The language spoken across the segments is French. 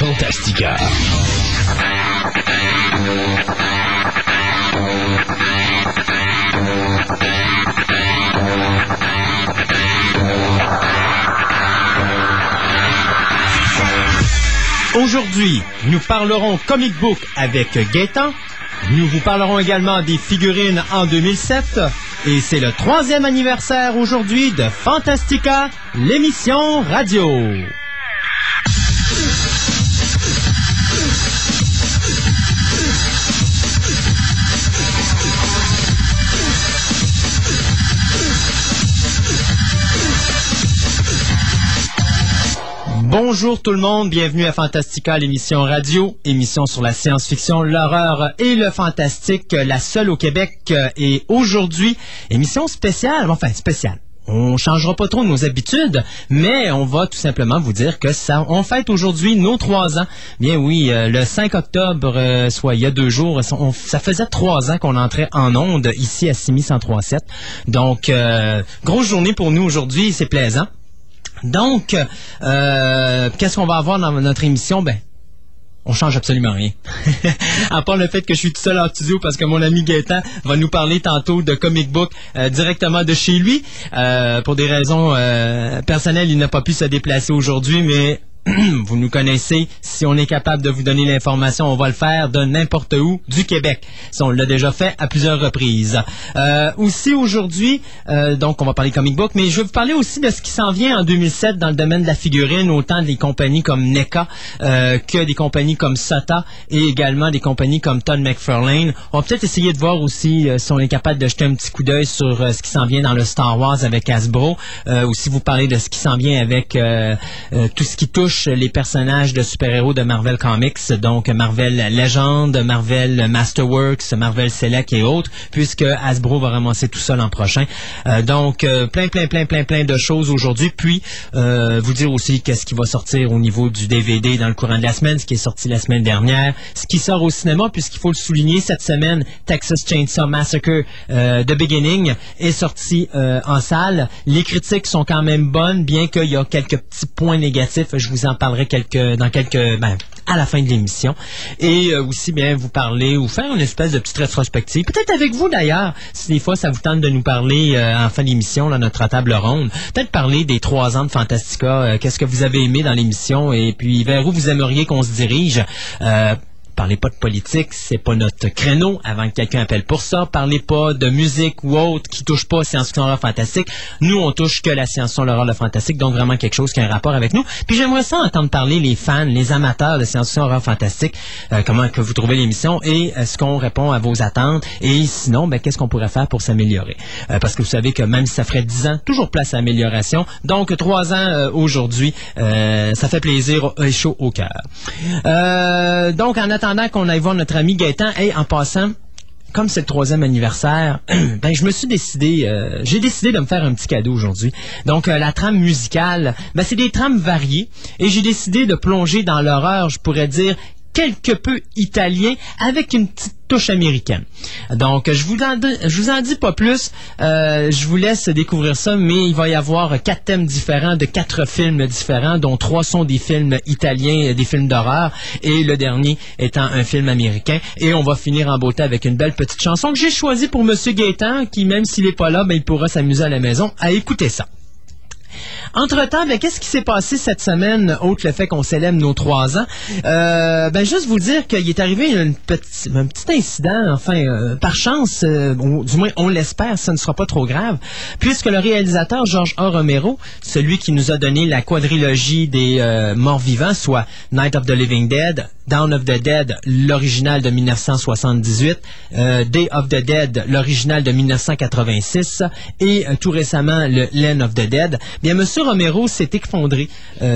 Fantastica. Aujourd'hui, nous parlerons comic book avec Gaëtan. Nous vous parlerons également des figurines en 2007. Et c'est le troisième anniversaire aujourd'hui de Fantastica, l'émission radio. Bonjour tout le monde, bienvenue à Fantastica, l'émission radio, émission sur la science-fiction, l'horreur et le fantastique, la seule au Québec. Et aujourd'hui, émission spéciale, enfin spéciale. On changera pas trop nos habitudes, mais on va tout simplement vous dire que ça, on fête aujourd'hui nos trois ans. Bien oui, euh, le 5 octobre, euh, soit il y a deux jours, ça faisait trois ans qu'on entrait en onde ici à 6137. Donc, euh, grosse journée pour nous aujourd'hui, c'est plaisant. Donc, euh, qu'est-ce qu'on va avoir dans notre émission? Ben, on change absolument rien. à part le fait que je suis tout seul en studio parce que mon ami Gaëtan va nous parler tantôt de comic book euh, directement de chez lui. Euh, pour des raisons euh, personnelles, il n'a pas pu se déplacer aujourd'hui, mais vous nous connaissez. Si on est capable de vous donner l'information, on va le faire de n'importe où du Québec. On l'a déjà fait à plusieurs reprises. Euh, aussi aujourd'hui, euh, donc on va parler comic book, mais je vais vous parler aussi de ce qui s'en vient en 2007 dans le domaine de la figurine, autant des compagnies comme NECA euh, que des compagnies comme SATA et également des compagnies comme Todd McFarlane. On va peut-être essayer de voir aussi si on est capable de jeter un petit coup d'œil sur ce qui s'en vient dans le Star Wars avec Hasbro. Euh, aussi vous parler de ce qui s'en vient avec tout ce qui touche les personnages de super-héros de Marvel Comics, donc Marvel Legend, Marvel Masterworks, Marvel Select et autres, puisque Hasbro va ramasser tout ça l'an prochain. Euh, donc euh, plein, plein, plein, plein, plein de choses aujourd'hui. Puis euh, vous dire aussi qu'est-ce qui va sortir au niveau du DVD dans le courant de la semaine, ce qui est sorti la semaine dernière, ce qui sort au cinéma, puisqu'il faut le souligner, cette semaine, Texas Chainsaw Massacre The Beginning est sorti en salle. Les critiques sont quand même bonnes, bien qu'il y a quelques petits points négatifs. Je vous en parlerai quelques, dans quelques, ben, à la fin de l'émission. Et euh, aussi, bien, vous parler ou faire une espèce de petite rétrospective. Peut-être avec vous d'ailleurs, si des fois ça vous tente de nous parler euh, en fin d'émission, là, notre table ronde. Peut-être parler des trois ans de Fantastica. euh, Qu'est-ce que vous avez aimé dans l'émission et puis vers où vous aimeriez qu'on se dirige. Euh, Parlez pas de politique, c'est pas notre créneau avant que quelqu'un appelle pour ça. Parlez pas de musique ou autre qui touche pas science-fiction horreur fantastique. Nous, on touche que la science-fiction horreur le fantastique, donc vraiment quelque chose qui a un rapport avec nous. Puis j'aimerais ça entendre parler les fans, les amateurs de science-fiction horreur fantastique, euh, comment que vous trouvez l'émission et est-ce qu'on répond à vos attentes et sinon, ben, qu'est-ce qu'on pourrait faire pour s'améliorer? Euh, parce que vous savez que même si ça ferait 10 ans, toujours place à amélioration. Donc, trois ans euh, aujourd'hui, euh, ça fait plaisir et chaud au cœur. Euh, donc, en attendant qu'on aille voir notre ami Gaëtan, et en passant, comme c'est le troisième anniversaire, ben je me suis décidé, euh, j'ai décidé de me faire un petit cadeau aujourd'hui. Donc euh, la trame musicale, ben c'est des trames variées, et j'ai décidé de plonger dans l'horreur, je pourrais dire quelque peu italien avec une petite touche américaine. Donc je vous en je vous en dis pas plus, euh, je vous laisse découvrir ça, mais il va y avoir quatre thèmes différents de quatre films différents, dont trois sont des films italiens, des films d'horreur, et le dernier étant un film américain. Et on va finir en beauté avec une belle petite chanson que j'ai choisie pour Monsieur Gaétan, qui même s'il est pas là, ben, il pourra s'amuser à la maison à écouter ça. Entre-temps, ben, qu'est-ce qui s'est passé cette semaine, autre le fait qu'on célèbre nos trois ans? Euh, ben, juste vous dire qu'il est arrivé une un petit incident, enfin, euh, par chance, euh, du moins on l'espère, ça ne sera pas trop grave, puisque le réalisateur George A. Romero, celui qui nous a donné la quadrilogie des euh, morts-vivants, soit Night of the Living Dead, Dawn of the Dead, l'original de 1978, euh, Day of the Dead, l'original de 1986, et euh, tout récemment le Land of the Dead. Bien, Monsieur Romero s'est effondré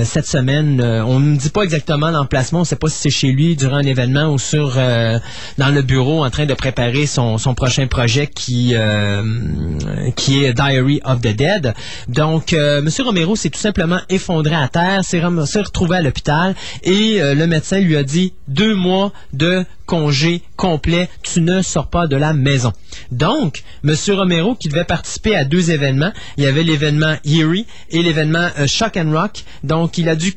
cette semaine. on ne dit pas exactement l'emplacement. On ne sait pas si c'est chez lui durant un événement ou sur dans le bureau en train de préparer son, son prochain projet qui qui est Diary of the Dead. Donc, Monsieur Romero s'est tout simplement effondré à terre, s'est retrouvé à l'hôpital et le médecin lui a dit deux mois de congé complet, tu ne sors pas de la maison. Donc, M. Romero, qui devait participer à deux événements, il y avait l'événement Erie et l'événement euh, Shock and Rock, donc il a dû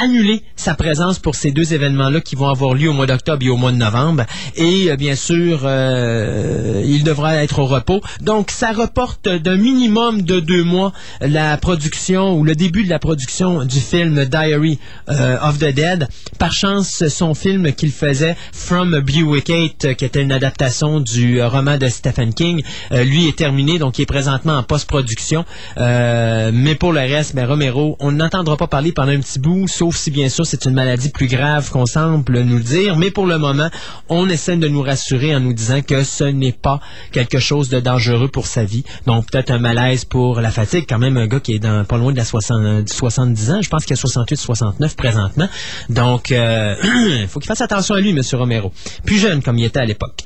annuler sa présence pour ces deux événements-là qui vont avoir lieu au mois d'octobre et au mois de novembre. Et euh, bien sûr, euh, il devra être au repos. Donc, ça reporte d'un minimum de deux mois la production ou le début de la production du film Diary euh, of the Dead. Par chance, son film qu'il faisait, From Buick qui était une adaptation du roman de Stephen King, lui est terminé, donc il est présentement en post-production. mais pour le reste, ben, Romero, on n'entendra pas parler pendant un petit bout, si bien sûr c'est une maladie plus grave qu'on semble nous dire, mais pour le moment, on essaie de nous rassurer en nous disant que ce n'est pas quelque chose de dangereux pour sa vie. Donc peut-être un malaise pour la fatigue, quand même un gars qui est pas loin de la 60, 70 ans, je pense qu'il a 68, 69 présentement. Donc il euh, faut qu'il fasse attention à lui, M. Romero. Plus jeune comme il était à l'époque.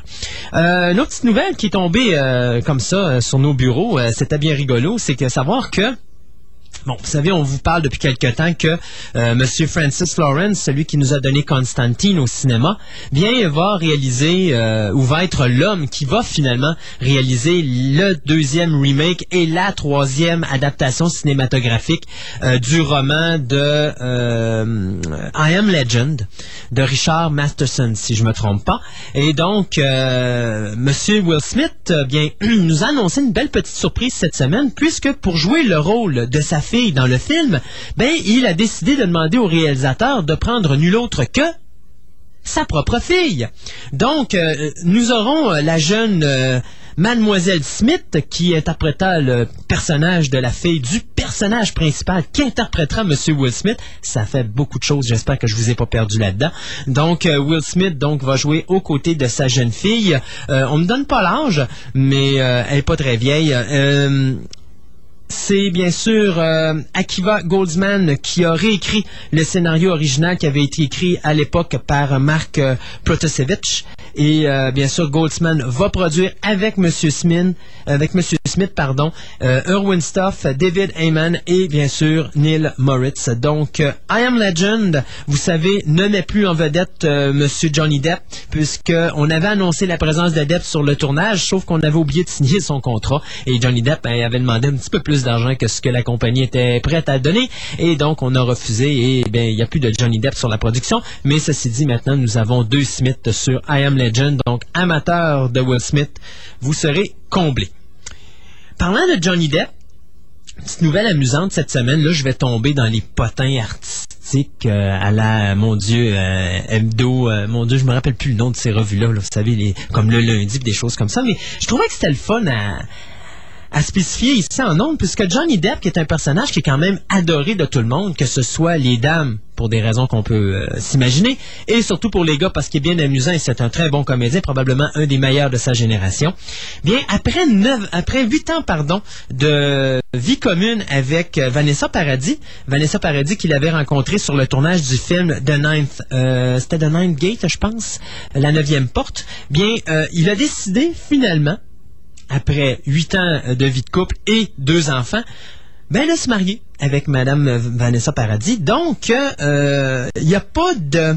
Euh, une autre petite nouvelle qui est tombée euh, comme ça sur nos bureaux, c'était bien rigolo, c'est que savoir que Bon, vous savez, on vous parle depuis quelque temps que euh, Monsieur Francis Lawrence, celui qui nous a donné Constantine au cinéma, bien va réaliser euh, ou va être l'homme qui va finalement réaliser le deuxième remake et la troisième adaptation cinématographique euh, du roman de I Am Legend de Richard Masterson, si je me trompe pas. Et donc, Monsieur Will Smith, bien, nous a annoncé une belle petite surprise cette semaine, puisque pour jouer le rôle de sa fille dans le film, ben, il a décidé de demander au réalisateur de prendre nul autre que sa propre fille. Donc, euh, nous aurons euh, la jeune euh, Mademoiselle Smith qui interprétera le personnage de la fille du personnage principal qui interprétera Monsieur Will Smith. Ça fait beaucoup de choses. J'espère que je vous ai pas perdu là-dedans. Donc, Will Smith donc va jouer aux côtés de sa jeune fille. on me donne pas l'âge, mais elle est pas très vieille c'est bien sûr euh, Akiva Goldsman qui a réécrit le scénario original qui avait été écrit à l'époque par Mark euh, Protasevich. Et euh, bien sûr, Goldsman va produire avec Monsieur Smith, avec Monsieur Smith, pardon, Erwin Stuff, David Heyman et bien sûr Neil Moritz. Donc, I Am Legend, vous savez, ne met plus en vedette Monsieur Johnny Depp puisque on avait annoncé la présence de sur le tournage, sauf qu'on avait oublié de signer son contrat et Johnny Depp ben, avait demandé un petit peu plus d'argent que ce que la compagnie était prête à donner. Et donc, on a refusé et bien, il n'y a plus de Johnny Depp sur la production. Mais ceci dit, maintenant, nous avons deux Smith sur I Am Legend. Donc, amateur de Will Smith, vous serez comblés. Parlant de Johnny Depp, petite nouvelle amusante cette semaine, là, je vais tomber dans les potins artistiques euh, à la, mon Dieu, euh, hebdo, euh, mon Dieu, je me rappelle plus le nom de ces revues-là, vous savez, les, comme le lundi, des choses comme ça, mais je trouvais que c'était le fun à, à spécifier ici en nombre, puisque Johnny Depp, qui est un personnage qui est quand même adoré de tout le monde, que ce soit les dames, pour des raisons qu'on peut euh, s'imaginer, et surtout pour les gars, parce qu'il est bien amusant et c'est un très bon comédien, probablement un des meilleurs de sa génération. Bien, après neuf, après huit ans, pardon, de vie commune avec euh, Vanessa Paradis, Vanessa Paradis qu'il avait rencontré sur le tournage du film The Ninth, euh, c'était The Ninth Gate, je pense, la neuvième porte, bien, il a décidé finalement après huit ans de vie de couple et deux enfants, ben, de se marier avec Madame Vanessa Paradis. Donc, euh, il n'y a pas de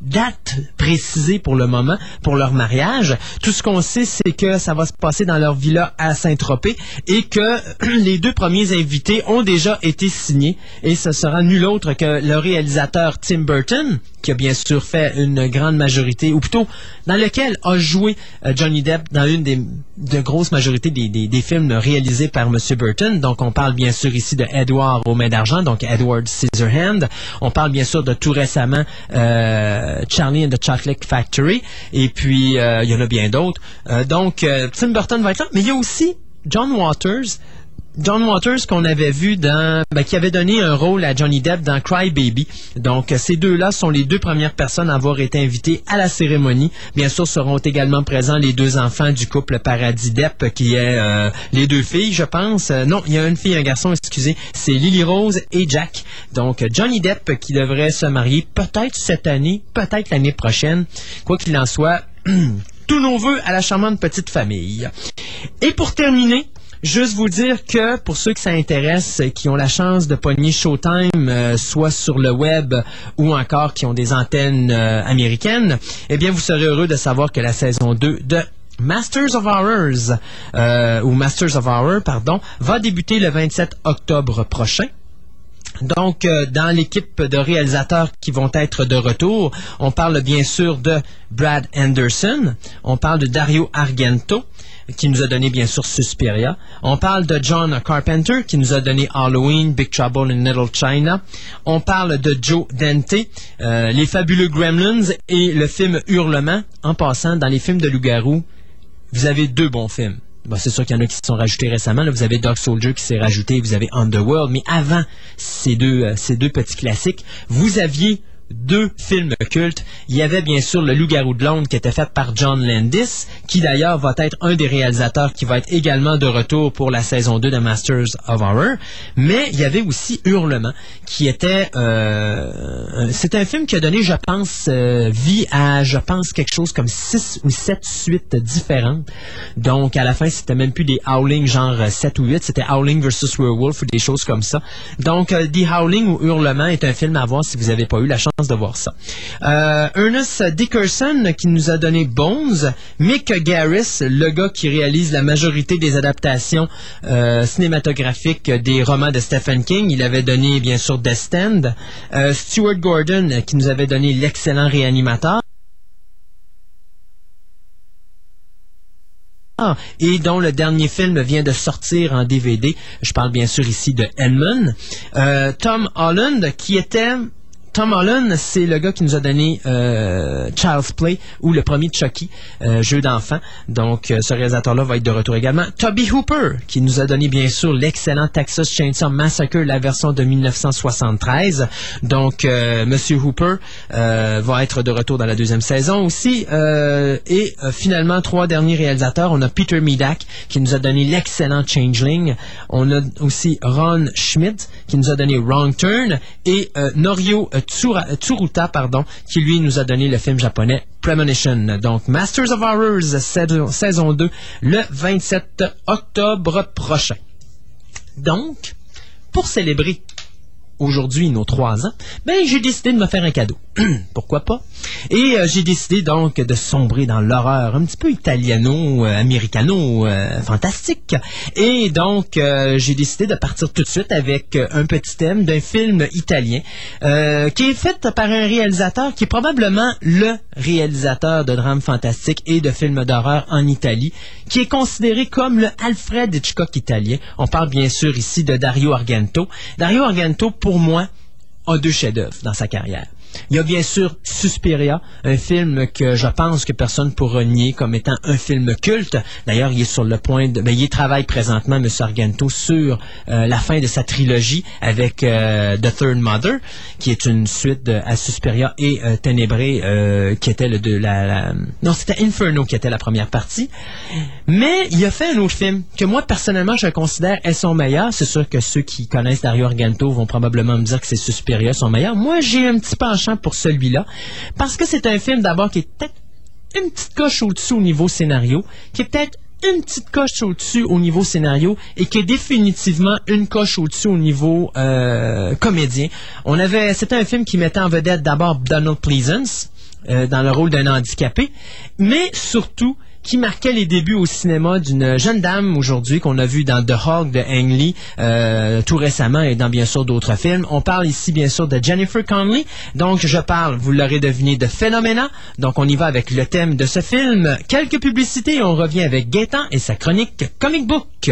date précisée pour le moment pour leur mariage. Tout ce qu'on sait, c'est que ça va se passer dans leur villa à Saint-Tropez et que les deux premiers invités ont déjà été signés et ce sera nul autre que le réalisateur Tim Burton qui a bien sûr fait une grande majorité, ou plutôt dans lequel a joué euh, Johnny Depp dans une des de grosses majorités des, des, films réalisés par M. Burton. Donc, on parle bien sûr ici de Edward aux mains d'argent, donc Edward Scissorhand. On parle bien sûr de tout récemment euh, Charlie and the Chocolate Factory. Et puis, euh, il y en a bien d'autres. donc, Tim Burton va être là. Mais il y a aussi John Waters, John Waters qu'on avait vu dans, ben, qui avait donné un rôle à Johnny Depp dans Cry Baby. Donc ces deux-là sont les deux premières personnes à avoir été invitées à la cérémonie. Bien sûr, seront également présents les deux enfants du couple Paradis Depp, qui est euh, les deux filles, je pense. Euh, non, il y a une fille, un garçon, excusez. C'est Lily Rose et Jack. Donc Johnny Depp qui devrait se marier peut-être cette année, peut-être l'année prochaine. Quoi qu'il en soit. tous nos voeux à la charmante petite famille. Et pour terminer, Juste vous dire que pour ceux que ça intéresse, qui ont la chance de pogner Showtime, euh, soit sur le web ou encore qui ont des antennes euh, américaines, eh bien vous serez heureux de savoir que la saison 2 de Masters of Horrors, euh, ou Masters of Horror, pardon, va débuter le 27 octobre prochain. Donc, euh, dans l'équipe de réalisateurs qui vont être de retour, on parle bien sûr de Brad Anderson, on parle de Dario Argento, qui nous a donné bien sûr Suspiria. On parle de John Carpenter, qui nous a donné Halloween, Big Trouble in Little China. On parle de Joe Dante, euh, Les Fabuleux Gremlins et le film Hurlement. En passant, dans les films de loup-garou, vous avez deux bons films c'est sûr qu'il y en a qui se sont rajoutés récemment. Vous avez Dog Soldier qui s'est rajouté, vous avez Underworld. Mais avant ces deux, euh, ces deux petits classiques, vous aviez deux films cultes. Il y avait bien sûr Le Loup-garou de Londres qui était fait par John Landis, qui d'ailleurs va être un des réalisateurs qui va être également de retour pour la saison 2 de Masters of Horror. Mais il y avait aussi Hurlement, qui était... Euh, c'est un film qui a donné, je pense, euh, vie à, je pense, quelque chose comme six ou sept suites différentes. Donc, à la fin, c'était même plus des Howling genre 7 ou 8, c'était Howling versus Werewolf ou des choses comme ça. Donc, euh, The Howling ou Hurlement est un film à voir si vous n'avez pas eu la chance de voir ça. Euh, Ernest Dickerson qui nous a donné Bones, Mick Garris, le gars qui réalise la majorité des adaptations euh, cinématographiques des romans de Stephen King, il avait donné bien sûr The Stand, euh, Stuart Gordon qui nous avait donné l'excellent réanimateur. et dont le dernier film vient de sortir en DVD. Je parle bien sûr ici de Edmund. Tom Holland, qui était Tom Holland, c'est le gars qui nous a donné euh, Child's Play ou le premier Chucky, euh, jeu d'enfant. Donc, euh, ce réalisateur-là va être de retour également. Toby Hooper, qui nous a donné bien sûr l'excellent Texas Chainsaw Massacre, la version de 1973. Donc, Monsieur Hooper va être de retour dans la deuxième saison aussi. et finalement, trois derniers réalisateurs. On a Peter Medak, qui nous a donné l'excellent Changeling. On a aussi Ron Schmidt, qui nous a donné Wrong Turn. Et Norio Tsuruta, pardon, qui lui nous a donné le film japonais Premonition. Donc, Masters of Horrors, saison 2, le 27 octobre prochain. Donc, pour célébrer aujourd'hui nos trois ans, ben j'ai décidé de me faire un cadeau. Pourquoi pas? Et euh, j'ai décidé donc de sombrer dans l'horreur un petit peu italiano, euh, euh. Et donc j'ai décidé de partir tout de suite avec un petit thème d'un film italien qui est fait par un réalisateur qui est probablement le réalisateur de drames fantastiques et de films d'horreur en Italie, qui est considéré comme le Alfred Hitchcock italien. On parle bien sûr ici de Dario Argento. Dario Argento, pour moi, a deux chefs-d'œuvre dans sa carrière. Il y a bien sûr Suspiria, un film que je pense que personne pourra nier comme étant un film culte. D'ailleurs, il est sur le point. Ben, il travaille présentement, M. Argento, sur euh, la fin de sa trilogie avec euh, The Third Mother, qui est une suite à Suspiria et euh, Ténébré, qui était le de la, Non, c'était Inferno qui était la première partie. Mais il a fait un autre film que moi, personnellement, je considère est son meilleur. C'est sûr que ceux qui connaissent Dario Argento vont probablement me dire que c'est Suspiria son meilleur. Moi, j'ai un petit penchant pour celui-là, parce que c'est un film d'abord qui est peut-être une petite coche au-dessus au niveau scénario, qui est peut-être une petite coche au-dessus au niveau scénario et qui est définitivement une coche au-dessus au niveau euh, comédien. On avait, c'était un film qui mettait en vedette d'abord Donald Pleasance euh, dans le rôle d'un handicapé, mais surtout qui marquait les débuts au cinéma d'une jeune dame aujourd'hui qu'on a vu dans The Hog de Ang euh, tout récemment et dans bien sûr d'autres films. On parle ici bien sûr de Jennifer Connelly. Donc je parle, vous l'aurez deviné, de Phénoména. Donc on y va avec le thème de ce film. Quelques publicités on revient avec Gaëtan et sa chronique Comic Book.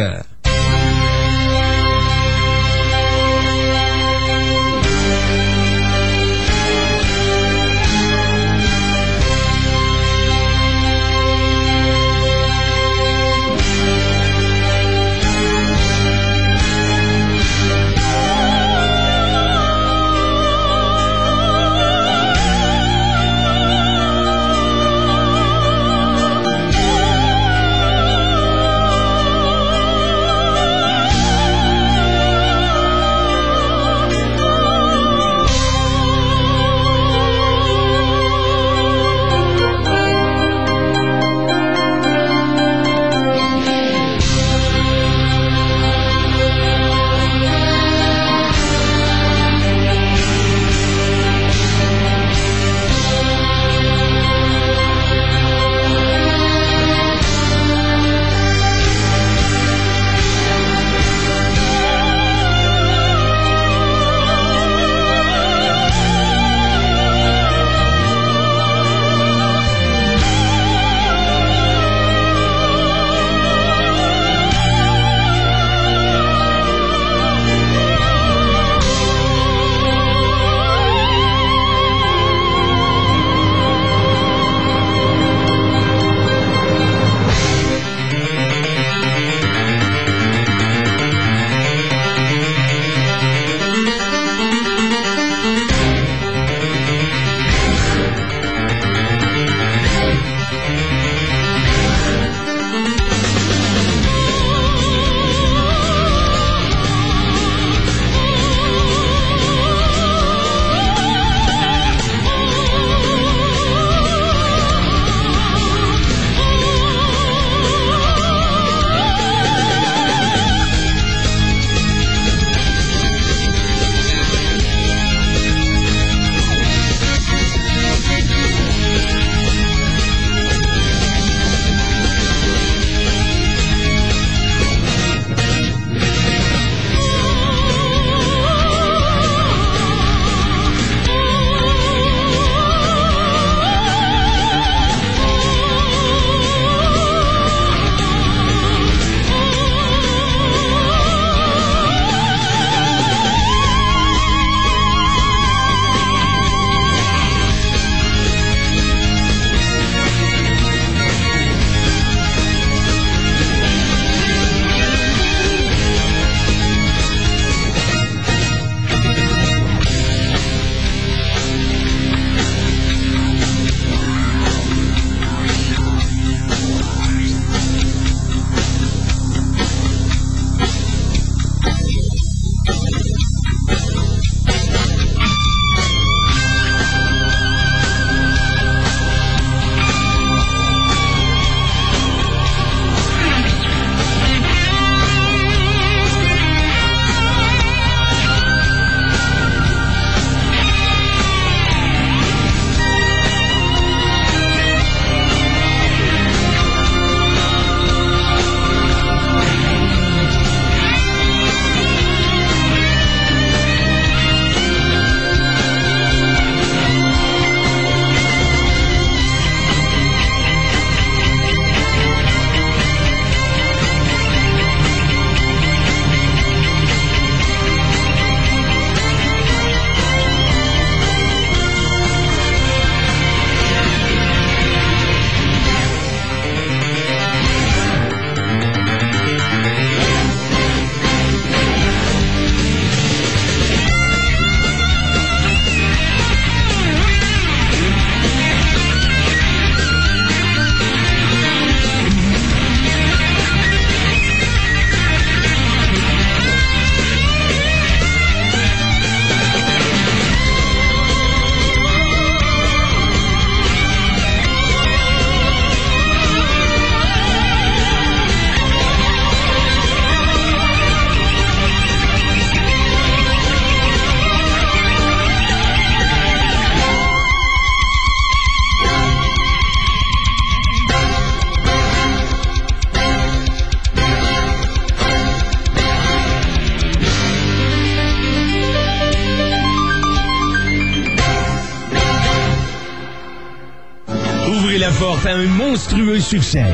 Un monstrueux succès.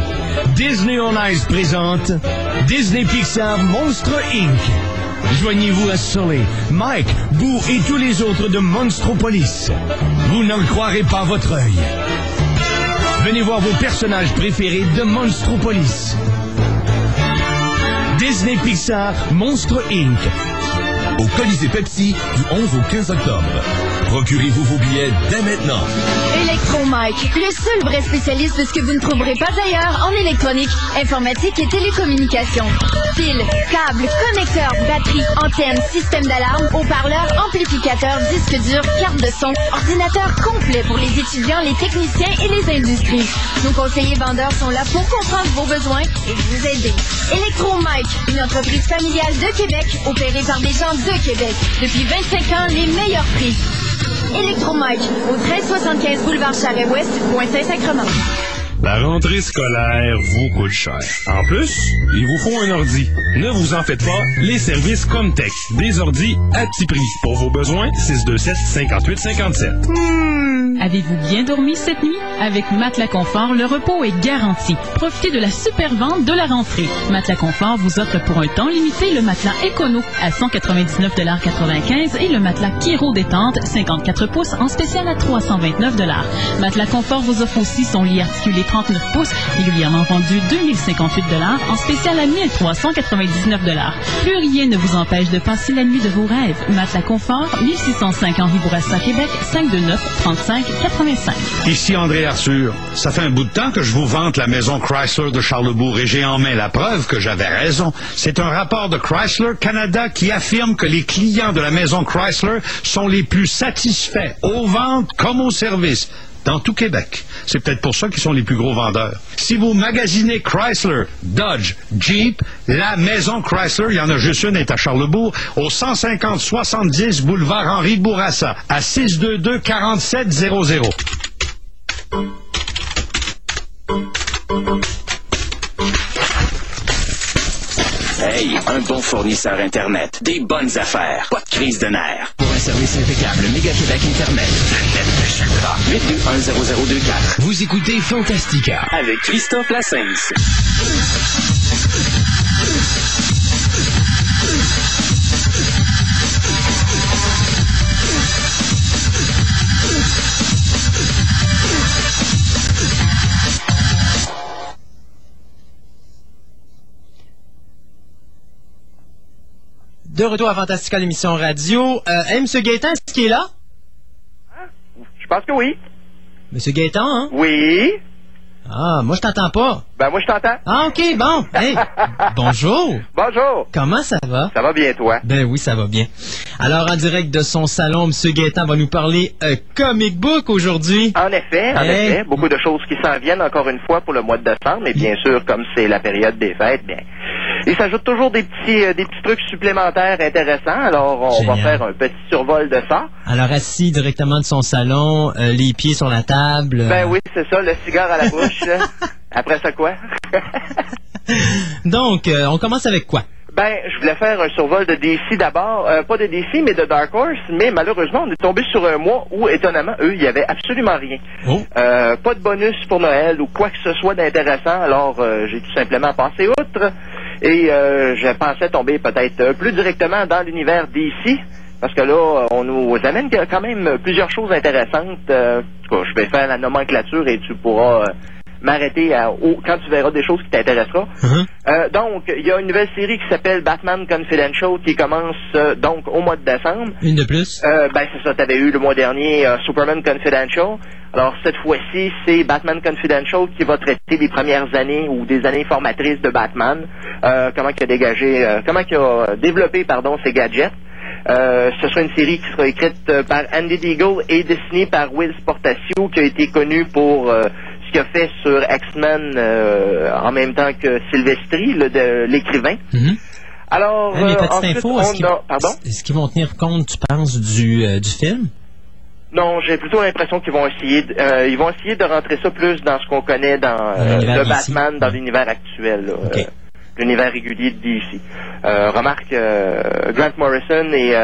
Disney on Ice présente Disney Pixar Monstre Inc. Joignez-vous à Sully, Mike, Boo et tous les autres de Monstropolis. Vous n'en croirez pas votre œil. Venez voir vos personnages préférés de Monstropolis. Disney Pixar Monstre Inc. Au Colisée Pepsi du 11 au 15 octobre. Procurez-vous vos billets dès maintenant. Electromike, le seul vrai spécialiste de ce que vous ne trouverez pas ailleurs en électronique, informatique et télécommunications. Fils, câbles, connecteurs, batteries, antennes, système d'alarme, haut-parleurs, amplificateurs, disques durs, carte de son, ordinateur complet pour les étudiants, les techniciens et les industries. Nos conseillers vendeurs sont là pour comprendre vos besoins et vous aider. Electromike, une entreprise familiale de Québec, opérée par des gens de Québec. Depuis 25 ans, les meilleurs prix. Electromike, au 1375 boulevard Charest-Ouest, coin Saint-Sacrement. La rentrée scolaire vous coûte cher. En plus, il vous faut un ordi. Ne vous en faites pas, les services Comtech. Des ordis à petit prix. Pour vos besoins, 627-5857. Avez-vous bien dormi cette nuit? Avec Matelas Confort, le repos est garanti. Profitez de la super vente de la rentrée. Matelas Confort vous offre pour un temps limité le matelas Econo à 199,95 et le matelas Kiro détente 54 pouces en spécial à 329 Matelas Confort vous offre aussi son lit articulé 39 pouces, régulièrement vendu 2058 en spécial à 1399 Plus rien ne vous empêche de passer la nuit de vos rêves. Matelas Confort, 1605 Henri Bourassa, Québec, 529 35 85. Ici André Arthur. Ça fait un bout de temps que je vous vante la maison Chrysler de Charlebourg et j'ai en main la preuve que j'avais raison. C'est un rapport de Chrysler Canada qui affirme que les clients de la maison Chrysler sont les plus satisfaits aux ventes comme au service dans tout Québec. C'est peut-être pour ça qu'ils sont les plus gros vendeurs. Si vous magasinez Chrysler, Dodge, Jeep, la maison Chrysler, il y en a juste une, est à Charlebourg, au 150-70 boulevard Henri Bourassa, à 622-4700. Hey, un bon fournisseur Internet. Des bonnes affaires. Pas de crise de nerfs. Pour un service impeccable, Méga Québec Internet. Chakra. 8210024. Vous écoutez Fantastica. Avec Christophe Lassens. De retour à Fantastica, l'émission radio. Euh, Monsieur Gaétan, est-ce qu'il est là? Pense que oui. Monsieur Gaétan, hein? Oui. Ah, moi, je t'entends pas. Ben, moi, je t'entends. Ah, OK, bon. Hey, bonjour. Bonjour. Comment ça va? Ça va bien, toi? Ben oui, ça va bien. Alors, en direct de son salon, Monsieur Gaétan va nous parler euh, comic book aujourd'hui. En effet, en Hey. effet. Beaucoup de choses qui s'en viennent encore une fois pour le mois de décembre. Et bien sûr, comme c'est la période des fêtes, bien, il s'ajoute toujours des petits, euh, des petits trucs supplémentaires intéressants. Alors, on va faire un petit survol de ça. Alors, assis directement de son salon, euh, les pieds sur la table. euh, Ben oui, c'est ça, le cigare à la bouche. Après ça, quoi? Donc, euh, on commence avec quoi? Ben, je voulais faire un survol de DC d'abord, Euh, pas de DC, mais de Dark Horse, mais malheureusement, on est tombé sur un mois où, étonnamment, eux, il y avait absolument rien. Oh. Euh, pas de bonus pour Noël ou quoi que ce soit d'intéressant, alors euh, j'ai tout simplement passé outre et euh, je pensais tomber peut-être euh, plus directement dans l'univers DC. Parce que là, euh, on nous amène quand même plusieurs choses intéressantes. Euh, je vais faire la nomenclature et tu pourras m'arrêter à- au- quand tu verras des choses qui t'intéresseront. Hein? Euh, donc, il y a une nouvelle série qui s'appelle Batman Confidential qui commence euh, donc au mois de décembre. Une de plus? Euh, ben c'est ça, t'avais eu le mois dernier Superman Confidential. Alors cette fois-ci, c'est Batman Confidential qui va traiter des premières années ou des années formatrices de Batman. Comment il a dégagé, euh, comment il a développé pardon ses gadgets. Euh, ce sera une série qui sera écrite par Andy Deagle et dessinée par Will Sportacio, qui a été connu pour euh, qu'il a fait sur X-Men euh, en même temps que de- l'écrivain. Alors, euh, petite ensuite, info, on est-ce qu'ils a... Vont tenir compte, tu penses, du, euh, du film? Non, j'ai plutôt l'impression qu'ils vont essayer, de, euh, ils vont essayer de rentrer ça plus dans ce qu'on connaît dans le. Batman, dans l'univers actuel, l'univers régulier de DC. Remarque, Grant Morrison et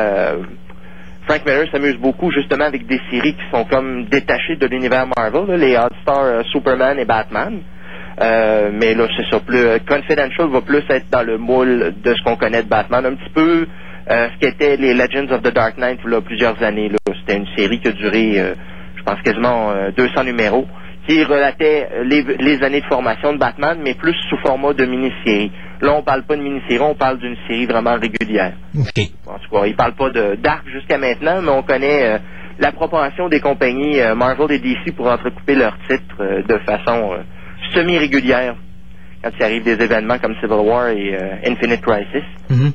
Frank Miller s'amuse beaucoup justement avec des séries qui sont comme détachées de l'univers Marvel, là, les All-Star euh, Superman et Batman. Euh, mais là, c'est ça. Plus, euh, Confidential va plus être dans le moule de ce qu'on connaît de Batman. Un petit peu euh, ce qu'étaient les Legends of the Dark Knight là, plusieurs années. C'était une série qui a duré, je pense, quasiment euh, 200 numéros, qui relatait les, les années de formation de Batman, mais plus sous format de mini-série. Là, on parle pas de mini-série, on parle d'une série vraiment régulière. OK. En tout cas, il parle pas d'arc jusqu'à maintenant, mais on connaît euh, la propension des compagnies euh, Marvel et DC pour entrecouper leurs titres euh, de façon semi-régulière quand il arrive des événements comme Civil War et Infinite Crisis. Mhm.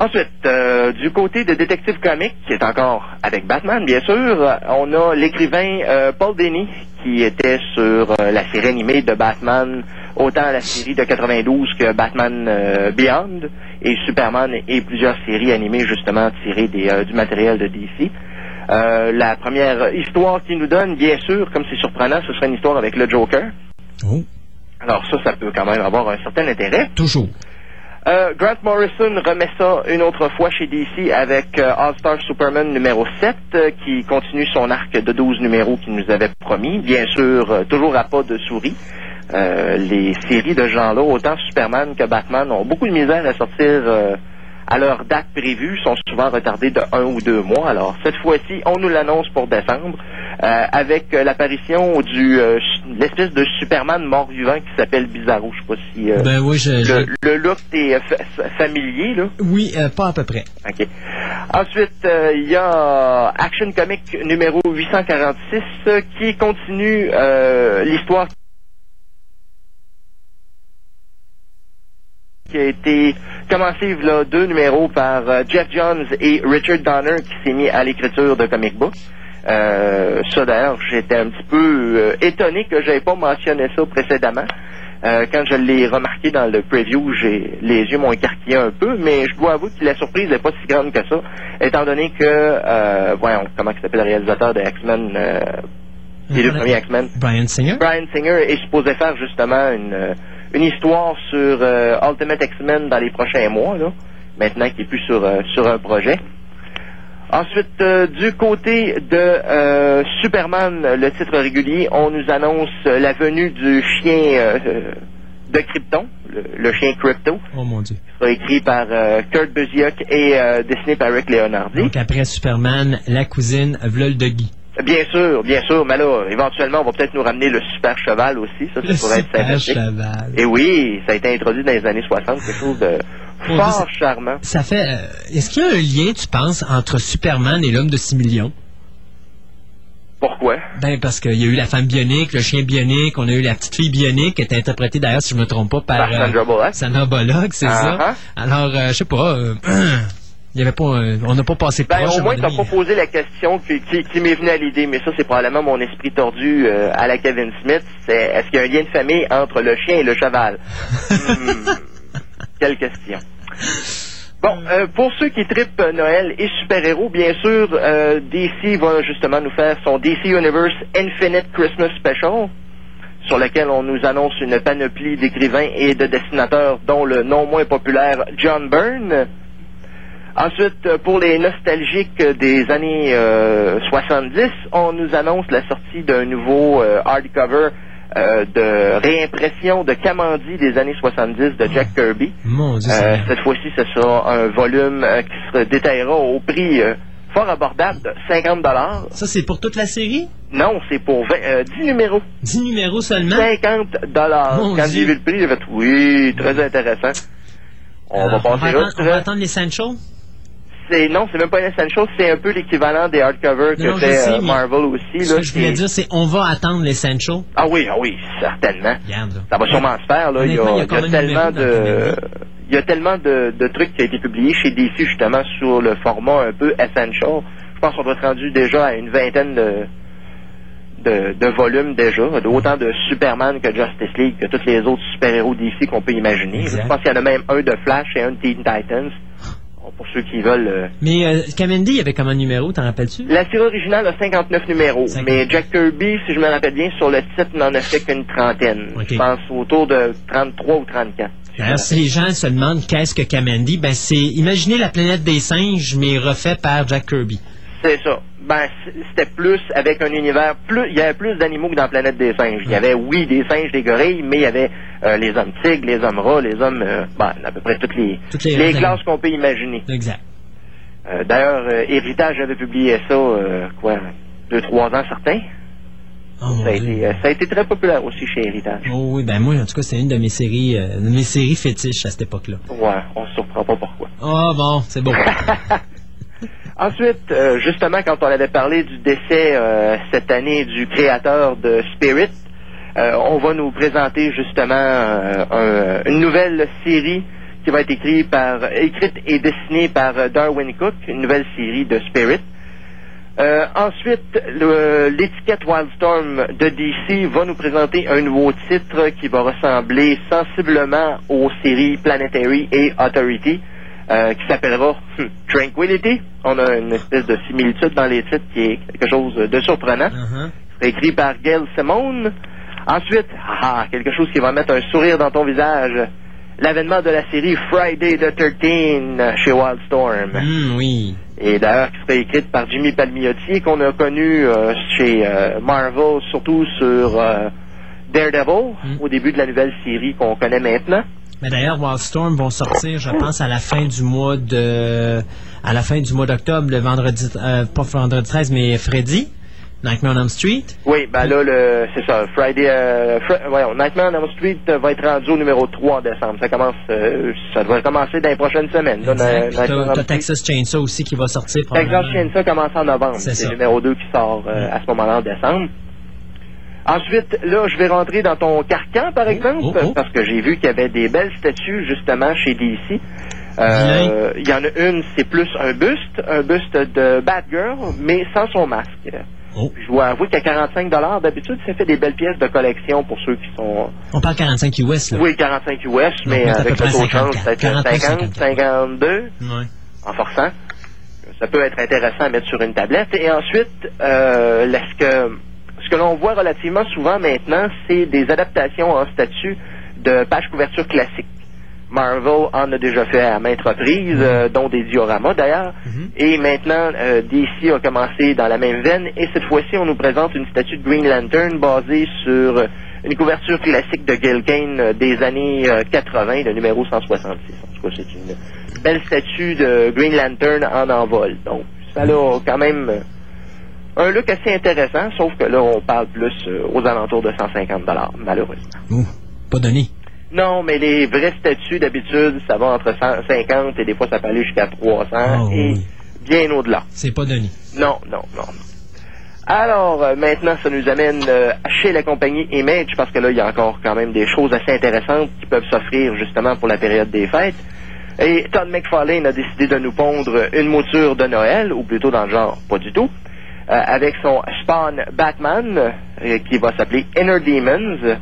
Ensuite, euh, du côté de Detective Comics, qui est encore avec Batman, bien sûr, on a l'écrivain euh, Paul Dini, qui était sur euh, la série animée de Batman, autant la série de 92 que Batman euh, Beyond, et Superman et plusieurs séries animées justement tirées des, euh, du matériel de DC. Euh, la première histoire qu'il nous donne, bien sûr, comme c'est surprenant, ce serait une histoire avec le Joker. Oh, Alors ça, ça peut quand même avoir un certain intérêt. toujours. Grant Morrison remet ça une autre fois chez DC avec All-Star Superman numéro 7 euh, qui continue son arc de 12 numéros qu'il nous avait promis. Bien sûr, toujours à pas de souris. Euh, les séries de ce genre-là, autant Superman que Batman, ont beaucoup de misère à sortir euh, à leur date prévue, sont souvent retardées de un ou deux mois. Alors cette fois-ci, on nous l'annonce pour décembre euh, avec euh, l'apparition du euh, l'espèce de Superman mort-vivant qui s'appelle Bizarro. Je sais pas si euh, Ben oui, je... le, je- le look est fa- familier, là. Oui, euh, pas à peu près. OK. Ensuite, euh, il y a Action Comic numéro 846 euh, qui continue euh, l'histoire qui a été y a deux numéros par euh, Jeff Johns et Richard Donner qui s'est mis à l'écriture de comic book. Euh, ça d'ailleurs, j'étais un petit peu euh, étonné que j'avais pas mentionné ça précédemment. Quand je l'ai remarqué dans le preview, j'ai les yeux m'ont écarquillé un peu, mais je dois avouer que la surprise n'est pas si grande que ça, étant donné que, voyons, comment il s'appelle le réalisateur de X-Men, les deux premiers X-Men, Brian Singer. Brian Singer est supposé faire justement une, une histoire sur euh, Ultimate X-Men dans les prochains mois, là, maintenant qu'il est plus sur, euh, sur un projet. Ensuite, euh, du côté de Superman, le titre régulier, on nous annonce la venue du chien de Krypton, le, le chien Crypto, Oh mon Dieu. qui sera écrit par Kurt Busiek et dessiné par Rick Leonardi. Donc après Superman, la cousine, de Guy. Bien sûr, bien sûr, mais là, éventuellement, on va peut-être nous ramener le super cheval aussi, ça, ça Le pourrait être super sympathique. cheval. Et oui, ça a été introduit dans les années 60, quelque chose de fort ça- charmant. Ça fait... euh, Est-ce qu'il y a un lien, tu penses, entre Superman et l'homme de 6 millions? Pourquoi? Ben, parce qu'il y a eu la femme bionique, le chien bionique, on a eu la petite fille bionique, qui est interprétée d'ailleurs, si je me trompe pas, par... Par Sandra Bullock. Sandra Bullock, c'est Ah, ça. Alors, euh, je sais pas... euh, Il y avait pas, euh, on n'a pas passé Ben, proche. au moins, moment t'as pas donné. posé la question qui, qui- qui m'est venue à l'idée, mais ça, c'est probablement mon esprit tordu euh, à la Kevin Smith. C'est est-ce qu'il y a un lien de famille entre le chien et le cheval? Hmm, quelle question. Bon, euh, pour ceux qui tripent Noël et super-héros, bien sûr, DC va justement nous faire son DC Universe Infinite Christmas Special, sur lequel on nous annonce une panoplie d'écrivains et de dessinateurs, dont le non moins populaire John Byrne. Ensuite, euh, pour les nostalgiques des années euh, 70, on nous annonce la sortie d'un nouveau euh, hardcover euh, de réimpression de Kamandi des années 70 de Jack Kirby. Mon Dieu, Euh, cette fois-ci, ce sera un volume euh, qui se détaillera au prix euh, fort abordable de 50 dollars. Ça, c'est pour toute la série? Non, c'est pour 20, euh, 10 numéros. 10 numéros seulement? 50 dollars. Quand j'ai vu le prix, j'ai fait oui, très intéressant. On va Alors, on, va passer attendre, on va attendre l'Essential? C'est non, c'est même pas un essential, c'est un peu l'équivalent des hardcovers que fait sais, euh, Marvel aussi. Ce Là, que je voulais dire, c'est on va attendre l'Essential. Ah oui, ah oui, certainement. Regarde. Ça va sûrement se faire. Là. Il y a, il y tellement de, il y a tellement de, de trucs qui ont été publiés chez DC justement sur le format un peu essential. Je pense qu'on doit être rendu déjà à une vingtaine de de, de volumes déjà, autant de Superman que Justice League que tous les autres super-héros DC qu'on peut imaginer. Exact. Je pense qu'il y en a même un de Flash et un de Teen Titans. Pour ceux qui veulent. euh, Mais euh, Kamendi, il y avait comme un numéro, t'en rappelles-tu? La série originale a 59 numéros, mais Jack Kirby, si je me rappelle bien, sur le site n'en a fait qu'une trentaine. Ok. Je pense autour de 33 ou 34. D'ailleurs, si les gens se demandent qu'est-ce que Kamendi, ben c'est imaginez la planète des singes, mais refait par Jack Kirby. C'est ça. Ben, c'était plus avec un univers plus. Il y avait plus d'animaux que dans Planète des singes. Il y avait, oui, des singes, des gorilles, mais il y avait euh, les hommes tigres, les hommes rats, les hommes. euh, ben, à peu près toutes les, Toutes les- les classes qu'on peut imaginer. Exact. Euh, D'ailleurs, Héritage avait publié ça, quoi, deux, trois ans certains. ça, a été, euh, ça a été très populaire aussi chez Héritage. Oh oui, ben moi, en tout cas, c'est une de mes séries, de mes séries fétiches à cette époque-là. Ouais, on se surprend pas pourquoi. Oh bon, c'est beau. Ensuite, justement, quand on avait parlé du décès cette année du créateur de Spirit, euh, on va nous présenter justement euh, un- une nouvelle série qui va être écrite par, écrite et dessinée par euh, Darwin Cook, une nouvelle série de Spirit. Euh, ensuite, l'étiquette Wildstorm de DC va nous présenter un nouveau titre qui va ressembler sensiblement aux séries Planetary et Authority, euh, qui s'appellera hmm, Tranquility. On a une espèce de similitude dans les titres qui est quelque chose de surprenant. C'est écrit par Gail Simone. Ensuite, ah, quelque chose qui va mettre un sourire dans ton visage. L'avènement de la série Friday the 13 chez Wildstorm. Hum, oui. Et d'ailleurs, qui serait écrite par Jimmy Palmiotti, qu'on a connu euh, chez euh, Marvel, surtout sur euh, Daredevil, au début de la nouvelle série qu'on connaît maintenant. Mais d'ailleurs, Wildstorm vont sortir, je pense, à la fin du mois de, à la fin du mois d'octobre, le vendredi, pas vendredi 13, mais Freddy, Nightmare on Elm Street? Oui, ben là, le, c'est ça, Friday, euh, voyons, Nightmare on Elm Street euh, va être rendu au numéro 3 en décembre. Ça commence, euh, ça devrait commencer dans les prochaines semaines. T'as. Texas Chainsaw aussi qui va sortir Texas. Chainsaw commence en novembre. C'est le numéro 2 qui sort euh, à ce moment-là en décembre. Ensuite, là, je vais rentrer dans ton carcan, par exemple, parce que j'ai vu qu'il y avait des belles statues, justement, chez DC. Euh, Il y en a une, c'est plus un buste, un buste de Batgirl, mais sans son masque. Puis Je dois avouer qu'à 45 d'habitude, ça fait des belles pièces de collection pour ceux qui sont... On parle 45 US, là. Oui, 45 US, mais Donc, avec le taux de 54. change, peut-être 49, 50, 52 Ouais. en forçant. Ça peut être intéressant à mettre sur une tablette. Et ensuite, euh, là, ce que, ce que l'on voit relativement souvent maintenant, c'est des adaptations en statut de pages couverture classiques. Marvel en a déjà fait à maintes reprises, euh, dont des dioramas d'ailleurs. Et maintenant, euh, DC a commencé dans la même veine. Et cette fois-ci, on nous présente une statue de Green Lantern basée sur une couverture classique de Gil Kane euh, des années euh, 80, le numéro 166. En tout cas, c'est une belle statue de Green Lantern en envol. Donc, ça a quand même un look assez intéressant, sauf que là, on parle plus aux alentours de 150 malheureusement. Ouh, pas donné. Non, mais les vraies statues, d'habitude, ça va entre 150 et des fois, ça peut aller jusqu'à 300 Oh, et oui. bien au-delà. C'est pas donné. Non, non, non. Alors, euh, maintenant, ça nous amène euh, chez la compagnie Image, parce que là, il y a encore quand même des choses assez intéressantes qui peuvent s'offrir justement pour la période des fêtes. Et Todd McFarlane a décidé de nous pondre une mouture de Noël, ou plutôt dans le genre, pas du tout, euh, avec son Spawn Batman, qui va s'appeler Inner Demons.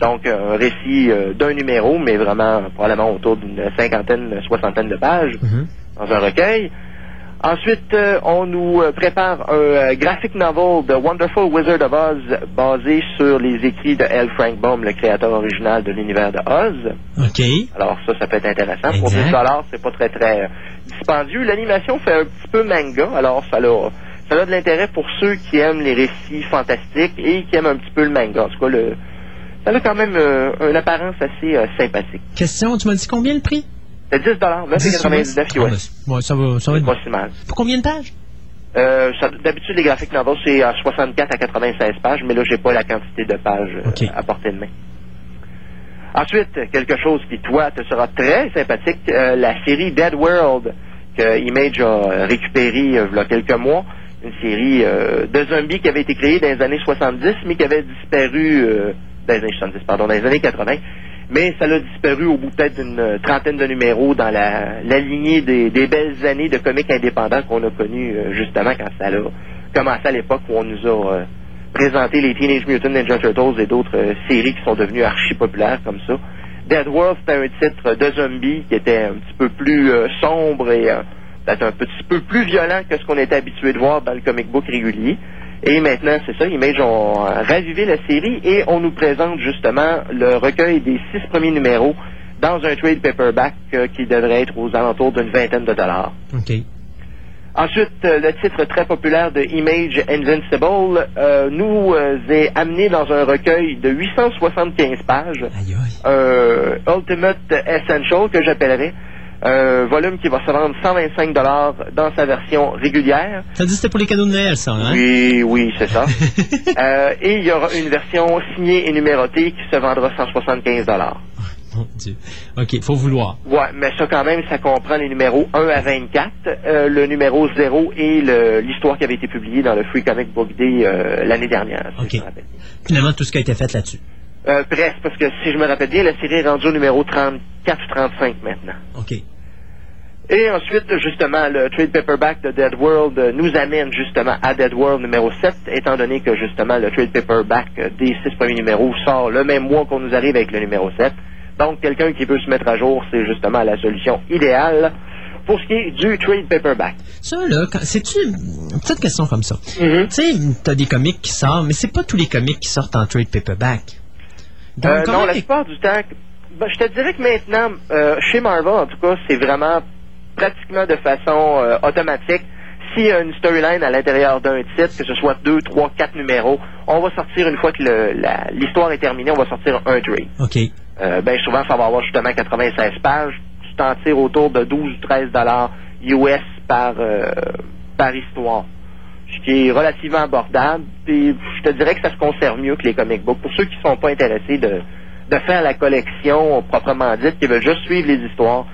Donc, un récit euh, d'un numéro, mais vraiment probablement autour d'une cinquantaine, soixantaine de pages dans un recueil. Ensuite, euh, on nous euh, prépare un euh, graphic novel de Wonderful Wizard of Oz basé sur les écrits de L. Frank Baum, le créateur original de l'univers de Oz. OK. Alors ça, ça peut être intéressant. Pour Exact. 10 dollars, c'est pas très très euh, dispendieux. L'animation fait un petit peu manga, alors ça a, ça a de l'intérêt pour ceux qui aiment les récits fantastiques et qui aiment un petit peu le manga. En tout cas, le, ça a quand même euh, une apparence assez euh, sympathique. Question, tu m'as dit combien le prix? C'est 10 dollars, 29,99 Ah, ben, US. ouais, ça va, ça va être Pas si mal. Pour combien de pages? Euh, D'habitude, les graphiques novels, c'est à 64 à 96 pages, mais là, j'ai pas la quantité de pages à portée de main. Ensuite, quelque chose qui, toi, te sera très sympathique, la série Dead World, que Image a récupérée il y a quelques mois. Une série euh, de zombies qui avait été créée dans les années 70, mais qui avait disparu euh, dans les années 70, pardon, dans les années 80. Mais ça l'a disparu au bout peut-être d'une trentaine de numéros dans la, lignée des, belles années de comics indépendants qu'on a connus euh, justement quand ça a commencé à l'époque où on nous a euh, présenté les Teenage Mutant Ninja Turtles et d'autres euh, séries qui sont devenues archi populaires comme ça. Dead World, c'était un titre de zombie qui était un petit peu plus sombre et peut-être un petit peu plus violent que ce qu'on était habitué de voir dans le comic book régulier. Et maintenant, c'est ça, Image ont euh, ravivé la série et on nous présente justement le recueil des six premiers numéros dans un trade paperback euh, qui devrait être aux alentours d'une vingtaine de dollars. OK. Ensuite, euh, le titre très populaire de Image Invincible euh, nous est amené dans un recueil de 875 pages, Aïe, aïe. Ultimate Essential que j'appellerais, un volume qui va se vendre 125 dollars dans sa version régulière. Ça dit que c'était pour les cadeaux de Noël, ça, hein? Oui, oui, c'est ça. Euh, et il y aura une version signée et numérotée qui se vendra 175 dollars. Mon Dieu. OK, faut vouloir. Ouais, mais ça quand même, ça comprend les numéros 1 à 24, euh, le numéro 0 et l'histoire qui avait été publiée dans le Free Comic Book Day euh, l'année dernière, si OK. Finalement, tout ce qui a été fait là-dessus. Euh, presque, parce que si je me rappelle bien, la série est rendue au numéro 34 ou 35 maintenant. OK. Et ensuite, justement, le trade paperback de Dead World nous amène justement à Dead World numéro 7, étant donné que justement le trade paperback des six premiers numéros sort le même mois qu'on nous arrive avec le numéro 7. Donc, quelqu'un qui veut se mettre à jour, c'est justement la solution idéale pour ce qui est du trade paperback. Ça, là, c'est-tu. Une petite question comme ça? Mhm. Tu sais, t'as des comics qui sortent, mais c'est pas tous les comics qui sortent en trade paperback. Donc, Euh, non, la plupart du temps, ben, je te dirais que maintenant, euh, chez Marvel, en tout cas, c'est vraiment pratiquement de façon euh, automatique. S'il y a une storyline à l'intérieur d'un titre, que ce soit deux, trois, quatre numéros, on va sortir une fois que l'histoire est terminée, on va sortir un trade. OK. Euh, ben souvent, ça va avoir justement 96 pages. Tu t'en tires autour de 12 ou 13 dollars US par, euh, par histoire. Ce qui est relativement abordable. Puis je te dirais que ça se conserve mieux que les comic books. Pour ceux qui ne sont pas intéressés de, de faire la collection proprement dite, qui veulent juste suivre les histoires,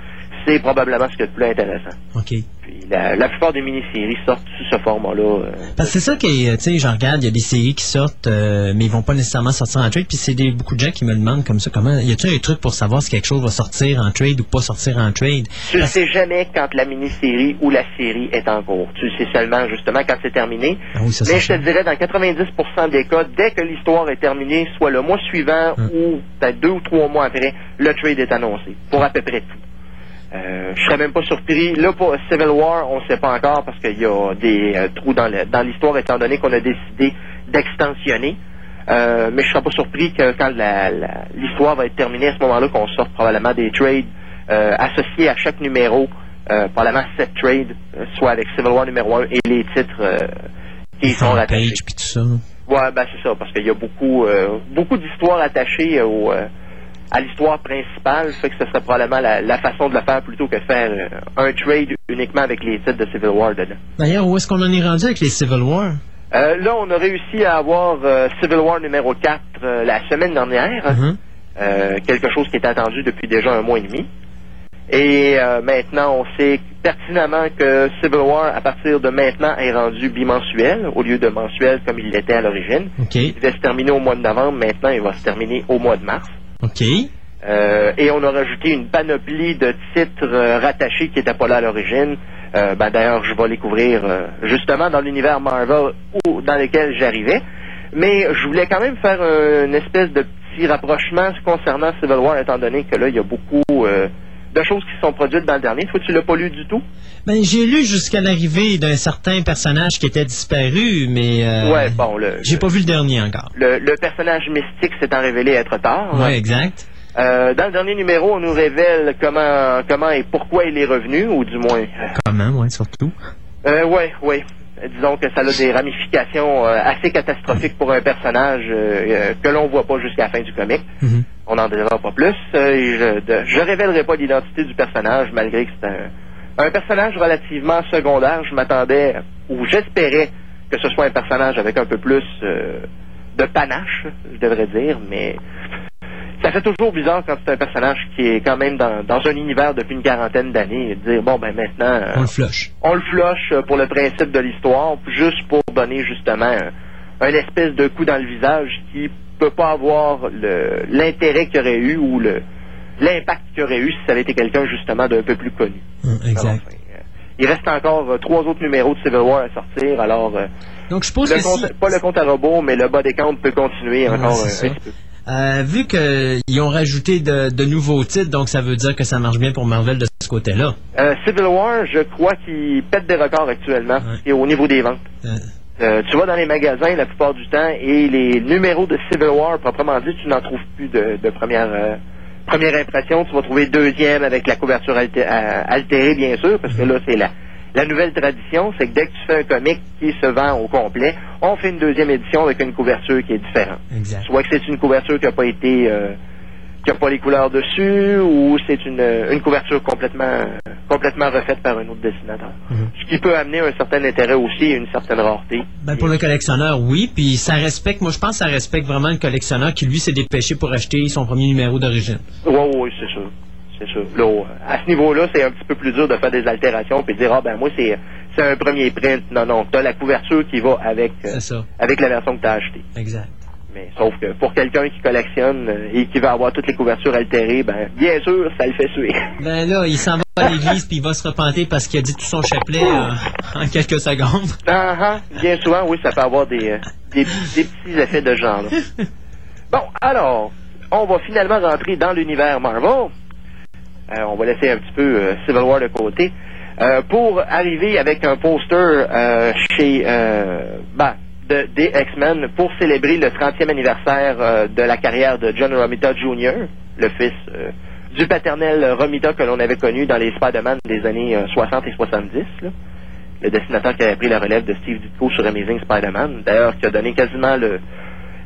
c'est probablement ce qui est le plus intéressant. OK. Puis la, la plupart des mini-séries sortent sous ce format-là. euh, Parce que c'est ça qui est, tu sais, j'en regarde, il y a des séries qui sortent, euh, mais ils vont pas nécessairement sortir en trade, puis c'est des, beaucoup de gens qui me demandent comme ça, comment, y a-t-il un truc pour savoir si quelque chose va sortir en trade ou pas sortir en trade? Tu ne sais jamais quand la mini-série ou la série est en cours. Tu le sais seulement justement quand c'est terminé. Ah oui, ça, Mais je te dirais, dans 90% des cas, dès que l'histoire est terminée, soit le mois suivant Hum. ou peut-être deux ou trois mois après, le trade est annoncé. Pour à peu près tout. Euh, je serais même pas surpris. Là, pour Civil War, on ne sait pas encore parce qu'il y a des euh, trous dans l'histoire, étant donné qu'on a décidé d'extensionner. Euh, mais je serais pas surpris que quand l'histoire va être terminée, à ce moment-là, qu'on sorte probablement des trades euh, associés à chaque numéro, probablement sept trades, soit avec Civil War numéro 1 et les titres qui sont rattachés. page puis tout ça. Ouais, ben c'est ça, parce qu'il y a beaucoup, beaucoup d'histoires attachées au, à l'histoire principale, fait que ce serait probablement la, la façon de le faire plutôt que de faire euh, un trade uniquement avec les titres de Civil War dedans. D'ailleurs, où est-ce qu'on en est rendu avec les Civil War? Euh, là, on a réussi à avoir euh, Civil War numéro 4 euh, la semaine dernière, Mhm. euh, quelque chose qui est attendu depuis déjà un mois et demi. Et euh, maintenant, on sait pertinemment que Civil War, à partir de maintenant, est rendu bimensuel au lieu de mensuel comme il l'était à l'origine. Il devait se terminer au mois de novembre, maintenant il va se terminer au mois de mars. OK. Euh, et on a rajouté une panoplie de titres euh, rattachés qui n'étaient pas là à l'origine. Euh, ben, D'ailleurs, je vais les couvrir euh, justement dans l'univers Marvel où, dans lequel j'arrivais. Mais je voulais quand même faire un- une espèce de petit rapprochement concernant Civil War, étant donné que là, il y a beaucoup euh, de choses qui sont produites dans le dernier. Toi, tu l'as pas lu du tout? Ben, j'ai lu jusqu'à l'arrivée d'un certain personnage qui était disparu, mais euh, ouais, bon, j'ai pas vu le dernier encore. le, le personnage mystique s'étant révélé être tard. Ouais, exact. Euh, dans le dernier numéro, on nous révèle comment, comment et pourquoi il est revenu, ou du moins. euh, Comment, ouais, surtout. Euh, ouais, ouais. Disons que ça a des ramifications euh, assez catastrophiques pour un personnage que l'on voit pas jusqu'à la fin du comic. Mhm. On n'en dira pas plus. Euh, je, je révélerai pas l'identité du personnage, malgré que c'est un, un personnage relativement secondaire. Je m'attendais, ou j'espérais que ce soit un personnage avec un peu plus euh, de panache, je devrais dire, mais ça fait toujours bizarre quand c'est un personnage qui est quand même dans, dans un univers depuis une quarantaine d'années, et de dire, bon, ben maintenant... euh, On le flush. on le flush euh, pour le principe de l'histoire, juste pour donner justement un, un espèce de coup dans le visage qui peut pas avoir l'intérêt qu'il aurait eu ou l'impact qu'il aurait eu si ça avait été quelqu'un justement d'un peu plus connu. Hum, exact. Alors, enfin, euh, il reste encore euh, trois autres numéros de Civil War à sortir, alors euh, Donc, je suppose que compte- si... pas le compte à robot, mais le bas des comptes peut continuer Ouais, encore un, ça. petit peu. Euh, vu qu'ils ont rajouté de, de nouveaux titres, donc ça veut dire que ça marche bien pour Marvel de ce côté-là. Civil War, je crois qu'il pète des records actuellement et au niveau des ventes. Euh, tu vas dans les magasins la plupart du temps et les numéros de Civil War, proprement dit, tu n'en trouves plus de, de première, euh, première impression. Tu vas trouver deuxième avec la couverture alté- euh, altérée, bien sûr, parce que là, c'est la, la nouvelle tradition, c'est que dès que tu fais un comic qui se vend au complet, on fait une deuxième édition avec une couverture qui est différente. exact. Soit que c'est une couverture qui n'a pas été euh, qui a pas les couleurs dessus ou c'est une, une couverture complètement complètement refaite par un autre dessinateur. Ce qui peut amener un certain intérêt aussi et une certaine rareté. Ben, pour le collectionneur, oui, puis ça respecte, moi je pense que ça respecte vraiment le collectionneur qui lui s'est dépêché pour acheter son premier numéro d'origine. Oui, oui, c'est sûr. C'est sûr. Là, à ce niveau-là, c'est un petit peu plus dur de faire des altérations puis de dire Ah ben moi c'est c'est un premier print. Non, non, t'as la couverture qui va avec euh, avec la version que t'as achetée. Exact. Mais sauf que pour quelqu'un qui collectionne euh, et qui va avoir toutes les couvertures altérées, ben bien sûr, ça le fait suer. Ben là, il s'en va à l'église puis il va se repentir parce qu'il a dit tout son chapelet euh, en quelques secondes. Ah, ah, bien souvent, oui, ça peut avoir des, euh, des, des petits effets de genre. là. Bon, alors, on va finalement rentrer dans l'univers Marvel. Euh, on va laisser un petit peu Civil War de côté. Pour arriver avec un poster chez ben, de, des X-Men pour célébrer le 30e anniversaire euh, de la carrière de John Romita Jr., le fils euh, du paternel Romita que l'on avait connu dans les Spider-Man des années euh, 60 et 70. là le dessinateur qui avait pris la relève de Steve Ditko sur Amazing Spider-Man, d'ailleurs qui a donné quasiment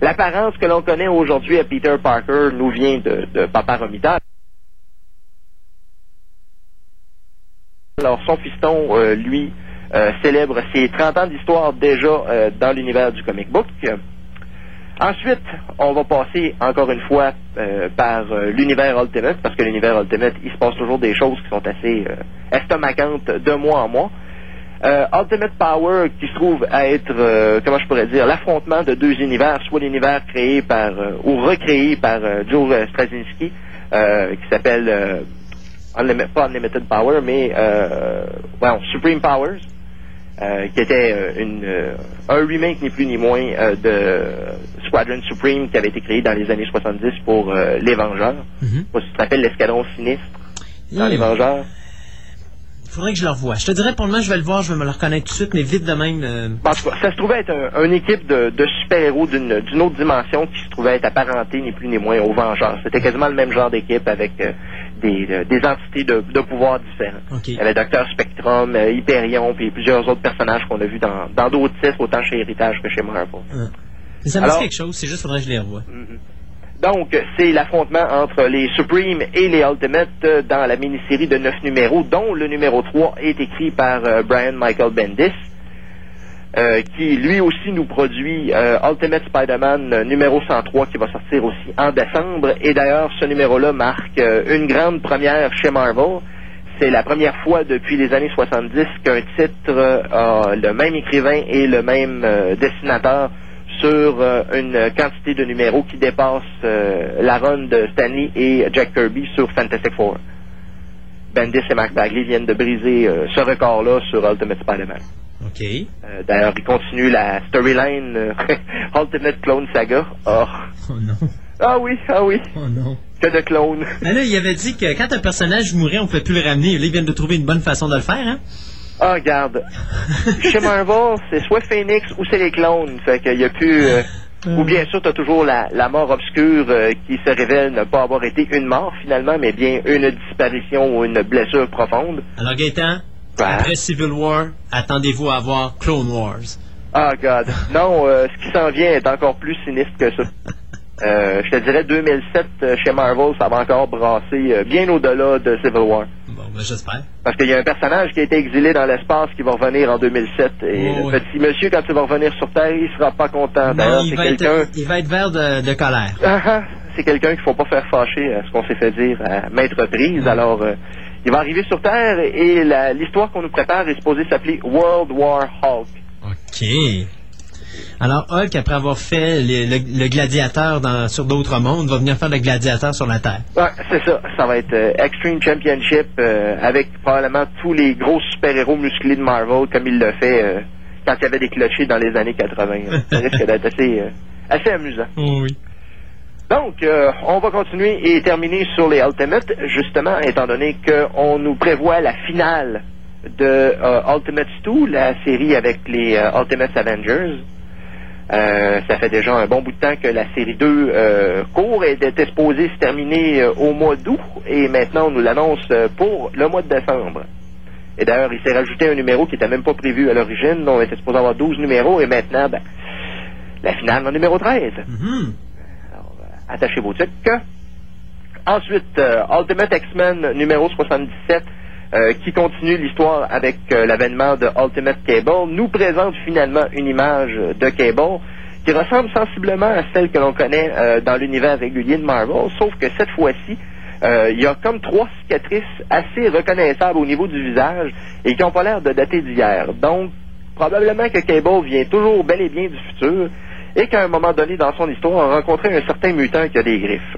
l'apparence que l'on connaît aujourd'hui à Peter Parker nous vient de, Papa Romita. Alors son fiston, euh, lui, euh, célèbre ses 30 ans d'histoire déjà euh, dans l'univers du comic book. Ensuite, on va passer encore une fois euh, par euh, l'univers Ultimate, parce que l'univers Ultimate, il se passe toujours des choses qui sont assez euh, estomacantes de mois en mois. Euh, Ultimate Power qui se trouve à être, euh, comment je pourrais dire, l'affrontement de deux univers, soit l'univers créé par, euh, ou recréé par euh, Joe Straczynski, euh, qui s'appelle, euh, pas Unlimited Power, mais, euh, well, Supreme Powers, euh, qui était euh, une, euh, un remake ni plus ni moins euh, de Squadron Supreme qui avait été créé dans les années 70 pour les Vengeurs. Je sais pas si tu te rappelles l'escadron sinistre dans Hmm. les Vengeurs. Faudrait que je le revoie. Je te dirais pour le moment, je vais le voir, je vais me le reconnaître tout de suite, mais vite de même. En tout cas, ça se trouvait être un- une équipe de, de super-héros d'une d'une autre dimension qui se trouvait être apparentée ni plus ni moins aux Vengeurs. C'était quasiment le même genre d'équipe avec des, euh, des entités de, de pouvoir différents. OK. Il y avait Docteur Spectrum, euh, Hyperion, puis plusieurs autres personnages qu'on a vus dans dans d'autres titres, autant chez Héritage que chez Marvel. Mais ça me dit Alors- quelque chose, c'est juste faudrait que je les revoie. Donc, c'est l'affrontement entre les Supreme et les Ultimate euh, dans la mini-série de neuf numéros, dont le numéro 3 est écrit par euh, Brian Michael Bendis, euh, qui lui aussi nous produit euh, Ultimate Spider-Man euh, numéro 103 qui va sortir aussi en décembre. Et d'ailleurs, ce numéro-là marque une grande première chez Marvel. C'est la première fois depuis les années 70 qu'un titre a le même écrivain et le même dessinateur sur une quantité de numéros qui dépasse la run de Stanley et Jack Kirby sur Fantastic Four. Bendis et Mark Bagley viennent de briser ce record-là sur Ultimate Spider-Man. OK. Euh, D'ailleurs, ils continuent la storyline euh, Ultimate Clone Saga. Oh. Oh non. Ah oui, ah oui, Oh non. que de clones. Mais là, il avait dit que quand un personnage mourait, on pouvait plus le ramener. Là, ils viennent de trouver une bonne façon de le faire, hein? Ah, regarde. Chez Marvel, c'est soit Phoenix ou c'est les clones. Fait qu'il y a plus... euh, ou bien sûr, t'as toujours la, la mort obscure euh, qui se révèle ne pas avoir été une mort finalement, mais bien une disparition ou une blessure profonde. Alors, Gaëtan, Après Civil War, attendez-vous à voir Clone Wars. Ah, God. Non, euh, ce qui s'en vient est encore plus sinistre que ça. Euh, je te dirais 2007 euh, chez Marvel, ça va encore brasser euh, bien au-delà de Civil War. Bon, ben, j'espère. Parce qu'il y a un personnage qui a été exilé dans l'espace qui va revenir en 2007. Et Oh, le monsieur, quand il va revenir sur Terre, il sera pas content. Non, D'ailleurs, il c'est va, être, quelqu'un... il va être vert de, de colère. Ah, ah, c'est quelqu'un qu'il faut pas faire fâcher ce qu'on s'est fait dire à maintes reprises. Alors, euh, il va arriver sur Terre et l'histoire qu'on nous prépare est supposée s'appeler World War Hulk. OK. Alors, Hulk, après avoir fait le, le- le gladiateur dans- sur d'autres mondes, va venir faire le gladiateur sur la Terre. Ouais, c'est ça. Ça va être euh, Extreme Championship euh, avec probablement tous les gros super-héros musclés de Marvel comme il l'a fait euh, quand il y avait des clochers dans les années 80. Ça risque d'être assez, assez amusant. oui. Donc, euh, on va continuer et terminer sur les Ultimates, justement, étant donné qu'on nous prévoit la finale de euh, Ultimates 2, la série avec les euh, Ultimates Avengers. Euh, ça fait déjà un bon bout de temps que la série 2 euh, court et était supposée se terminer au mois d'août et maintenant on nous l'annonce pour le mois de décembre. Et d'ailleurs, il s'est rajouté un numéro qui n'était même pas prévu à l'origine. On était supposé avoir 12 numéros et maintenant, ben, la finale en numéro 13. Alors, euh, attachez vos trucs. Ensuite, euh, Ultimate X-Men numéro 77, euh, qui continue l'histoire avec euh, l'avènement de Ultimate Cable, nous présente finalement une image de Cable qui ressemble sensiblement à celle que l'on connaît dans l'univers régulier de Marvel, sauf que cette fois-ci, il y a comme trois cicatrices assez reconnaissables au niveau du visage et qui n'ont pas l'air de dater d'hier. Donc, probablement que Cable vient toujours bel et bien du futur et qu'à un moment donné dans son histoire, a rencontré un certain mutant qui a des griffes.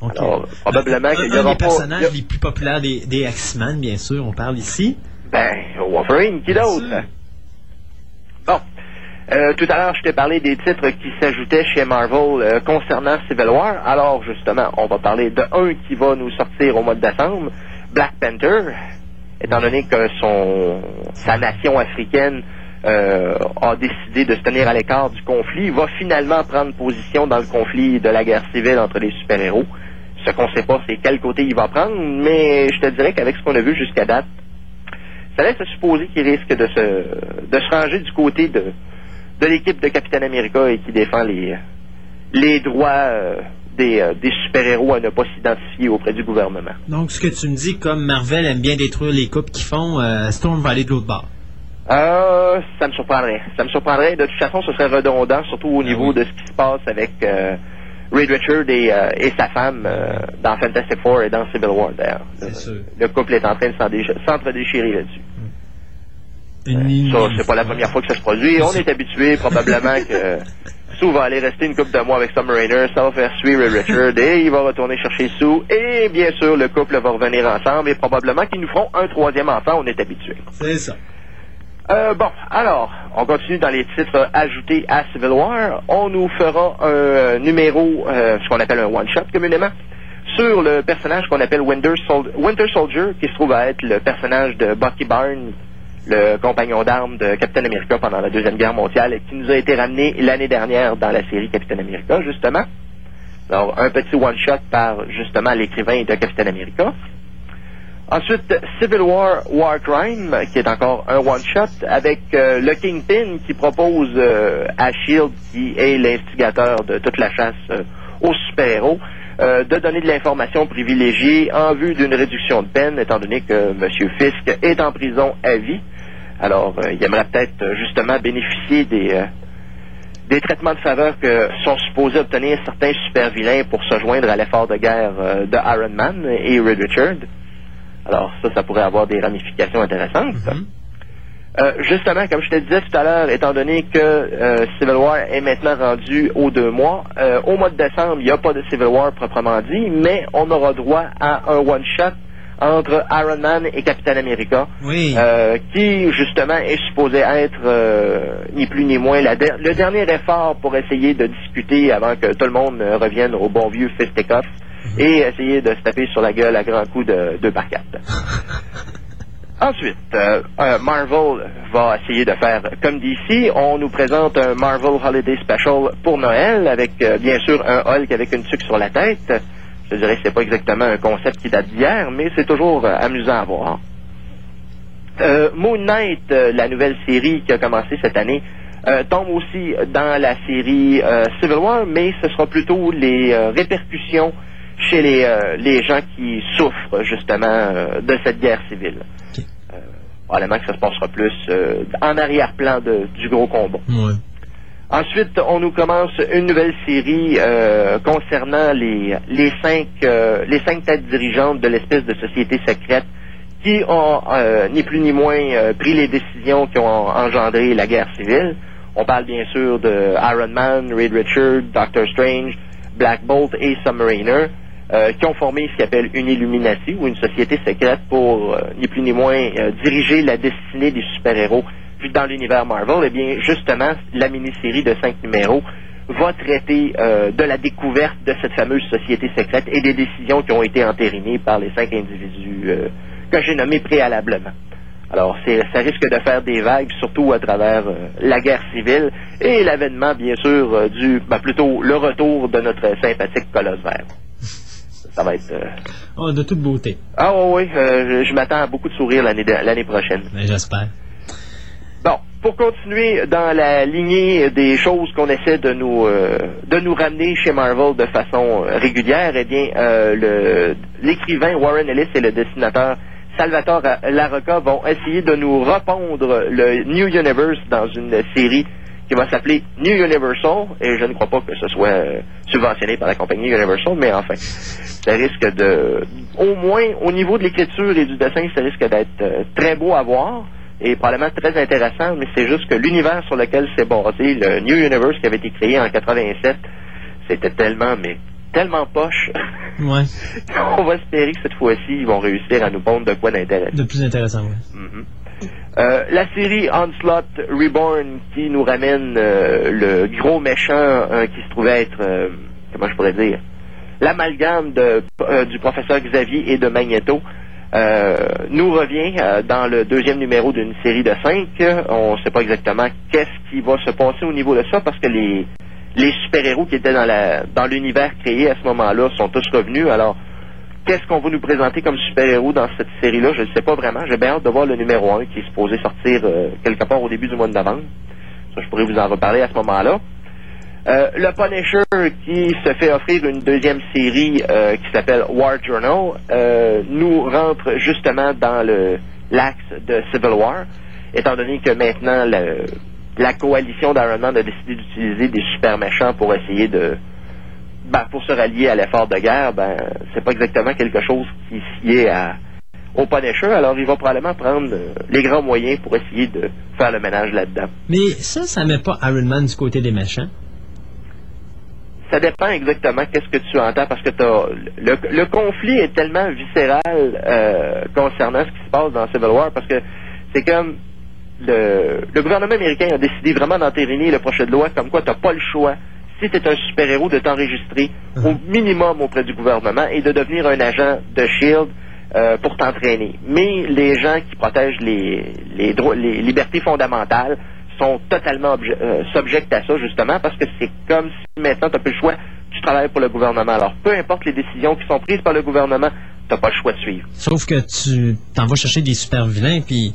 OK. Alors, probablement qu'il y un aura des pas... personnages il y a- les plus populaires des, des X-Men, bien sûr, on parle ici. Ben, Wolverine, qui d'autre? Bon. Euh, tout à l'heure, je t'ai parlé des titres qui s'ajoutaient chez Marvel euh, concernant Civil War. Alors, justement, on va parler de un qui va nous sortir au mois de décembre, Black Panther, étant donné que son sa nation africaine euh, a décidé de se tenir à l'écart du conflit, va finalement prendre position dans le conflit de la guerre civile entre les super-héros. Ce qu'on ne sait pas, c'est quel côté il va prendre, mais je te dirais qu'avec ce qu'on a vu jusqu'à date, ça laisse supposer qu'il risque de se, de se ranger du côté de, de l'équipe de Capitaine America et qui défend les, les droits euh, des, euh, des super-héros à ne pas s'identifier auprès du gouvernement. Donc, ce que tu me dis, comme Marvel aime bien détruire les coupes qu'ils font, Storm va aller de l'autre bord. Euh, ça me surprendrait. Ça me surprendrait. De toute façon, ce serait redondant, surtout au niveau de ce qui se passe avec euh, Reed Richard et, euh, et sa femme euh, dans Fantastic Four et dans Civil War, d'ailleurs. Le, le couple est en train de s'en déch- s'entre-déchirer là-dessus. Ça, c'est pas la première fois que ça se produit. On est habitué probablement que Sue va aller rester une couple de mois avec Submariner, ça va faire suivre Richard et il va retourner chercher Sue. Et bien sûr, le couple va revenir ensemble et probablement qu'ils nous feront un troisième enfant, on est habitué. C'est ça. Euh, bon, alors, on continue dans les titres ajoutés à Civil War. On nous fera un euh, numéro, euh, ce qu'on appelle un one-shot communément, sur le personnage qu'on appelle Winter, Sol- Winter Soldier, qui se trouve à être le personnage de Bucky Barnes, le compagnon d'armes de Captain America pendant la Deuxième Guerre mondiale, et qui nous a été ramené l'année dernière dans la série Captain America, justement. Alors, un petit one-shot par, justement, l'écrivain de Captain America. Ensuite, Civil War War Crime, qui est encore un one-shot, avec euh, le Kingpin qui propose euh, à S.H.I.E.L.D., qui est l'instigateur de toute la chasse euh, aux super-héros, de donner de l'information privilégiée en vue d'une réduction de peine, étant donné que M. Fisk est en prison à vie. Alors, il aimerait peut-être justement bénéficier des, des traitements de faveur que sont supposés obtenir certains super-vilains pour se joindre à l'effort de guerre de Iron Man et Reed Richard. Alors ça, ça pourrait avoir des ramifications intéressantes. Euh, justement, comme je te disais tout à l'heure, étant donné que euh, Civil War est maintenant rendu aux deux mois, euh, au mois de décembre, il n'y a pas de Civil War proprement dit, mais on aura droit à un one-shot entre Iron Man et Captain America, Oui. euh, qui justement est supposé être euh, ni plus ni moins la der- le dernier effort pour essayer de discuter avant que tout le monde revienne au bon vieux fisticuff et essayer de se taper sur la gueule à grands coups de deux par quatre. Ensuite, euh, euh, Marvel va essayer de faire comme d'ici. On nous présente un Marvel Holiday Special pour Noël avec euh, bien sûr un Hulk avec une tuque sur la tête. Je dirais que c'est pas exactement un concept qui date d'hier, mais c'est toujours amusant à voir. Moon Knight, la nouvelle série qui a commencé cette année, tombe aussi dans la série Civil War, mais ce sera plutôt les répercussions chez les, euh, les gens qui souffrent justement euh, de cette guerre civile. Euh, probablement que ça se passera plus en arrière-plan du gros combat. Ouais. Ensuite, on nous commence une nouvelle série concernant les, les, cinq, les cinq têtes dirigeantes de l'espèce de société secrète qui ont ni plus ni moins pris les décisions qui ont engendré la guerre civile. On parle bien sûr de Iron Man, Reed Richard, Doctor Strange, Black Bolt et Submariner, euh, qui ont formé ce qu'ils appellent une Illuminati ou une société secrète pour euh, ni plus ni moins euh, diriger la destinée des super-héros. Puis dans l'univers Marvel, eh bien justement, la mini-série de cinq numéros va traiter euh, de la découverte de cette fameuse société secrète et des décisions qui ont été entérinées par les cinq individus euh, que j'ai nommés préalablement. Alors, ça risque de faire des vagues, surtout à travers la guerre civile et l'avènement, bien sûr, du, ben, plutôt le retour de notre sympathique colosse vert. Ça va être... euh, Oh, de toute beauté. Ah oui, oui, euh, je, je m'attends à beaucoup de sourires l'année, de- l'année prochaine. Ben, j'espère. Bon, pour continuer dans la lignée des choses qu'on essaie de nous euh, de nous ramener chez Marvel de façon régulière, eh bien, le- l'écrivain Warren Ellis et le dessinateur Salvatore Larocca vont essayer de nous repondre le New Universe dans une série qui va s'appeler New Universal, et je ne crois pas que ce soit euh, subventionné par la compagnie Universal, mais enfin, ça risque de, au moins au niveau de l'écriture et du dessin, ça risque d'être euh, très beau à voir et probablement très intéressant, mais c'est juste que l'univers sur lequel c'est basé, le New Universe qui avait été créé en 87, c'était tellement, mais tellement poche. Ouais. On va espérer que cette fois-ci, ils vont réussir à nous pondre de quoi d'intéressant. De plus intéressant, ouais. Mhm. Euh, la série Onslaught Reborn qui nous ramène euh, le gros méchant euh, qui se trouvait être, comment je pourrais dire, l'amalgame du professeur Xavier et de Magneto. nous revient dans le deuxième numéro d'une série de cinq. On ne sait pas exactement qu'est-ce qui va se passer au niveau de ça parce que les, les super-héros qui étaient dans la dans l'univers créé à ce moment-là sont tous revenus. Alors, qu'est-ce qu'on va nous présenter comme super-héros dans cette série-là? Je ne sais pas vraiment. J'ai bien hâte de voir le numéro 1 qui est supposé sortir euh, quelque part au début du mois de novembre. Ça, je pourrais vous en reparler à ce moment-là. Euh, le Punisher qui se fait offrir une deuxième série euh, qui s'appelle War Journal nous rentre justement dans l'axe de Civil War, étant donné que maintenant la coalition d'Iron Man a décidé d'utiliser des super méchants pour essayer de ben, pour se rallier à l'effort de guerre, ben c'est pas exactement quelque chose qui sied à au Punisher, alors il va probablement prendre euh, les grands moyens pour essayer de faire le ménage là-dedans. Mais ça, ça met pas Iron Man du côté des méchants? Ça dépend exactement qu'est-ce que tu entends parce que t'as le, le conflit est tellement viscéral euh, concernant ce qui se passe dans Civil War parce que c'est comme le, le gouvernement américain a décidé vraiment d'entériner le projet de loi comme quoi tu n'as pas le choix si tu es un super-héros de t'enregistrer au minimum auprès du gouvernement et de devenir un agent de SHIELD euh, pour t'entraîner. Mais les gens qui protègent les, les, droits, les libertés fondamentales sont totalement euh, subjects à ça, justement, parce que c'est comme si maintenant tu n'as plus le choix, tu travailles pour le gouvernement. Alors, peu importe les décisions qui sont prises par le gouvernement, tu n'as pas le choix de suivre. Sauf que tu t'en vas chercher des super vilains, puis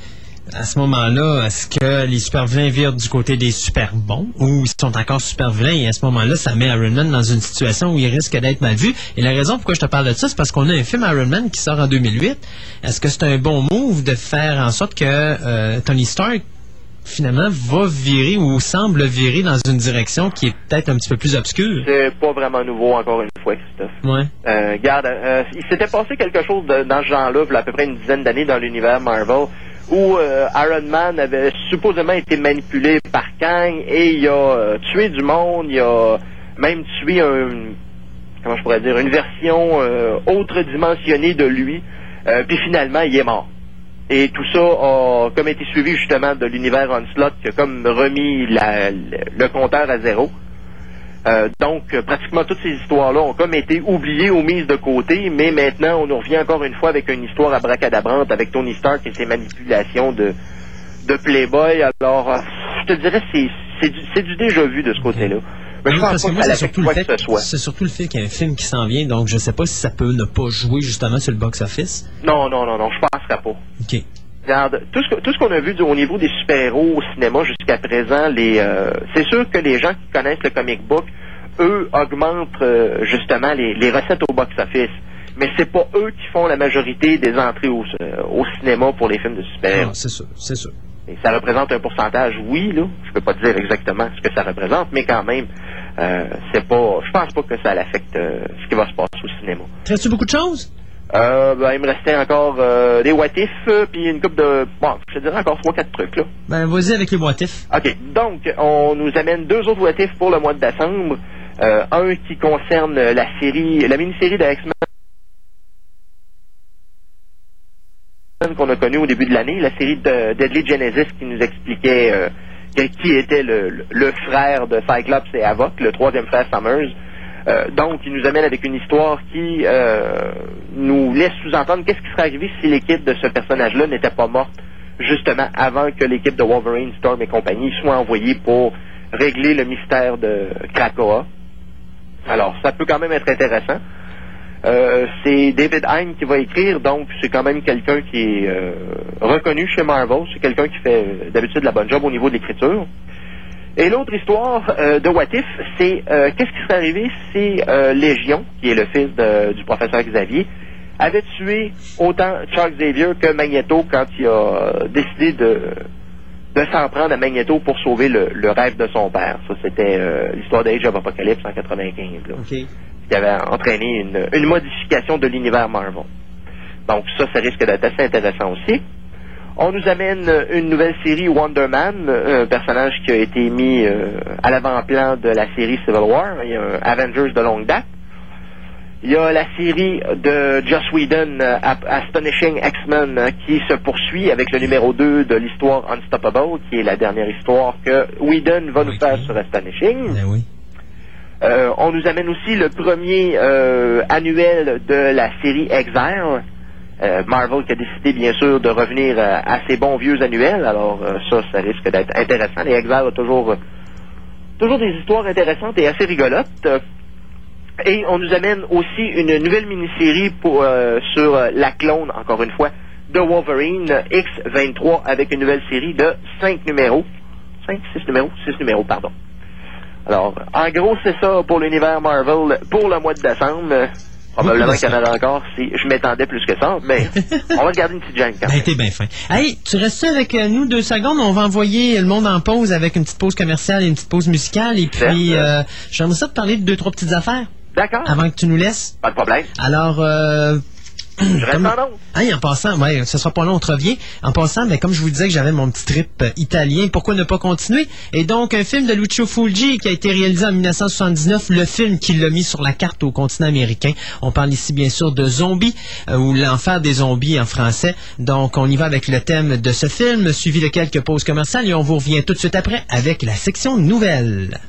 à ce moment-là, est-ce que les super vilains virent du côté des super bons ou ils sont encore super vilains et à ce moment-là, ça met Iron Man dans une situation où il risque d'être mal vu. Et la raison pourquoi je te parle de ça, c'est parce qu'on a un film Iron Man qui sort en 2008. Est-ce que c'est un bon move de faire en sorte que euh, Tony Stark finalement va virer ou semble virer dans une direction qui est peut-être un petit peu plus obscure? C'est pas vraiment nouveau, encore une fois, Christophe. Ouais. Euh, regarde, euh, il s'était passé quelque chose de- dans ce genre-là, il y a à peu près une dizaine d'années dans l'univers Marvel, où euh, Iron Man avait supposément été manipulé par Kang et il a euh, tué du monde, il a même tué un, comment je pourrais dire, une version euh, autre dimensionnée de lui, euh, puis finalement il est mort. Et tout ça a comme été suivi justement de l'univers Onslaught qui a comme remis la- le, le compteur à zéro. Euh, donc, euh, pratiquement toutes ces histoires-là ont comme été oubliées ou mises de côté, mais maintenant, on nous revient encore une fois avec une histoire abracadabrante avec Tony Stark et ses manipulations de, de Playboy. Alors, euh, je te dirais, c'est, c'est, du, c'est du déjà vu de ce côté-là. Mais je pense que c'est surtout, le quoi fait, que ce soit. c'est surtout le fait qu'il y a un film qui s'en vient, donc je sais pas si ça peut ne pas jouer justement sur le box-office. Non, non, non, non, je penserais pas. OK. Regarde, tout ce, que- tout ce qu'on a vu du- au niveau des super-héros au cinéma jusqu'à présent, les, euh, c'est sûr que les gens qui connaissent le comic book, eux, augmentent euh, justement les, les recettes au box-office. Mais c'est pas eux qui font la majorité des entrées au, euh, au cinéma pour les films de super-héros. Ah, c'est sûr, c'est sûr. Et ça représente un pourcentage, oui, là. Je peux pas dire exactement ce que ça représente, mais quand même, euh, c'est pas. Je pense pas que ça l'affecte ce qui va se passer au cinéma. Reste-tu beaucoup de choses? Euh, ben, il me restait encore euh, des what if, euh, puis une coupe de. Bon, je te dirais encore trois, quatre trucs, là. Ben, vas-y avec les motifs. OK. Donc, on nous amène deux autres what if pour le mois de décembre. Euh, un qui concerne la série, la mini-série de X-Men qu'on a connue au début de l'année, la série de Deadly Genesis qui nous expliquait euh, qui était le, le- le frère de Cyclops et Havok, le troisième frère Summers. Euh, donc, il nous amène avec une histoire qui euh, nous laisse sous-entendre qu'est-ce qui serait arrivé si l'équipe de ce personnage-là n'était pas morte justement avant que l'équipe de Wolverine, Storm et compagnie soit envoyée pour régler le mystère de Krakoa. Alors, ça peut quand même être intéressant. Euh, c'est David Hein qui va écrire, donc c'est quand même quelqu'un qui est euh, reconnu chez Marvel. C'est quelqu'un qui fait euh, d'habitude la bonne job au niveau de l'écriture. Et l'autre histoire euh, de What If, c'est euh, qu'est-ce qui serait arrivé si euh, Légion, qui est le fils de- du professeur Xavier, avait tué autant Chuck Xavier que Magneto quand il a décidé de, de s'en prendre à Magneto pour sauver le, le rêve de son père. Ça, c'était l'histoire d'Age of Apocalypse en 95. là qui avait entraîné une, une modification de l'univers Marvel. Donc ça, ça risque d'être assez intéressant aussi. On nous amène une nouvelle série Wonder Man, un personnage qui a été mis euh, à l'avant-plan de la série Civil War. Il y a un Avengers de longue date. Il y a la série de Joss Whedon, euh, Astonishing X-Men, euh, qui se poursuit avec le numéro 2 de l'histoire Unstoppable, qui est la dernière histoire que Whedon va nous faire sur Astonishing. Euh, on nous amène aussi le premier euh, annuel de la série Exile. Euh, Marvel qui a décidé bien sûr de revenir euh, à ses bons vieux annuels. Alors euh, ça, ça risque d'être intéressant. Les Exile ont toujours, toujours des histoires intéressantes et assez rigolotes. Et on nous amène aussi une nouvelle mini-série pour, sur la clone, encore une fois, de Wolverine X23 avec une nouvelle série de 5 numéros. 5, 6 numéros? 6 numéros, pardon. Alors, en gros, c'est ça pour l'univers Marvel pour le mois de décembre. Probablement qu'il y en a encore si je m'étendais plus que ça, mais on va regarder une petite jungle quand Ben, même. t'es bien fin. Hey, tu restes avec euh, nous deux secondes? On va envoyer le monde en pause avec une petite pause commerciale et une petite pause musicale. Et puis, euh, j'aimerais ça te parler de deux, trois petites affaires. D'accord. Avant que tu nous laisses. Pas de problème. Alors, euh, Je reste en. Hey, en passant, ouais, ce sera pas long, on te revient. En passant, ben, comme je vous disais que j'avais mon petit trip euh, italien, pourquoi ne pas continuer? Et donc, un film de Lucio Fulgi qui a été réalisé en 1979, le film qui l'a mis sur la carte au continent américain. On parle ici, bien sûr, de Zombies, euh, ou L'enfer des zombies en français. Donc, on y va avec le thème de ce film, suivi de quelques pauses commerciales, et on vous revient tout de suite après avec la section nouvelles.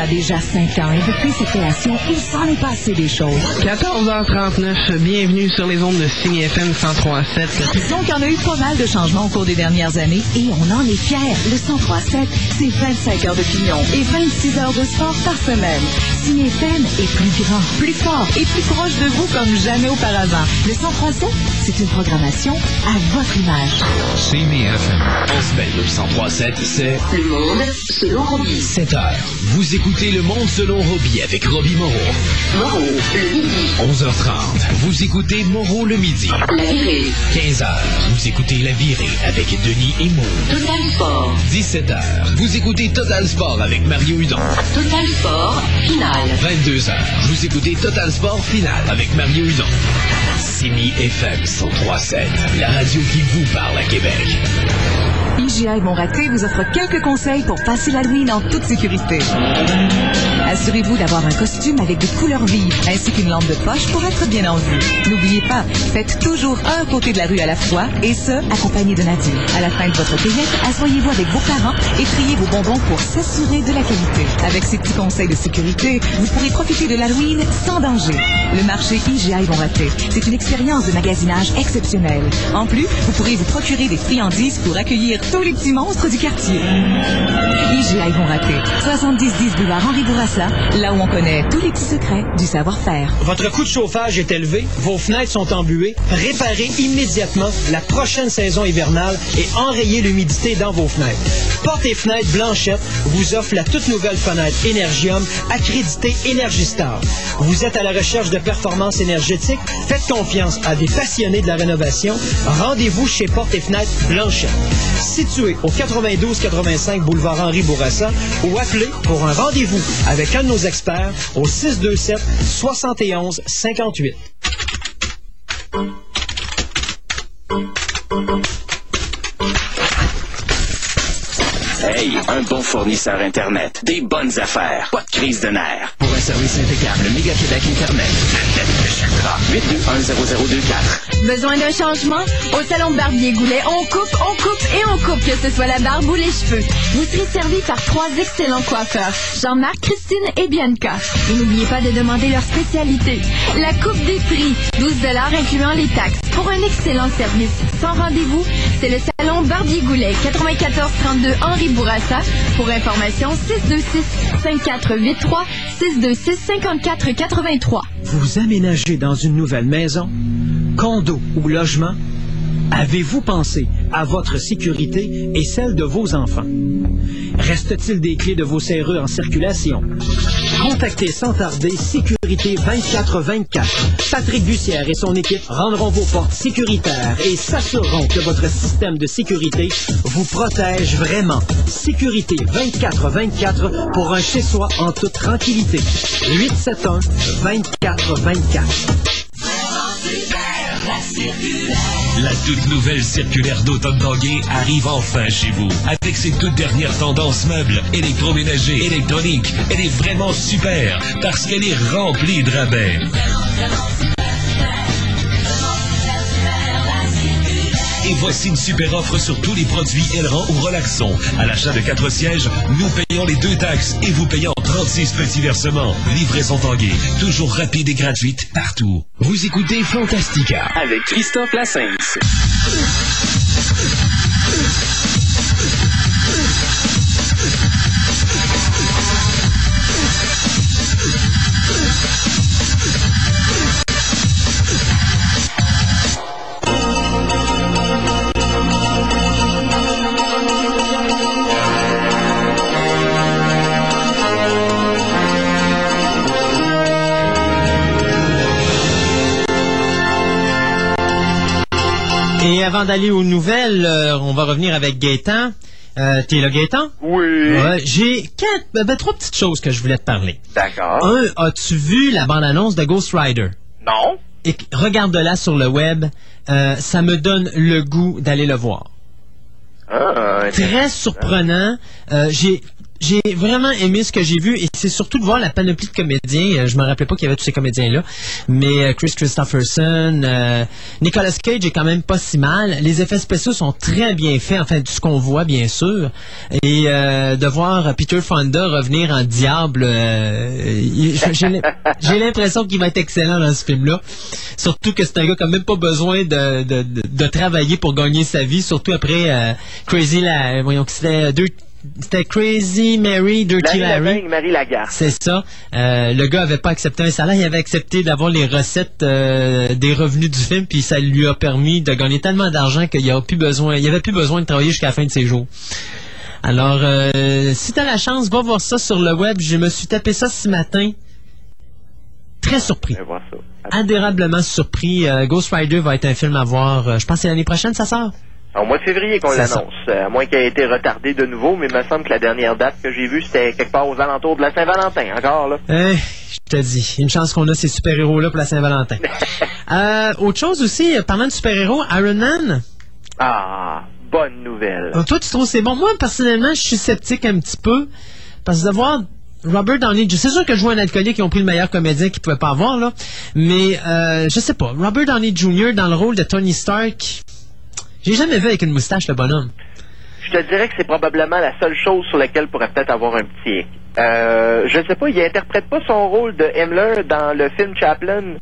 A déjà 5 ans et depuis sa création, il s'en est passé des choses. 14h39, bienvenue sur les ondes de Signe FM 103.7. Disons qu'il y en a eu pas mal de changements au cours des dernières années et on en est fiers. Le 103.7, c'est 25 heures d'opinion et 26 heures de sport par semaine. Signe FM est plus grand, plus fort et plus proche de vous comme jamais auparavant. Le 103.7, c'est une programmation à votre image. CMI FM. En semaine, le 1037, c'est Le monde selon Robbie. 7 heures. Vous écoutez Le Monde selon Robbie avec Robbie Moreau. Moreau, le midi. 11h30. Vous écoutez Moreau le midi. La virée. 15h. Vous écoutez La Virée avec Denis et Maud. Total Sport. 17h. Vous écoutez Total Sport avec Mario Hudon. Total Sport, finale. 22h. Vous écoutez Total Sport Final avec Mario Hudon. Simi FM 103.7. La radio qui vous parle à Québec. IGA Bon Raté vous offre quelques conseils pour passer l'Halloween en toute sécurité. Assurez-vous d'avoir un costume avec des couleurs vives ainsi qu'une lampe de poche pour être bien en vue. N'oubliez pas, faites toujours un côté de la rue à la fois et ce, accompagné d'un adulte. À la fin de votre cueillette, asseyez-vous avec vos parents et triez vos bonbons pour s'assurer de la qualité. Avec ces petits conseils de sécurité, vous pourrez profiter de l'Halloween sans danger. Le marché IGA Bon Raté, c'est une expérience de magasinage exceptionnelle. En plus, vous pourrez vous procurer des friandises pour accueillir tous les petits monstres du quartier. IGA Bon Raté, 7010 boulevard Henri Bourassa, là où on connaît tous les petits secrets du savoir-faire. Votre coût de chauffage est élevé, vos fenêtres sont embuées. Réparez immédiatement la prochaine saison hivernale et enrayez l'humidité dans vos fenêtres. Porte et fenêtres Blanchette vous offre la toute nouvelle fenêtre Energium accréditée Énergistar. Vous êtes à la recherche de performance énergétique? Faites confiance à des passionnés de la rénovation. Rendez-vous chez Porte et fenêtres Blanchette. Situé au 92-85 boulevard Henri Bourassa ou appelez pour un rendez-vous avec un de nos experts au 627 71 58. Hey, un bon fournisseur Internet. Des bonnes affaires. Pas de crise de nerfs. Pour un service impeccable, Méga Québec Internet. 821-0024. Besoin d'un changement? Au salon Barbier Goulet, on coupe, on coupe et on coupe, que ce soit la barbe ou les cheveux. Vous serez servi par trois excellents coiffeurs, Jean-Marc, Christine et Bianca. Et n'oubliez pas de demander leur spécialité. La coupe des prix, 12 incluant les taxes. Pour un excellent service sans rendez-vous, c'est le salon Barbier Goulet, 94 32 Henri Pour information, 626 5483 626 54 83. Vous aménagez dans une nouvelle maison, condo ou logement? Avez-vous pensé à votre sécurité et celle de vos enfants? Reste-t-il des clés de vos serrures en circulation? Contactez sans tarder Sécurité 2424. Patrick Bussière et son équipe rendront vos portes sécuritaires et s'assureront que votre système de sécurité vous protège vraiment. Sécurité 2424 pour un chez-soi en toute tranquillité. 871 2424. La toute nouvelle circulaire d'automne Tanguay arrive enfin chez vous. Avec ses toutes dernières tendances meubles, électroménagers, électroniques. Elle est vraiment super parce qu'elle est remplie de rabais. Et voici une super offre sur tous les produits Elran ou Relaxon. À l'achat de 4 sièges, nous payons les deux taxes et vous payons 36 petits versements. Livraison Tanguay, toujours rapide et gratuite partout. Vous écoutez Fantastica. Avec Christophe Lassens. Et avant d'aller aux nouvelles, euh, on va revenir avec Gaétan. Euh, T'es là, Gaétan? Oui. Ouais, J'ai quatre, ben, ben, trois petites choses que je voulais te parler. D'accord. Un, as-tu vu la bande-annonce de Ghost Rider? Non. Et regarde-la sur le web. Euh, ça me donne le goût d'aller le voir. Ah, Très surprenant. Euh, j'ai j'ai vraiment aimé ce que j'ai vu et c'est surtout de voir la panoplie de comédiens. Euh, Je me rappelais pas qu'il y avait tous ces comédiens-là, mais euh, Chris Christopherson, euh, Nicolas Cage est quand même pas si mal. Les effets spéciaux sont très bien faits, enfin de ce qu'on voit bien sûr. Et euh, de voir Peter Fonda revenir en diable, euh, j'ai l'im- j'ai l'impression qu'il va être excellent dans ce film-là. Surtout que c'est un gars qui même pas besoin de, de, de- de travailler pour gagner sa vie, surtout après euh, Crazy la, voyons que c'était deux c'était Crazy Mary, Dirty Larry Larry. Lavigne, Marie Lagarde. C'est ça. Euh, le gars avait pas accepté un salaire, il avait accepté d'avoir les recettes euh, des revenus du film, puis ça lui a permis de gagner tellement d'argent qu'il a plus besoin, il avait plus besoin de travailler jusqu'à la fin de ses jours. Alors, euh, si t'as la chance, va voir ça sur le web. Je me suis tapé ça ce matin. Très surpris. Admirablement surpris. Euh, Ghost Rider va être un film à voir. je pense que c'est l'année prochaine, ça sort? Au mois de février qu'on l'annonce. À moins qu'il ait été retardé de nouveau, mais il me semble que la dernière date que j'ai vue, c'était quelque part aux alentours de la Saint-Valentin, encore, là. Eh, je te dis, une chance qu'on a ces super-héros-là pour la Saint-Valentin. Euh, autre chose aussi, euh, parlant de super-héros, Iron Man. Ah, bonne nouvelle. Euh, toi, tu trouves que c'est bon? Moi, personnellement, je suis sceptique un petit peu. Parce que de voir Robert Downey, c'est sûr que je vois un alcoolique qui ont pris le meilleur comédien qu'ils pouvaient pas avoir, là. Mais, euh, je sais pas. Robert Downey Jr. dans le rôle de Tony Stark, j'ai jamais vu avec une moustache, le bonhomme. Je te dirais que c'est probablement la seule chose sur laquelle pourrait peut-être avoir un petit hic. Euh, je ne sais pas, il interprète pas son rôle de Himmler dans le film Chaplin,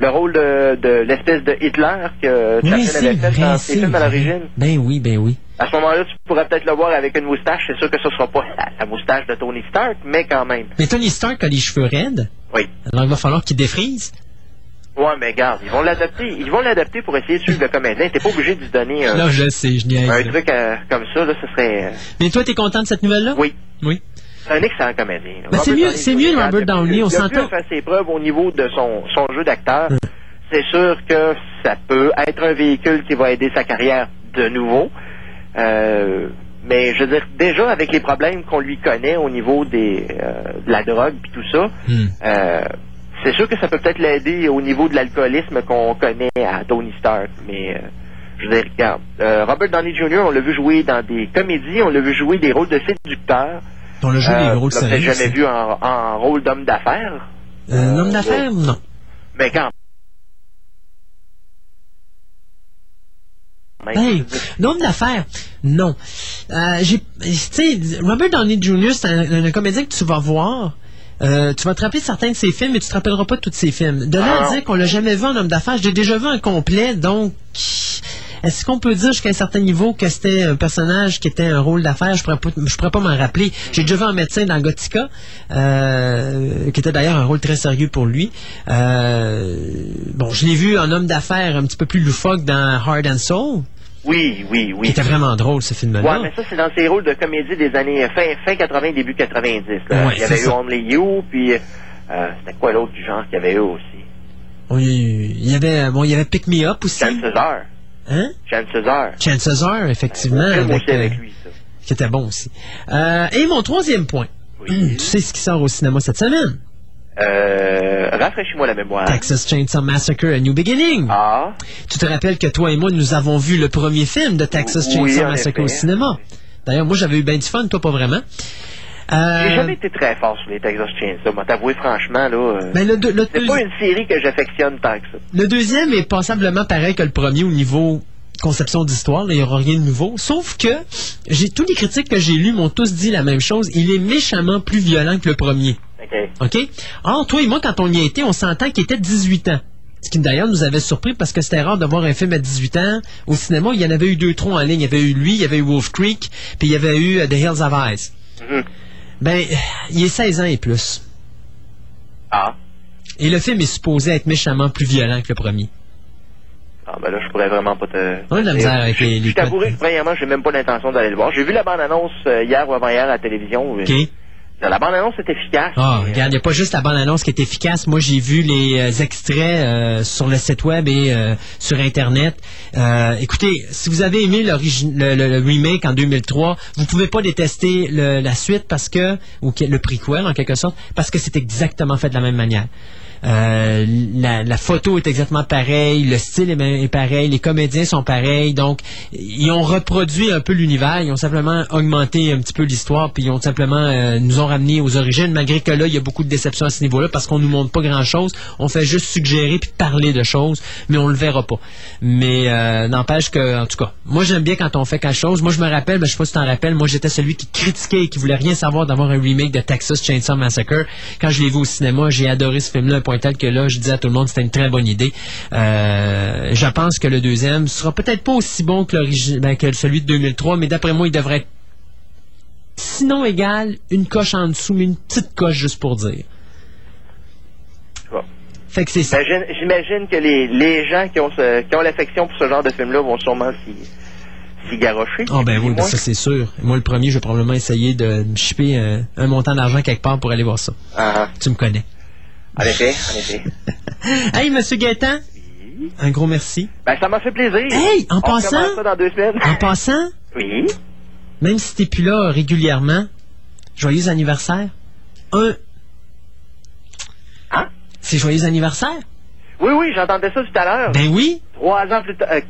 le rôle de, de l'espèce de Hitler que Chaplin Oui, avait fait dans ses films à l'origine. Ben oui, ben oui. À ce moment-là, tu pourrais peut-être le voir avec une moustache. C'est sûr que ce sera pas la, la moustache de Tony Stark, mais quand même. Mais Tony Stark a les cheveux raides. Oui. Alors, il va falloir qu'il défrise. Ouais, mais regarde, ils vont l'adapter. Ils vont l'adapter pour essayer de suivre le comédien. T'es pas obligé de lui donner un, Là, je sais, je niaise. un truc euh, comme ça. Là, ce serait. euh, Mais toi, t'es content de cette nouvelle-là? Oui. Oui. C'est un excellent comédien. Ben, c'est Robert mieux- Downey c'est mieux Robert il a pu- Downey, on il a pu faire ses preuves au niveau de son, son jeu d'acteur. Hmm. C'est sûr que ça peut être un véhicule qui va aider sa carrière de nouveau. Euh, mais je veux dire, déjà avec les problèmes qu'on lui connaît au niveau des, euh, de la drogue puis tout ça, Hmm. euh, c'est sûr que ça peut peut-être l'aider au niveau de l'alcoolisme qu'on connaît à Tony Stark. Mais euh, je veux dire, regarde, euh, Robert Downey Jr., on l'a vu jouer dans des comédies, on l'a vu jouer des rôles de séducteurs. On l'a joué des Euh, rôles sérieux. jamais vu en, en rôle d'homme d'affaires? Un homme d'affaires? Non. Mais quand. Hey, l'homme d'affaires, non. Euh, j'ai, Robert Downey Jr., c'est un, un comédien que tu vas voir. Euh, tu vas te rappeler de certains de ses films, mais tu te rappelleras pas de tous ses films. De là Ah à non. dire qu'on l'a jamais vu en homme d'affaires, je l'ai déjà vu en complet, donc est-ce qu'on peut dire jusqu'à un certain niveau que c'était un personnage qui était un rôle d'affaires? Je pourrais pas, je pourrais pas m'en rappeler. J'ai déjà vu un médecin dans Gothica, euh, qui était d'ailleurs un rôle très sérieux pour lui. Euh, bon, je l'ai vu en homme d'affaires un petit peu plus loufoque dans Hard and Soul. Oui, oui, oui. était vraiment drôle, ce film-là. Ouais, mais ça, c'est dans ses rôles de comédie des années fin, fin 80, début 90. Là. Ouais, il y avait eu ça. Only You, puis euh, c'était quoi l'autre du genre qu'il y avait eu aussi? Oui, il y avait, bon, il y avait Pick Me Up aussi. Jeanne César. Hein? César. Chance César, effectivement. Un film avec, aussi avec euh, lui, ça. Qui était bon aussi. Euh, et mon troisième point. Oui. Tu sais ce qui sort au cinéma cette semaine? Euh, rafraîchis-moi la mémoire. Texas Chainsaw Massacre, A New Beginning. Ah, Tu te rappelles que toi et moi, nous avons vu le premier film de Texas Oui, Chainsaw en Massacre au cinéma. D'ailleurs, moi, j'avais eu bien du fun, toi pas vraiment. Euh, j'ai jamais été très fort sur les Texas Chainsaw. Moi, t'avouer franchement, là, euh, ben, le, deux- le c'est pas une série que j'affectionne tant que ça. le deuxième est passablement pareil que le premier au niveau conception d'histoire, il n'y aura rien de nouveau. Sauf que j'ai tous les critiques que j'ai lus m'ont tous dit la même chose. Il est méchamment plus violent que le premier. OK. OK? Or, toi et moi, quand on y a été, on s'entend qu'il était 18 ans. Ce qui d'ailleurs nous avait surpris parce que c'était rare de voir un film à 18 ans. Au cinéma, il y en avait eu deux, trois en ligne. Il y avait eu lui, il y avait eu Wolf Creek, puis il y avait eu euh, The Hills of Eyes. Mhm. Ben, il est 16 ans et plus. Ah. Et le film est supposé être méchamment plus violent que le premier. Ah, ben là, je pourrais vraiment pas te. On a de la misère avec les- les Je t'avouerai que, premièrement, j'ai même pas l'intention d'aller le voir. J'ai vu la bande-annonce euh, hier ou avant-hier à la télévision. OK? La bande-annonce est efficace. Ah, regarde, il n'y a pas juste la bande-annonce qui est efficace. Moi, j'ai vu les euh, extraits euh, sur le site web et euh, sur Internet. Euh, écoutez, si vous avez aimé le, remake en 2003, vous pouvez pas détester le- la suite parce que, ou le prequel en quelque sorte, parce que c'est exactement fait de la même manière. Euh, la, photo est exactement pareille, le style est, pareil, les comédiens sont pareils. Donc, ils ont reproduit un peu l'univers, ils ont simplement augmenté un petit peu l'histoire, puis ils ont simplement euh, nous ont ramené aux origines, malgré que là, il y a beaucoup de déception à ce niveau-là, parce qu'on nous montre pas grand-chose. On fait juste suggérer puis parler de choses, mais on le verra pas. Mais euh, n'empêche que, en tout cas, moi j'aime bien quand on fait quelque chose. Moi, je me rappelle, ben, je sais pas si tu t'en rappelles, moi j'étais celui qui critiquait et qui voulait rien savoir d'avoir un remake de Texas Chainsaw Massacre. Quand je l'ai vu au cinéma, j'ai adoré ce film-là, point tel que là, je disais à tout le monde, c'était une très bonne idée. Euh, je pense que le deuxième sera peut-être pas aussi bon que, ben, que celui de 2003, mais d'après moi, il devrait être sinon égal, une coche en dessous, mais une petite coche juste pour dire. Bon. Fait que c'est ça. J'imagine, que les, les gens qui ont, ce- qui ont l'affection pour ce genre de film-là vont sûrement s'y, s'y garrocher. Ah ben oui, ben ça c'est sûr. Moi le premier, je vais probablement essayer de me chipper un, un montant d'argent quelque part pour aller voir ça. Ah, Tu me connais. En effet, en effet. Hey, Monsieur Gaétan, un gros merci. Ben, ça m'a fait plaisir. Hey, en On passant- recommence ça dans deux semaines. En passant, Oui. même si t'es plus là régulièrement, joyeux anniversaire. Un. Hein? C'est joyeux anniversaire? Oui, oui, j'entendais ça tout à l'heure. Ben oui, Trois ans plus tard. euh,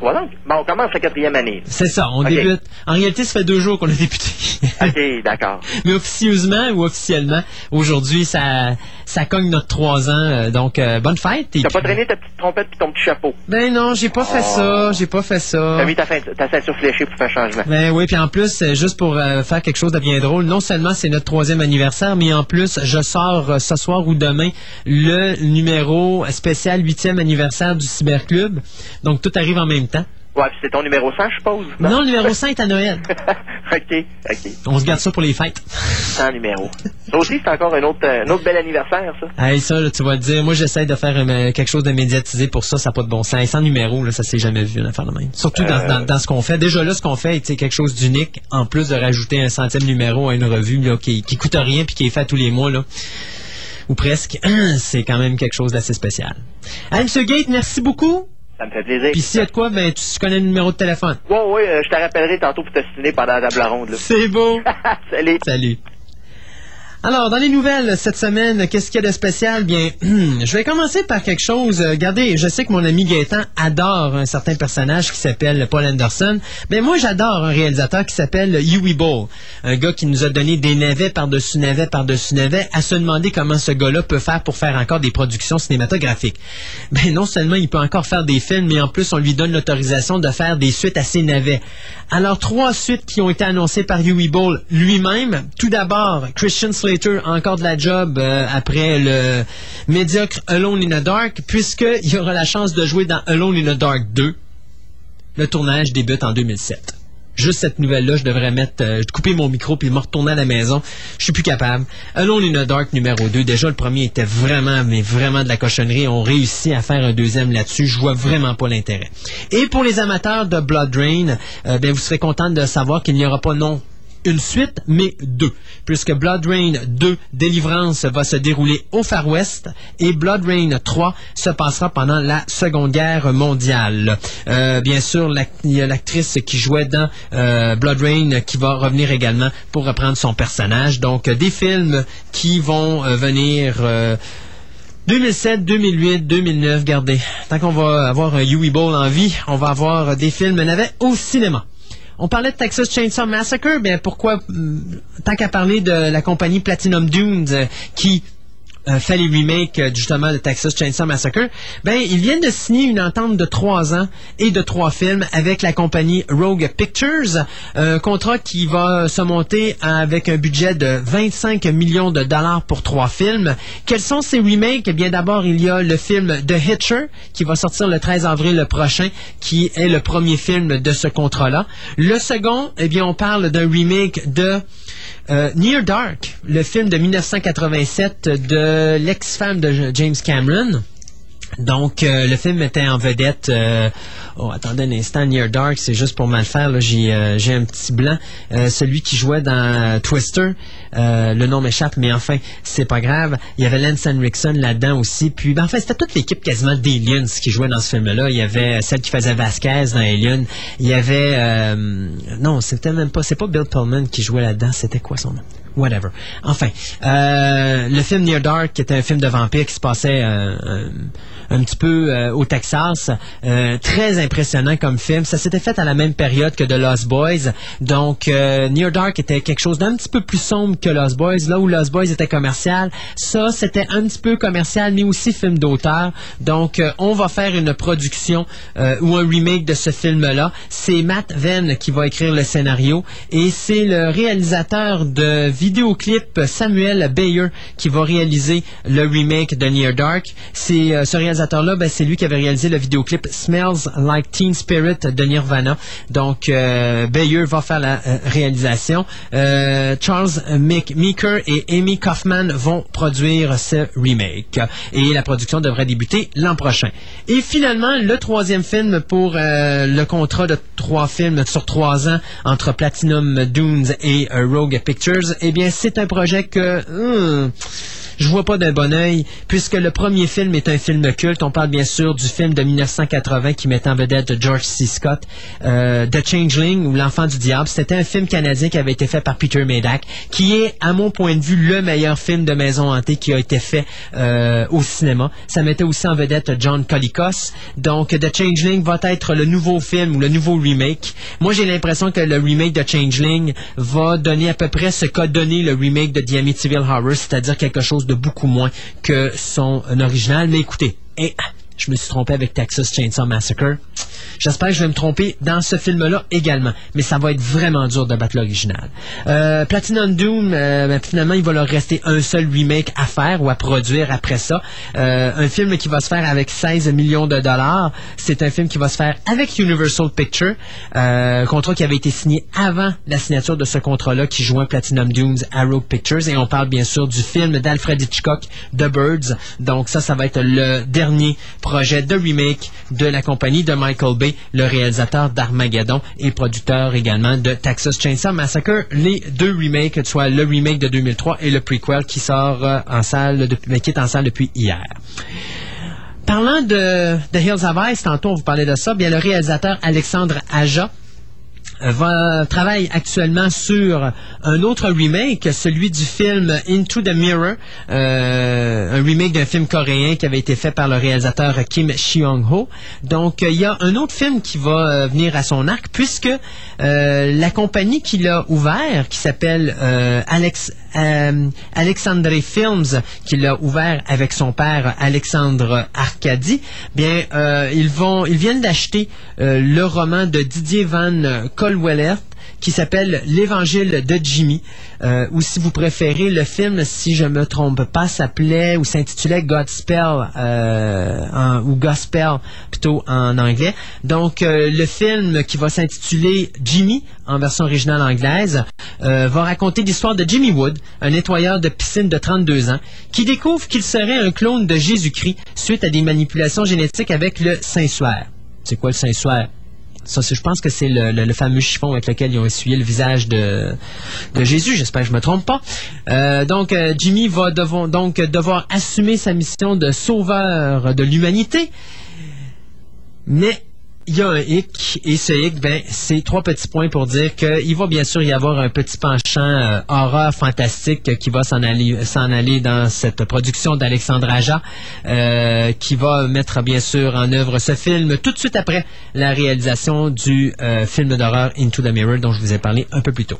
trois ans? Bon, on commence la quatrième année. c'est ça, on débute. En réalité, ça fait deux jours qu'on a débuté. OK, d'accord. Mais officieusement ou officiellement, aujourd'hui, ça, ça cogne notre trois ans. euh, donc, euh, bonne fête. T'as pas traîné ta petite trompette puis ton petit chapeau? Ben non, j'ai pas fait Oh. ça, j'ai pas fait ça. T'as mis ta, fin- ta ceinture fléchée pour faire changement. Ben oui, puis en plus, euh, juste pour euh, faire quelque chose de bien drôle, non seulement c'est notre troisième anniversaire, mais en plus, je sors euh, ce soir ou demain le numéro spécial huitième anniversaire du Cyberclub. Donc tout arrive en même temps. Ouais, puis c'est ton numéro 100, je suppose. Non, le numéro 5 est à Noël. OK, OK. On se garde ça pour les fêtes. 100 numéros. Ça aussi, c'est encore un autre, un autre bel anniversaire, ça. Hey, ça, là, tu vas le dire. Moi, j'essaie de faire euh, quelque chose de médiatisé pour ça. Ça n'a pas de bon sens. Hey, Sans numéro, là, ça s'est jamais vu, une affaire de même. Surtout dans, Euh. dans- dans ce qu'on fait. Déjà là, ce qu'on fait, c'est quelque chose d'unique. En plus de rajouter un centième numéro à une revue là, qui, qui coûte rien puis qui est fait tous les mois, là. Ou presque. C'est quand même quelque chose d'assez spécial. Hey, Monsieur Gate, merci beaucoup. Ça me fait plaisir. Puis s'il y a de quoi, ben, tu, tu connais le numéro de téléphone. Ouais, ouais, euh, je te rappellerai tantôt pour te signer pendant la table ronde. C'est beau. Salut. Salut. Alors, dans les nouvelles cette semaine, qu'est-ce qu'il y a de spécial? Bien, je vais commencer par quelque chose. euh, Regardez, je sais que mon ami Gaëtan adore un certain personnage qui s'appelle Paul Anderson. Mais moi, j'adore un réalisateur qui s'appelle Huey Ball. Un gars qui nous a donné des navets par-dessus navets par-dessus navets à se demander comment ce gars-là peut faire pour faire encore des productions cinématographiques. Ben, non seulement il peut encore faire des films, mais en plus, on lui donne l'autorisation de faire des suites à ses navets. Alors, trois suites qui ont été annoncées par Huey Ball lui-même. Tout d'abord, Christian encore de la job euh, après le médiocre Alone in the Dark, puisqu'il aura la chance de jouer dans Alone in the Dark 2. Le tournage débute en 2007. Juste cette nouvelle-là, je devrais mettre, euh, couper mon micro puis me retourner à la maison. Je suis plus capable. Alone in the Dark numéro 2. Déjà, le premier était vraiment, mais vraiment de la cochonnerie. On réussit à faire un deuxième là-dessus. Je vois vraiment pas l'intérêt. Et pour les amateurs de Blood Rain, euh, ben, vous serez content de savoir qu'il n'y aura pas non une suite, mais deux, puisque Blood Rain 2, Délivrance, va se dérouler au Far West et Blood Rain 3 se passera pendant la Seconde Guerre mondiale. Euh, bien sûr, il y a l'actrice qui jouait dans euh, Blood Rain qui va revenir également pour reprendre son personnage. Donc, des films qui vont euh, venir... euh, 2007, 2008, 2009, regardez. Tant qu'on va avoir un Huey Ball en vie, on va avoir des films navets au cinéma. On parlait de Texas Chainsaw Massacre, bien pourquoi, hum, tant qu'à parler de la compagnie Platinum Dunes euh, qui euh, fait les remakes euh, justement de Texas Chainsaw Massacre, ben ils viennent de signer une entente de trois ans et de trois films avec la compagnie Rogue Pictures, un contrat qui va se monter avec un budget de 25 millions de dollars pour trois films. Quels sont ces remakes? Eh bien d'abord il y a le film The Hitcher qui va sortir le 13 avril prochain, qui est le premier film de ce contrat-là. Le second, eh bien on parle d'un remake de euh, Near Dark, le film de 1987 de l'ex-femme de James Cameron. Donc, euh, le film était en vedette. euh, oh, attendez un instant, Near Dark, c'est juste pour mal faire. là, J'ai euh, un petit blanc. Euh, celui qui jouait dans euh, Twister, le nom m'échappe, mais enfin, c'est pas grave. Il y avait Lance Henriksen là-dedans aussi. Puis, ben, en c'était toute l'équipe quasiment d'Aliens qui jouait dans ce film-là. Il y avait celle qui faisait Vasquez dans Alien. Il y avait... non, c'était même pas... C'est pas Bill Pullman qui jouait là-dedans. C'était quoi son nom? Whatever. Enfin, euh, le film Near Dark, qui était un film de vampire qui se passait euh, un, un petit peu euh, au Texas, euh, très impressionnant comme film. Ça s'était fait à la même période que The Lost Boys. Donc, euh, Near Dark était quelque chose d'un petit peu plus sombre que Lost Boys. Là où Lost Boys était commercial, ça, c'était un petit peu commercial, mais aussi film d'auteur. Donc, euh, on va faire une production euh, ou un remake de ce film-là. C'est Matt Venn qui va écrire le scénario et c'est le réalisateur de vidéoclip Samuel Bayer qui va réaliser le remake de Near Dark. C'est euh, ce réalisateur-là, ben, c'est lui qui avait réalisé le vidéoclip Smells Like Teen Spirit de Nirvana. Donc euh, Bayer va faire la euh, réalisation. Charles Mick Meeker et Amy Kaufman vont produire ce remake et la production devrait débuter l'an prochain. Et finalement, le troisième film pour le contrat de trois films sur trois ans entre Platinum Dunes et Rogue Pictures, eh bien, c'est un projet que hum, je vois pas d'un bon œil, puisque le premier film est un film culte. On parle bien sûr du film de 1980 qui met en vedette George C. Scott, euh, The Changeling ou L'Enfant du Diable. C'était un film canadien qui avait été fait par Peter Medak, qui est, à mon point de vue, le meilleur film de maison hantée qui a été fait euh, au cinéma. Ça mettait aussi en vedette John Colicos. Donc, The Changeling va être le nouveau film ou le nouveau remake. Moi, j'ai l'impression que le remake de Changeling va donner à peu près ce qu'a donné le remake de The Amityville Horror, c'est-à-dire quelque chose de beaucoup moins que son original. Mais écoutez, eh, je me suis trompé avec Texas Chainsaw Massacre. J'espère que je vais me tromper dans ce film-là également, mais ça va être vraiment dur de battre l'original. Euh, Platinum Doom, euh, ben, finalement, il va leur rester un seul remake à faire ou à produire après ça. Euh, un film qui va se faire avec 16 millions de dollars. C'est un film qui va se faire avec Universal Pictures, contrat qui avait été signé avant la signature de ce contrat-là qui joint Platinum Dooms à Rogue Pictures. Et on parle bien sûr du film d'Alfred Hitchcock, The Birds. Donc ça, ça va être le dernier projet de remake de la compagnie de Michael Bay, le réalisateur d'Armageddon et producteur également de Texas Chainsaw Massacre. Les deux remakes, soit le remake de 2003 et le prequel qui sort euh, en salle, depuis, mais qui est en salle depuis hier. Parlant de The Hills of Ice, tantôt on vous parlait de ça, bien le réalisateur Alexandre Aja va, travaille actuellement sur un autre remake, celui du film Into the Mirror, euh, un remake d'un film coréen qui avait été fait par le réalisateur Kim Cheong-ho. Donc, il y a un autre film qui va euh, venir à son arc, puisque euh, la compagnie qui l'a ouvert, qui s'appelle Alex, euh, Alexandre Films, qui l'a ouvert avec son père Alexandre Arcadi, bien, ils vont, ils viennent d'acheter le roman de Didier Van Colwellert qui s'appelle L'Évangile de Jimmy, euh, ou si vous préférez, le film, si je me trompe pas, s'appelait ou s'intitulait Godspell, euh, ou Gospel plutôt en anglais. Donc, euh, le film qui va s'intituler Jimmy, en version originale anglaise, euh, va raconter l'histoire de Jimmy Wood, un nettoyeur de piscine de 32 ans, qui découvre qu'il serait un clone de Jésus-Christ suite à des manipulations génétiques avec le Saint-Suaire. C'est quoi le Saint-Suaire? Je pense que c'est le, fameux chiffon avec lequel ils ont essuyé le visage de, Jésus. J'espère que je me trompe pas. Euh, donc, euh, Jimmy va donc devoir assumer sa mission de sauveur de l'humanité. Mais il y a un hic, et ce hic, ben, c'est trois petits points pour dire qu'il va bien sûr y avoir un petit penchant euh, horreur fantastique qui va s'en aller, s'en aller dans cette production d'Alexandre Aja, euh, qui va mettre bien sûr en œuvre ce film tout de suite après la réalisation du euh, film d'horreur Into the Mirror dont je vous ai parlé un peu plus tôt.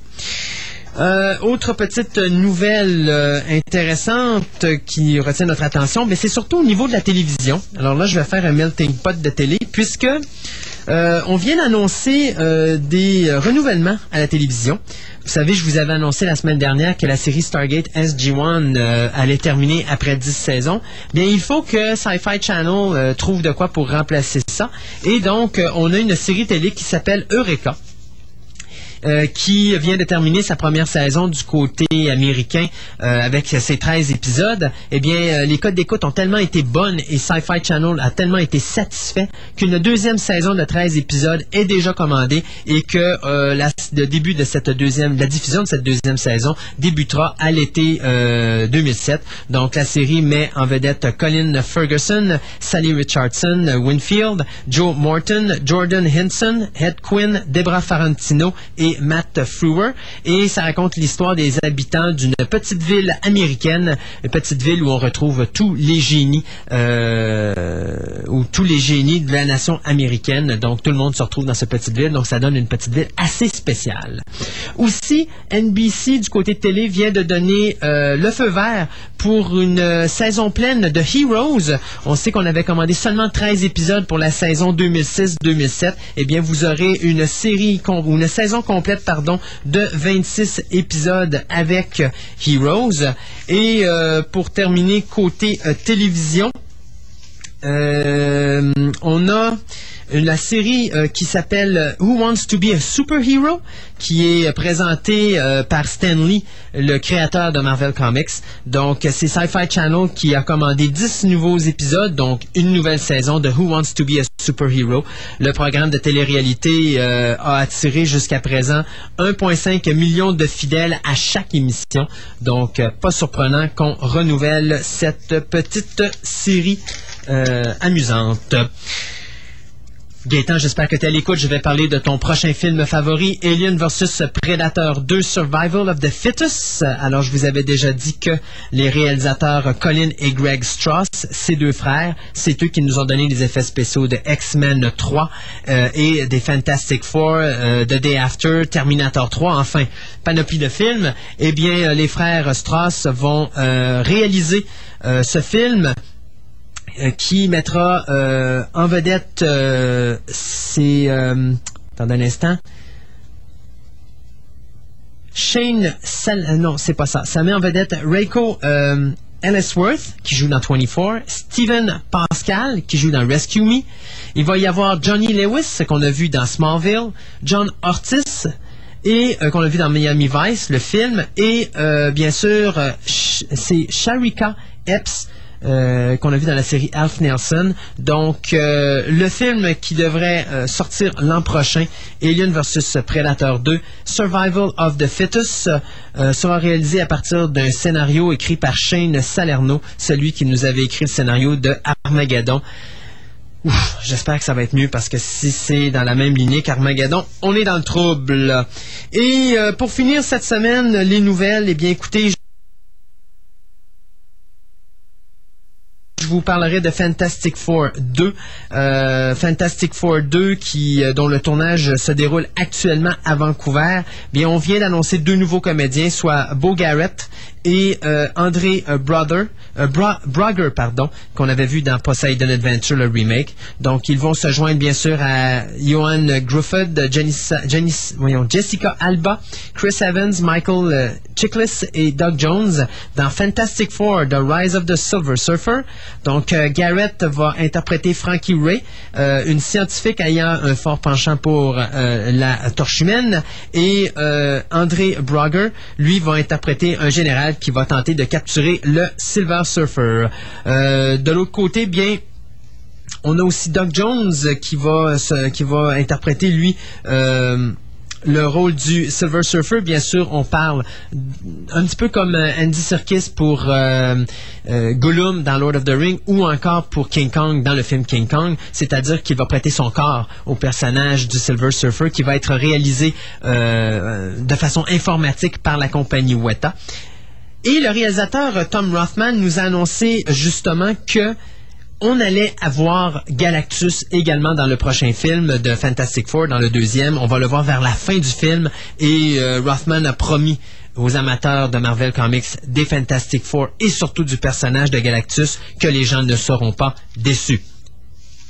Euh, autre petite nouvelle euh, intéressante qui retient notre attention, mais c'est surtout au niveau de la télévision. Alors là, je vais faire un melting pot de télé puisque euh, on vient d'annoncer des renouvellements à la télévision. Vous savez, je vous avais annoncé la semaine dernière que la série Stargate SG-1 euh, allait terminer après 10 saisons. Bien, il faut que Sci-Fi Channel trouve de quoi pour remplacer ça. Et donc, on a une série télé qui s'appelle Eureka euh, qui vient de terminer sa première saison du côté américain euh, avec ses 13 épisodes, eh bien, euh, les codes d'écoute ont tellement été bonnes et Sci-Fi Channel a tellement été satisfait qu'une deuxième saison de 13 épisodes est déjà commandée et que la- le début de cette deuxième, la diffusion de cette deuxième saison débutera à l'été euh, 2007. Donc, la série met en vedette Colin Ferguson, Sally Richardson, Winfield, Joe Morton, Jordan Hinson, Ed Quinn, Debra Farentino et Matt Frewer. Et ça raconte l'histoire des habitants d'une petite ville américaine, une petite ville où on retrouve tous les génies, euh, ou tous les génies de la nation américaine. Donc, tout le monde se retrouve dans cette petite ville. Donc, ça donne une petite ville assez spéciale. Aussi, NBC, du côté télé, vient de donner euh, le feu vert pour une saison pleine de Heroes. On sait qu'on avait commandé seulement 13 épisodes pour la saison 2006-2007. Eh bien, vous aurez une série, une saison pardon, de 26 épisodes avec Heroes. Et euh, pour terminer, côté euh, télévision, euh, on a la série euh, qui s'appelle Who Wants to be a Superhero, qui est présentée euh, par Stan Lee, le créateur de Marvel Comics. Donc, euh, c'est Sci-Fi Channel qui a commandé 10 nouveaux épisodes, donc une nouvelle saison de Who Wants to be a Superhero. Le programme de télé-réalité a attiré jusqu'à présent 1,5 million de fidèles à chaque émission. Donc, pas surprenant qu'on renouvelle cette petite série amusante. Gaëtan, j'espère que tu es à l'écoute. Je vais parler de ton prochain film favori, Alien vs Predator 2 Survival of the Fittest. Alors, je vous avais déjà dit que les réalisateurs Colin et Greg Strauss, ces deux frères, c'est eux qui nous ont donné les effets spéciaux de X-Men 3 euh, et des Fantastic Four, euh, The Day After, Terminator 3, enfin, panoplie de films. Eh bien, euh, les frères Strauss vont réaliser ce film qui mettra euh, en vedette euh, c'est euh, attendez un instant. Shane Sal euh, non c'est pas ça. Ça met en vedette Reiko euh, Ellsworth qui joue dans 24 Steven Pascal qui joue dans Rescue Me. Il va y avoir Johnny Lewis qu'on a vu dans Smallville John Ortiz et euh, qu'on a vu dans Miami Vice, le film, et euh, bien sûr, euh, c'est Sharika Epps euh, qu'on a vu dans la série Alf Nelson. Donc, euh, le film qui devrait euh, sortir l'an prochain, Alien vs Predator 2, Survival of the euh, sera réalisé à partir d'un scénario écrit par Shane Salerno, celui qui nous avait écrit le scénario de Armageddon. J'espère que ça va être mieux parce que si c'est dans la même lignée qu'Armageddon, on est dans le trouble. Et pour finir cette semaine, les nouvelles, eh bien écoutez, vous parlerai de Fantastic Four 2. Euh, Fantastic Four 2 qui, euh, dont le tournage se déroule actuellement à Vancouver. Bien, on vient d'annoncer deux nouveaux comédiens, soit Beau Garrett et euh, André euh, Brother, euh, pardon, qu'on avait vu dans Poseidon Adventure, le remake. Donc, ils vont se joindre bien sûr à Johan Grufford, Jessica Alba, Chris Evans, Michael euh, Chiklis et Doug Jones dans Fantastic Four, The Rise of the Silver Surfer. Donc, Garrett va interpréter Frankie Ray, une scientifique ayant un fort penchant pour la torche humaine, et André Brugger, lui, va interpréter un général qui va tenter de capturer le Silver Surfer. Euh, de l'autre côté, bien, on a aussi Doug Jones qui va, qui va interpréter, lui, euh, le rôle du Silver Surfer. Bien sûr, on parle un petit peu comme euh, Andy Serkis pour euh, Gollum dans Lord of the Ring ou encore pour King Kong dans le film King Kong, c'est-à-dire qu'il va prêter son corps au personnage du Silver Surfer qui va être réalisé de façon informatique par la compagnie Weta. Et le réalisateur euh, Tom Rothman nous a annoncé justement que on allait avoir Galactus également dans le prochain film de Fantastic Four, dans le deuxième. On va le voir vers la fin du film et euh, Rothman a promis aux amateurs de Marvel Comics des Fantastic Four et surtout du personnage de Galactus que les gens ne seront pas déçus.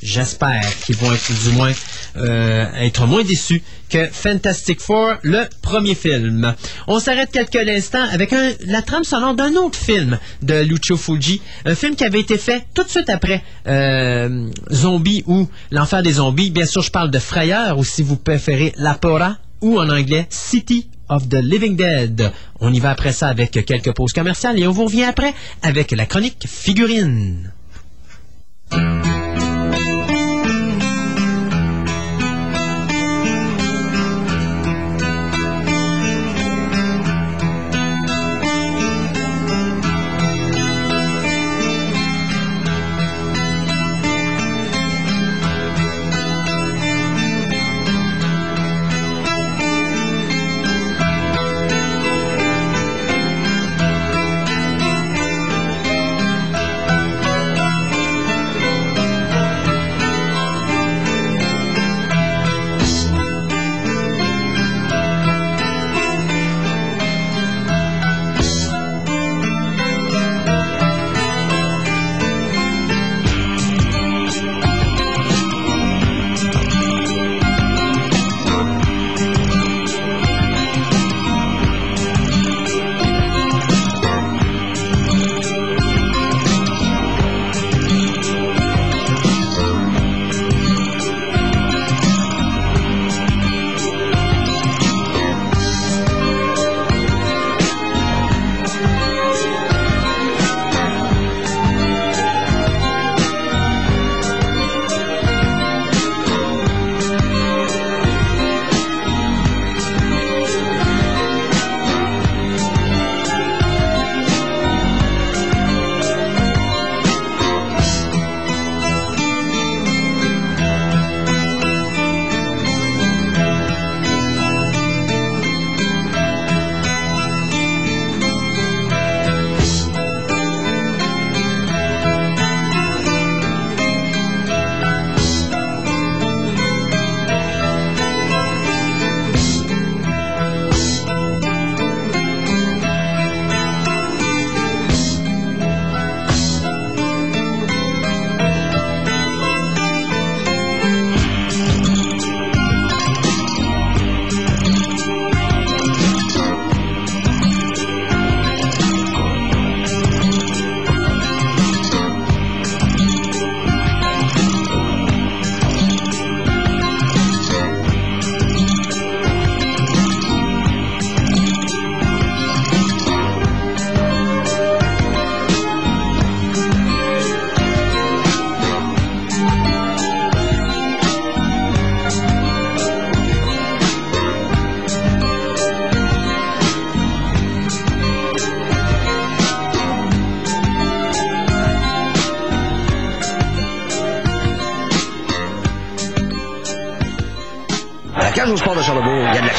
J'espère qu'ils vont être du moins euh, être moins déçus que Fantastic Four, le premier film. On s'arrête quelques instants avec la trame sonore d'un autre film de Lucio Fuji, un film qui avait été fait tout de suite après euh, Zombie ou L'enfer des zombies. Bien sûr, je parle de Frayeur ou si vous préférez La Pora ou en anglais City of the Living Dead. On y va après ça avec quelques pauses commerciales et on vous revient après avec la chronique figurine.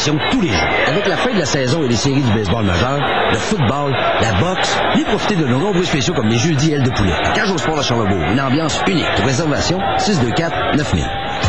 Tous les jours. Avec la fin de la saison et les séries du baseball majeur, le football, la boxe, venez profiter de nos nombreux spéciaux comme les jeudis ailes de poulet. La cage au sport de Charlebourg, une ambiance unique. Réservation, 624 9000.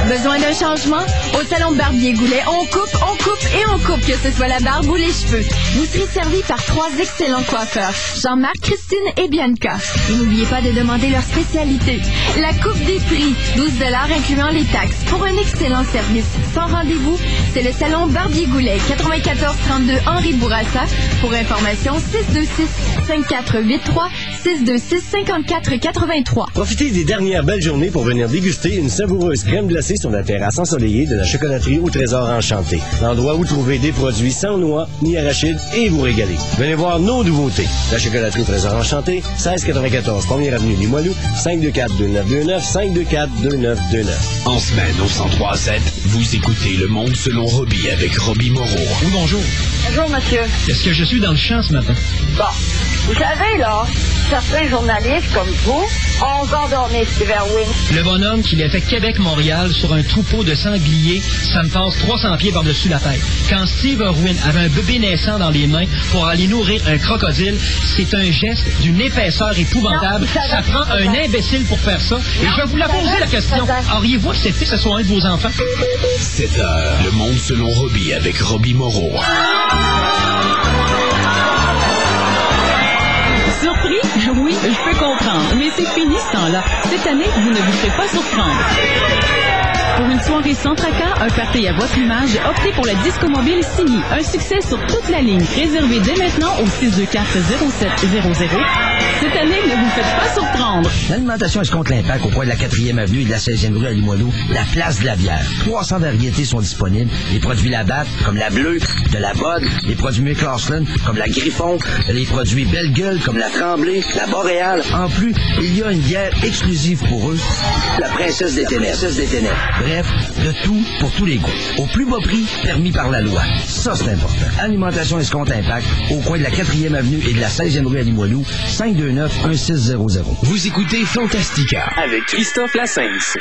Besoin d'un changement? Au salon Barbier Goulet, on coupe, on coupe et on coupe, que ce soit la barbe ou les cheveux. Vous serez servi par trois excellents coiffeurs, Jean-Marc, Christine et Bianca. Et n'oubliez pas de demander leur spécialité. La coupe des prix, 12 incluant les taxes, pour un excellent service. Sans rendez-vous, c'est le salon Barbier Goulet, 9432 Henri Bourassa. Pour information, 626 5483 626 54 83. Profitez des dernières belles journées pour venir déguster une savoureuse crème glacée sur la terrasse ensoleillée de la chocolaterie au trésor enchanté. L'endroit où trouver des produits sans noix ni arachides et vous régaler. Venez voir nos nouveautés. La chocolaterie au trésor enchanté, 1694 1er avenue Limoilou, 524 2929 524 2929. En semaine au 103.7, vous écoutez Le Monde selon Robbie avec Robbie Moreau. Oui, bonjour. Bonjour, monsieur. Est-ce que je suis dans le champ ce matin? Bon, vous savez, là, certains journalistes comme vous ont endormi Steve Irwin. Le bonhomme qui l'a fait Québec-Montréal sur un troupeau de sangliers, ça me passe 300 pieds par-dessus la tête. Quand Steve Irwin avait un bébé naissant dans les mains pour aller nourrir un crocodile, c'est un geste d'une épaisseur épouvantable. Non, ça ça va- prend un imbécile pour faire ça. Et je vais vous la poser va- la question. va- Auriez-vous accepté que ce soit un de vos enfants? 7 heures, Le Monde selon Robbie avec Robbie Moreau. Oui, je peux comprendre. Mais c'est fini ce temps-là. Cette année, vous ne vous ferez pas surprendre. Pour une soirée sans tracas, un party à votre image, optez pour la Disco Mobile Signy. Un succès sur toute la ligne. Réservez dès maintenant au 624 0700. Cette année, ne vous faites pas surprendre. L'alimentation escompte l'impact au coin de la 4e avenue et de la 16e rue à Limoilou, la place de la bière. 300 variétés sont disponibles. Les produits Labatt, comme la bleue, de la Bode, les produits McClausland, comme la Griffon, les produits Belle Gueule, comme la Tremblay, la Boréale. En plus, il y a une bière exclusive pour eux, la Princesse des Ténèbres. Princesse des Ténèbres. Bref, de tout pour tous les goûts. Au plus bas prix, permis par la loi. Ça, c'est important. Alimentation escompte impact au coin de la 4e avenue et de la 16e rue à Limoilou, 529-1600. Vous écoutez Fantastica avec Christophe Lassens.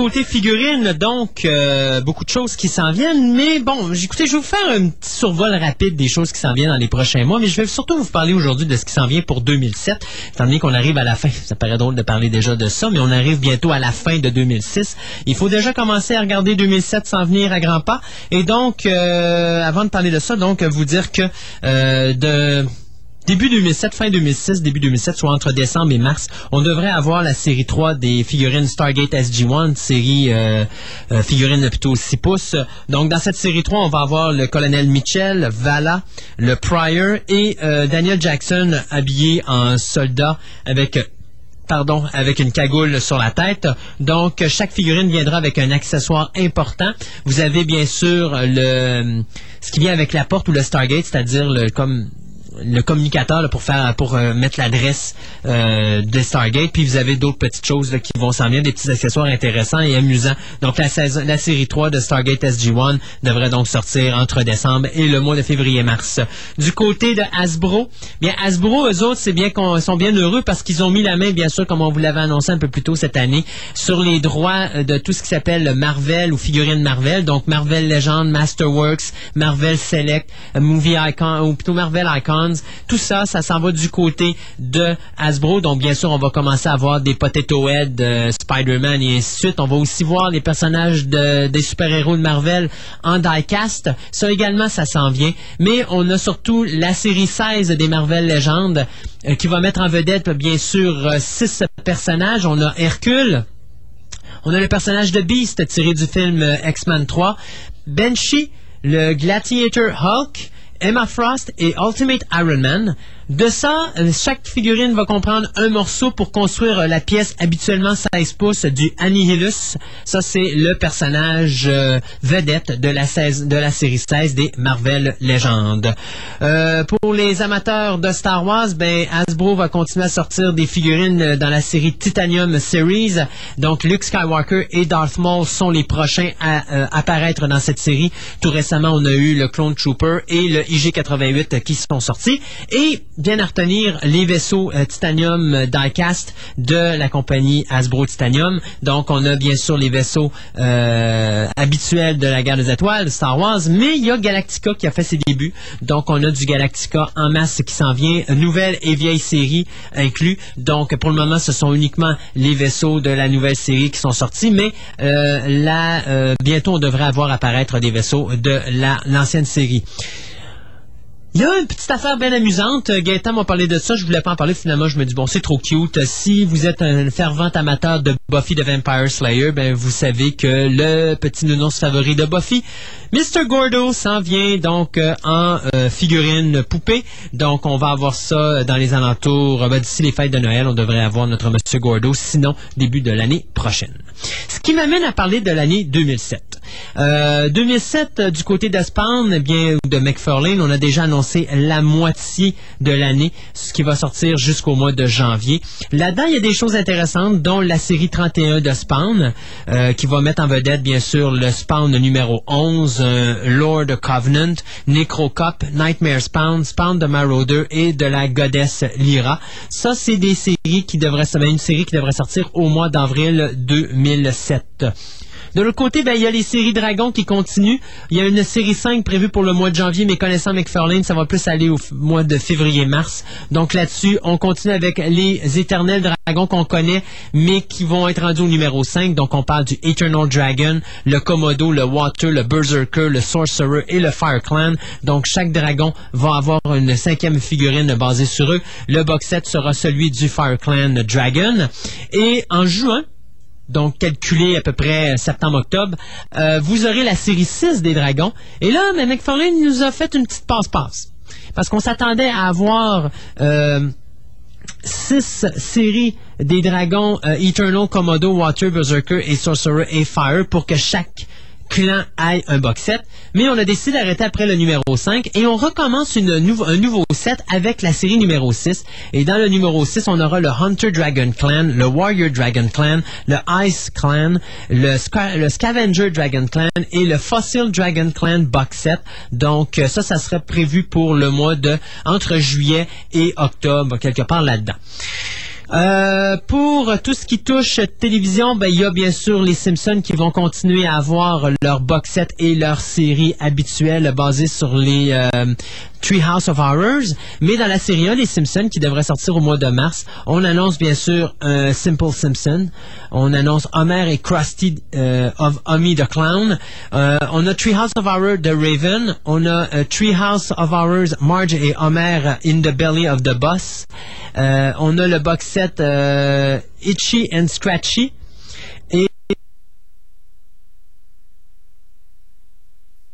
Côté figurine, donc, euh, beaucoup de choses qui s'en viennent. Mais bon, écoutez, je vais vous faire un petit survol rapide des choses qui s'en viennent dans les prochains mois. Mais je vais surtout vous parler aujourd'hui de ce qui s'en vient pour 2007. Étant donné qu'on arrive à la fin, ça paraît drôle de parler déjà de ça, mais on arrive bientôt à la fin de 2006. Il faut déjà commencer à regarder 2007 s'en venir à grands pas. Et donc, euh, avant de parler de ça, donc, vous dire que euh, de... Début 2007, fin 2006, début 2007, soit entre décembre et mars, on devrait avoir la série 3 des figurines Stargate SG-1, série euh, euh, figurines plutôt 6 pouces. Donc, dans cette série 3, on va avoir le colonel Mitchell, Vala, le Prior et euh, Daniel Jackson habillé en soldat avec pardon, avec une cagoule sur la tête. Donc, chaque figurine viendra avec un accessoire important. Vous avez bien sûr le ce qui vient avec la porte ou le Stargate, c'est-à-dire le comme le communicateur pour faire pour euh, mettre l'adresse euh, de Stargate. Puis vous avez d'autres petites choses qui vont s'en venir des petits accessoires intéressants et amusants. Donc la, série 3 de Stargate SG-1 devrait donc sortir entre décembre et le mois de février-mars. Du côté de Hasbro bien Hasbro eux autres c'est bien qu'on sont bien heureux parce qu'ils ont mis la main bien sûr comme on vous l'avait annoncé un peu plus tôt cette année sur les droits euh, de tout ce qui s'appelle Marvel ou figurines Marvel. Donc Marvel Legend Masterworks Marvel Select Movie Icon ou plutôt Marvel Icon tout ça, ça s'en va du côté de Hasbro. Donc, bien sûr, on va commencer à voir des Potato Head, euh, Spider-Man et ainsi de suite. On va aussi voir les personnages de, des super-héros de Marvel en diecast. Ça également, ça s'en vient. Mais on a surtout la série 16 des Marvel Legends euh, qui va mettre en vedette, bien sûr, euh, six personnages. On a Hercule. On a le personnage de Beast tiré du film X-Men 3. Banshee, le Gladiator Hulk, Emma Frost et Ultimate Iron Man. De ça, euh, chaque figurine va comprendre un morceau pour construire euh, la pièce habituellement 16 pouces du Annihilus. Ça, c'est le personnage euh, vedette de la, 16 de la série 16 des Marvel Legends. Pour les amateurs de Star Wars, ben, Hasbro va continuer à sortir des figurines dans la série Titanium Series. Donc, Luke Skywalker et Darth Maul sont les prochains à apparaître dans cette série. Tout récemment, on a eu le Clone Trooper et le IG-88 qui sont sortis. Et bien à retenir les vaisseaux euh, Titanium euh, Diecast de la compagnie Hasbro Titanium. Donc, on a bien sûr les vaisseaux euh, habituels de la guerre des étoiles, Star Wars, mais il y a Galactica qui a fait ses débuts. Donc, on a du Galactica en masse qui s'en vient, nouvelle et vieille série inclus. Donc, pour le moment, ce sont uniquement les vaisseaux de la nouvelle série qui sont sortis, mais euh, là, euh, bientôt, on devrait avoir apparaître des vaisseaux de la- l'ancienne série. Il y a une petite affaire bien amusante. Euh, Gaëtan m'a parlé de ça. Je voulais pas en parler. Finalement, je me dis, bon, c'est trop cute. Euh, Si vous êtes un fervent amateur de Buffy the Vampire Slayer, ben, vous savez que le petit nounours favori de Buffy, Mr. Gordo, s'en vient donc euh, en figurine poupée. Donc, on va avoir ça dans les alentours. ben, D'ici les fêtes de Noël, on devrait avoir notre Mr. Gordo. Sinon, début de l'année prochaine. Ce qui m'amène à parler de l'année 2007. Euh, 2007, euh, du côté d'Aspawn, eh bien, ou de McFarlane, on a déjà annoncé la moitié de l'année, ce qui va sortir jusqu'au mois de janvier. Là-dedans, il y a des choses intéressantes, dont la série 31 de Spawn, euh, qui va mettre en vedette, bien sûr, le Spawn numéro 11, euh, Lord Covenant, Necrocop, Nightmare Spawn, Spawn de Marauder et de la Goddess Lyra. Ça, c'est des séries qui devraient, sortir au mois d'avril 2007. De l'autre côté, ben, il y a les séries Dragons qui continuent. Il y a une série 5 prévue pour le mois de janvier, mais connaissant McFarlane, ça va plus aller au mois de février-mars. Donc là-dessus, on continue avec les éternels dragons qu'on connaît, mais qui vont être rendus au numéro 5. Donc on parle du Eternal Dragon, le Komodo, le Water, le Berserker, le Sorcerer et le Fire Clan. Donc chaque dragon va avoir une cinquième figurine basée sur eux. Le box set sera celui du Fire Clan Dragon. Et en juin, donc calculé à peu près septembre-octobre, euh, vous aurez la série 6 des Dragons. Et là, McFarlane nous a fait une petite passe-passe. Parce qu'on s'attendait à avoir euh, six séries des Dragons euh, Eternal, Komodo, Water, Berserker et Sorcerer et Fire pour que chaque clan ait un box set. Mais on a décidé d'arrêter après le numéro 5 et on recommence un nouveau set avec la série numéro 6. Et dans le numéro 6, on aura le Hunter Dragon Clan, le Warrior Dragon Clan, le Ice Clan, le, le Scavenger Dragon Clan et le Fossil Dragon Clan box set. Donc euh, ça, ça serait prévu pour le mois de entre juillet et octobre, quelque part là-dedans. Euh, pour tout ce qui touche télévision, ben, il y a bien sûr les Simpsons qui vont continuer à avoir leur box set et leur série habituelle basée sur les euh, Treehouse of Horrors. Mais dans la série 1, les Simpsons qui devrait sortir au mois de mars, on annonce bien sûr un Simple Simpson. On annonce Homer et Krusty euh, of Homie the Clown. Euh, on a Treehouse of Horror de Raven. On a euh, Treehouse of Horrors Marge et Homer in the Belly of the. Euh, on a le box set euh, Itchy and Scratchy.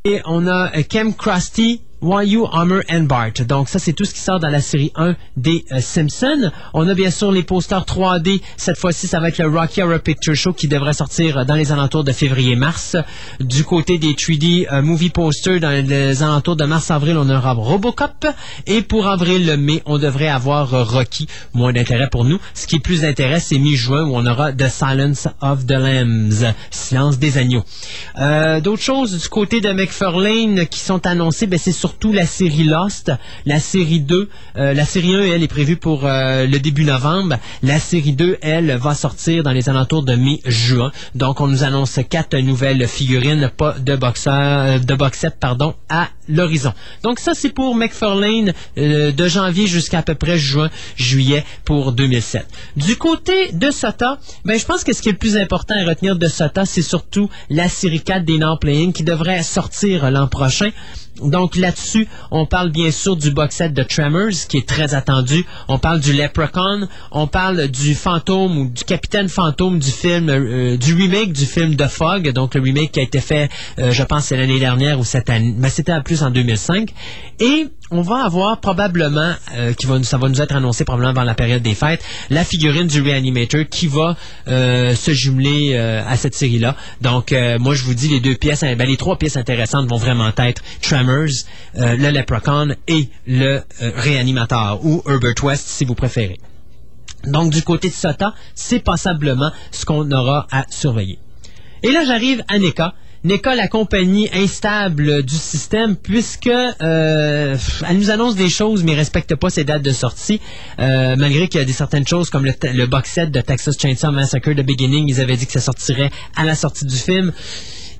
Et, on a euh, Kem Krusty, Why Homer and Bart. Donc ça, c'est tout ce qui sort dans la série 1 des euh, Simpsons. On a bien sûr les posters 3D. Cette fois-ci, ça va être le Rocky Horror Picture Show qui devrait sortir euh, dans les alentours de février-mars. Du côté des 3D euh, movie posters, dans les alentours de mars-avril, on aura Robocop. Et pour avril-mai, on devrait avoir euh, Rocky. Moins d'intérêt pour nous. Ce qui est plus d'intérêt, c'est mi-juin où on aura The Silence of the Lambs. Silence des agneaux. D'autres choses du côté de McFarlane qui sont annoncées, ben, c'est surtout la série Lost, la série 2. Euh, la série 1, elle, est prévue pour euh, le début novembre. La série 2, elle, va sortir dans les alentours de mai-juin. Donc, on nous annonce quatre nouvelles figurines, pas de boxeur, de box set, pardon, à l'horizon. Donc, ça, c'est pour McFarlane euh, de janvier jusqu'à à peu près juin, juillet pour 2007. Du côté de SOTA, ben, je pense que ce qui est le plus important à retenir de SOTA, c'est surtout la série 4 des non-playing qui devrait sortir l'an prochain. Donc là-dessus, on parle bien sûr du box set de Tremors qui est très attendu. On parle du Leprechaun, on parle du fantôme ou du capitaine fantôme du film, euh, du remake du film The Fog, donc le remake qui a été fait, euh, je pense, l'année dernière ou cette année, mais c'était plus en 2005. Et on va avoir probablement, euh, qui va, ça va nous être annoncé probablement avant la période des fêtes, la figurine du Reanimator qui va euh, se jumeler euh, à cette série-là. Donc, moi, je vous dis, les deux pièces, ben, les trois pièces intéressantes vont vraiment être Tremors, le Leprechaun et le Réanimateur, ou Herbert West, si vous préférez. Donc, du côté de SOTA, c'est passablement ce qu'on aura à surveiller. Et là, j'arrive à NECA. NECA, la compagnie instable du système, puisque euh, elle nous annonce des choses, mais respecte pas ses dates de sortie, euh, malgré qu'il y a des certaines choses comme le, le box set de Texas Chainsaw Massacre The Beginning, ils avaient dit que ça sortirait à la sortie du film.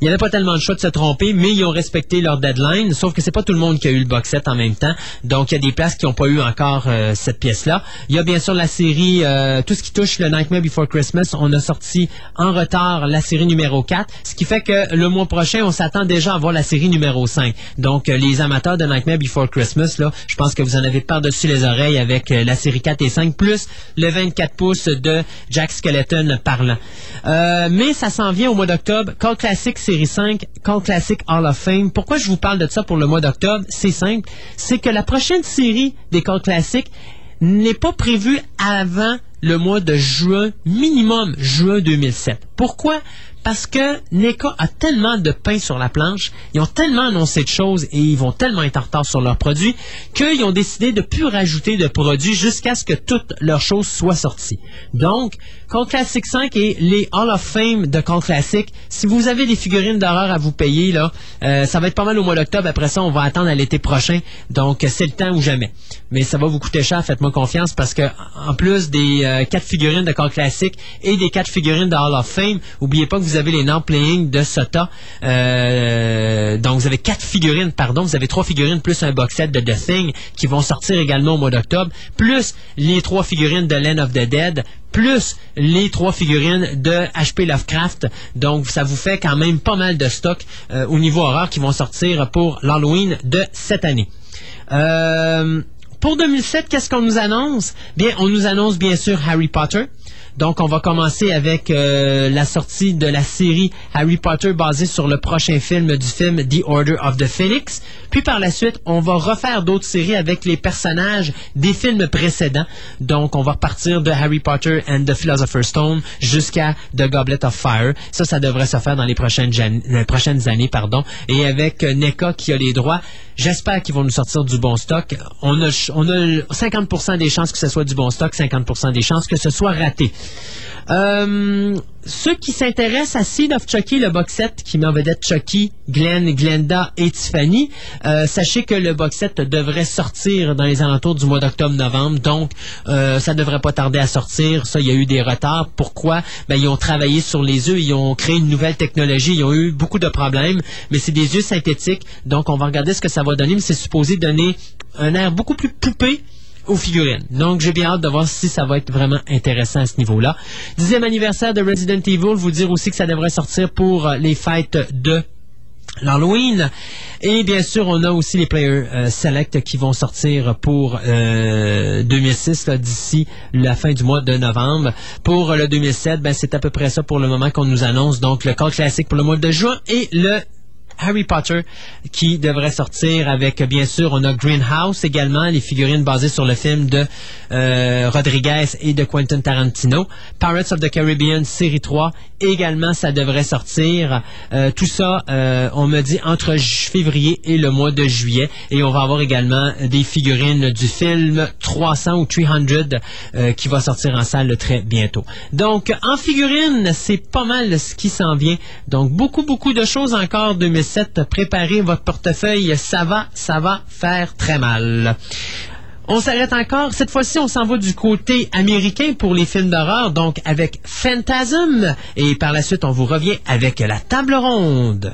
Il n'y avait pas tellement de choix de se tromper, mais ils ont respecté leur deadline. Sauf que c'est pas tout le monde qui a eu le box set en même temps. Donc, il y a des places qui n'ont pas eu encore euh, cette pièce-là. Il y a bien sûr la série, euh, tout ce qui touche le Nightmare Before Christmas. On a sorti en retard la série numéro 4, ce qui fait que le mois prochain, on s'attend déjà à voir la série numéro 5. Donc, euh, les amateurs de Nightmare Before Christmas, là, je pense que vous en avez par-dessus les oreilles avec la série 4 et 5, plus le 24 pouces de Jack Skeleton parlant. Mais ça s'en vient au mois d'octobre. Call Classic série 5, Call Classic Hall of Fame. Pourquoi je vous parle de ça pour le mois d'octobre? C'est simple. C'est que la prochaine série des Call Classic n'est pas prévue avant le mois de juin, minimum juin 2007. Pourquoi? Parce que NECA a tellement de pain sur la planche, ils ont tellement annoncé de choses et ils vont tellement être en retard sur leurs produits qu'ils ont décidé de plus rajouter de produits jusqu'à ce que toutes leurs choses soient sorties. Donc, Call Classic 5 et les Hall of Fame de Call Classic, si vous avez des figurines d'horreur à vous payer, là, euh, ça va être pas mal au mois d'octobre. Après ça, on va attendre à l'été prochain. Donc, c'est le temps ou jamais. Mais ça va vous coûter cher, faites-moi confiance, parce que en plus des euh, quatre figurines de Call Classic et des quatre figurines de Hall of Fame, oubliez pas que vous avez les non-playing de Sota. Euh, donc, vous avez quatre figurines, pardon, vous avez trois figurines plus un box set de The Thing qui vont sortir également au mois d'octobre, plus les trois figurines de Land of the Dead, plus les trois figurines de HP Lovecraft. Donc, ça vous fait quand même pas mal de stock euh, au niveau horreur qui vont sortir pour l'Halloween de cette année. Euh, pour 2007, qu'est-ce qu'on nous annonce? Bien, on nous annonce bien sûr Harry Potter. Donc, on va commencer avec euh, la sortie de la série Harry Potter basée sur le prochain film du film The Order of the Phoenix. Puis par la suite, on va refaire d'autres séries avec les personnages des films précédents. Donc, on va repartir de Harry Potter and the Philosopher's Stone jusqu'à The Goblet of Fire. Ça, ça devrait se faire dans les prochaines, les prochaines années, pardon. Et avec euh, NECA qui a les droits, j'espère qu'ils vont nous sortir du bon stock. On a, on a 50% des chances que ce soit du bon stock, 50% des chances que ce soit raté. Euh, ceux qui s'intéressent à Seed of Chucky, le box set qui met en vedette Chucky, Glenn, Glenda et Tiffany, euh, sachez que le box set devrait sortir dans les alentours du mois d'octobre-novembre, donc euh, ça devrait pas tarder à sortir. Ça, il y a eu des retards. Pourquoi? Ben ils ont travaillé sur les œufs, ils ont créé une nouvelle technologie, ils ont eu beaucoup de problèmes, mais c'est des œufs synthétiques, donc on va regarder ce que ça va donner. Mais c'est supposé donner un air beaucoup plus poupé aux figurines. Donc, j'ai bien hâte de voir si ça va être vraiment intéressant à ce niveau-là. Dixième anniversaire de Resident Evil, vous dire aussi que ça devrait sortir pour euh, les fêtes de l'Halloween. Et bien sûr, on a aussi les Player euh, Select qui vont sortir pour 2006 euh, d'ici la fin du mois de novembre. Pour le 2007, ben, c'est à peu près ça pour le moment qu'on nous annonce. Donc, le code classique pour le mois de juin et le Harry Potter qui devrait sortir avec, bien sûr, on a Greenhouse également, les figurines basées sur le film de euh, Rodriguez et de Quentin Tarantino. Pirates of the Caribbean série 3 également, ça devrait sortir. Euh, tout ça, euh, on me dit entre février et le mois de juillet. Et on va avoir également des figurines du film 300 ou 300 qui va sortir en salle très bientôt. Donc, en figurines, c'est pas mal ce qui s'en vient. Donc, beaucoup, beaucoup de choses encore 2007. Préparez votre portefeuille, ça va, ça va faire très mal. On s'arrête encore. Cette fois-ci, on s'en va du côté américain pour les films d'horreur, donc avec Phantasm. Et par la suite, on vous revient avec la table ronde.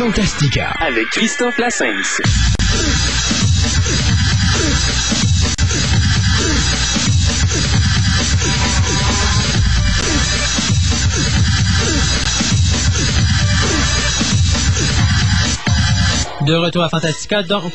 Fantastica. Avec Christophe Lassens. De retour à Fantastica, donc.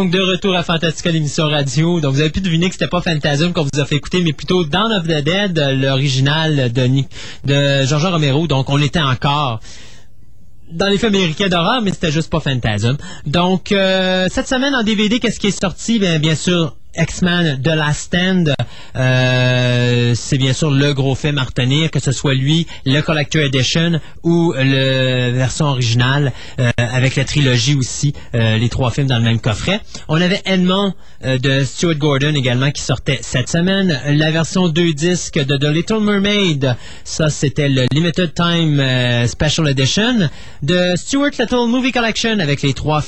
Donc, de retour à Fantastica, l'émission radio. Donc, vous avez pu deviner que c'était pas Phantasm qu'on vous a fait écouter, mais plutôt Dawn of the Dead, l'original de, de Jean-Jean Romero. Donc, on était encore dans les films américains d'horreur, mais c'était juste pas Phantasm. Donc, euh, cette semaine en DVD, qu'est-ce qui est sorti? Bien, bien sûr, X-Men The Last Stand, euh, c'est bien sûr le gros film à retenir, que ce soit lui, le Collector Edition ou la version originale, euh, avec la trilogie aussi, euh, les trois films dans le même coffret. On avait Edmond euh, de Stuart Gordon également qui sortait cette semaine. La version deux disques de The Little Mermaid, ça c'était le Limited Time euh, Special Edition de Stuart Little Movie Collection avec les trois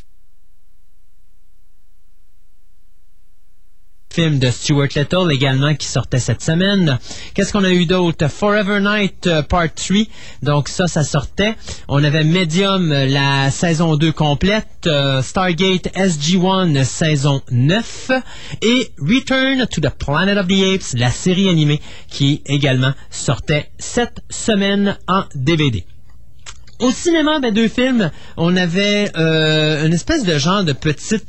film de Stuart Little également qui sortait cette semaine. Qu'est-ce qu'on a eu d'autre? Forever Night euh, Part 3. Donc ça, ça sortait. On avait Medium, euh, la saison 2 complète. euh, Stargate SG-1, saison 9. Et Return to the Planet of the Apes, la série animée qui également sortait cette semaine en DVD. Au cinéma, ben, deux films. On avait euh, une espèce de genre de petite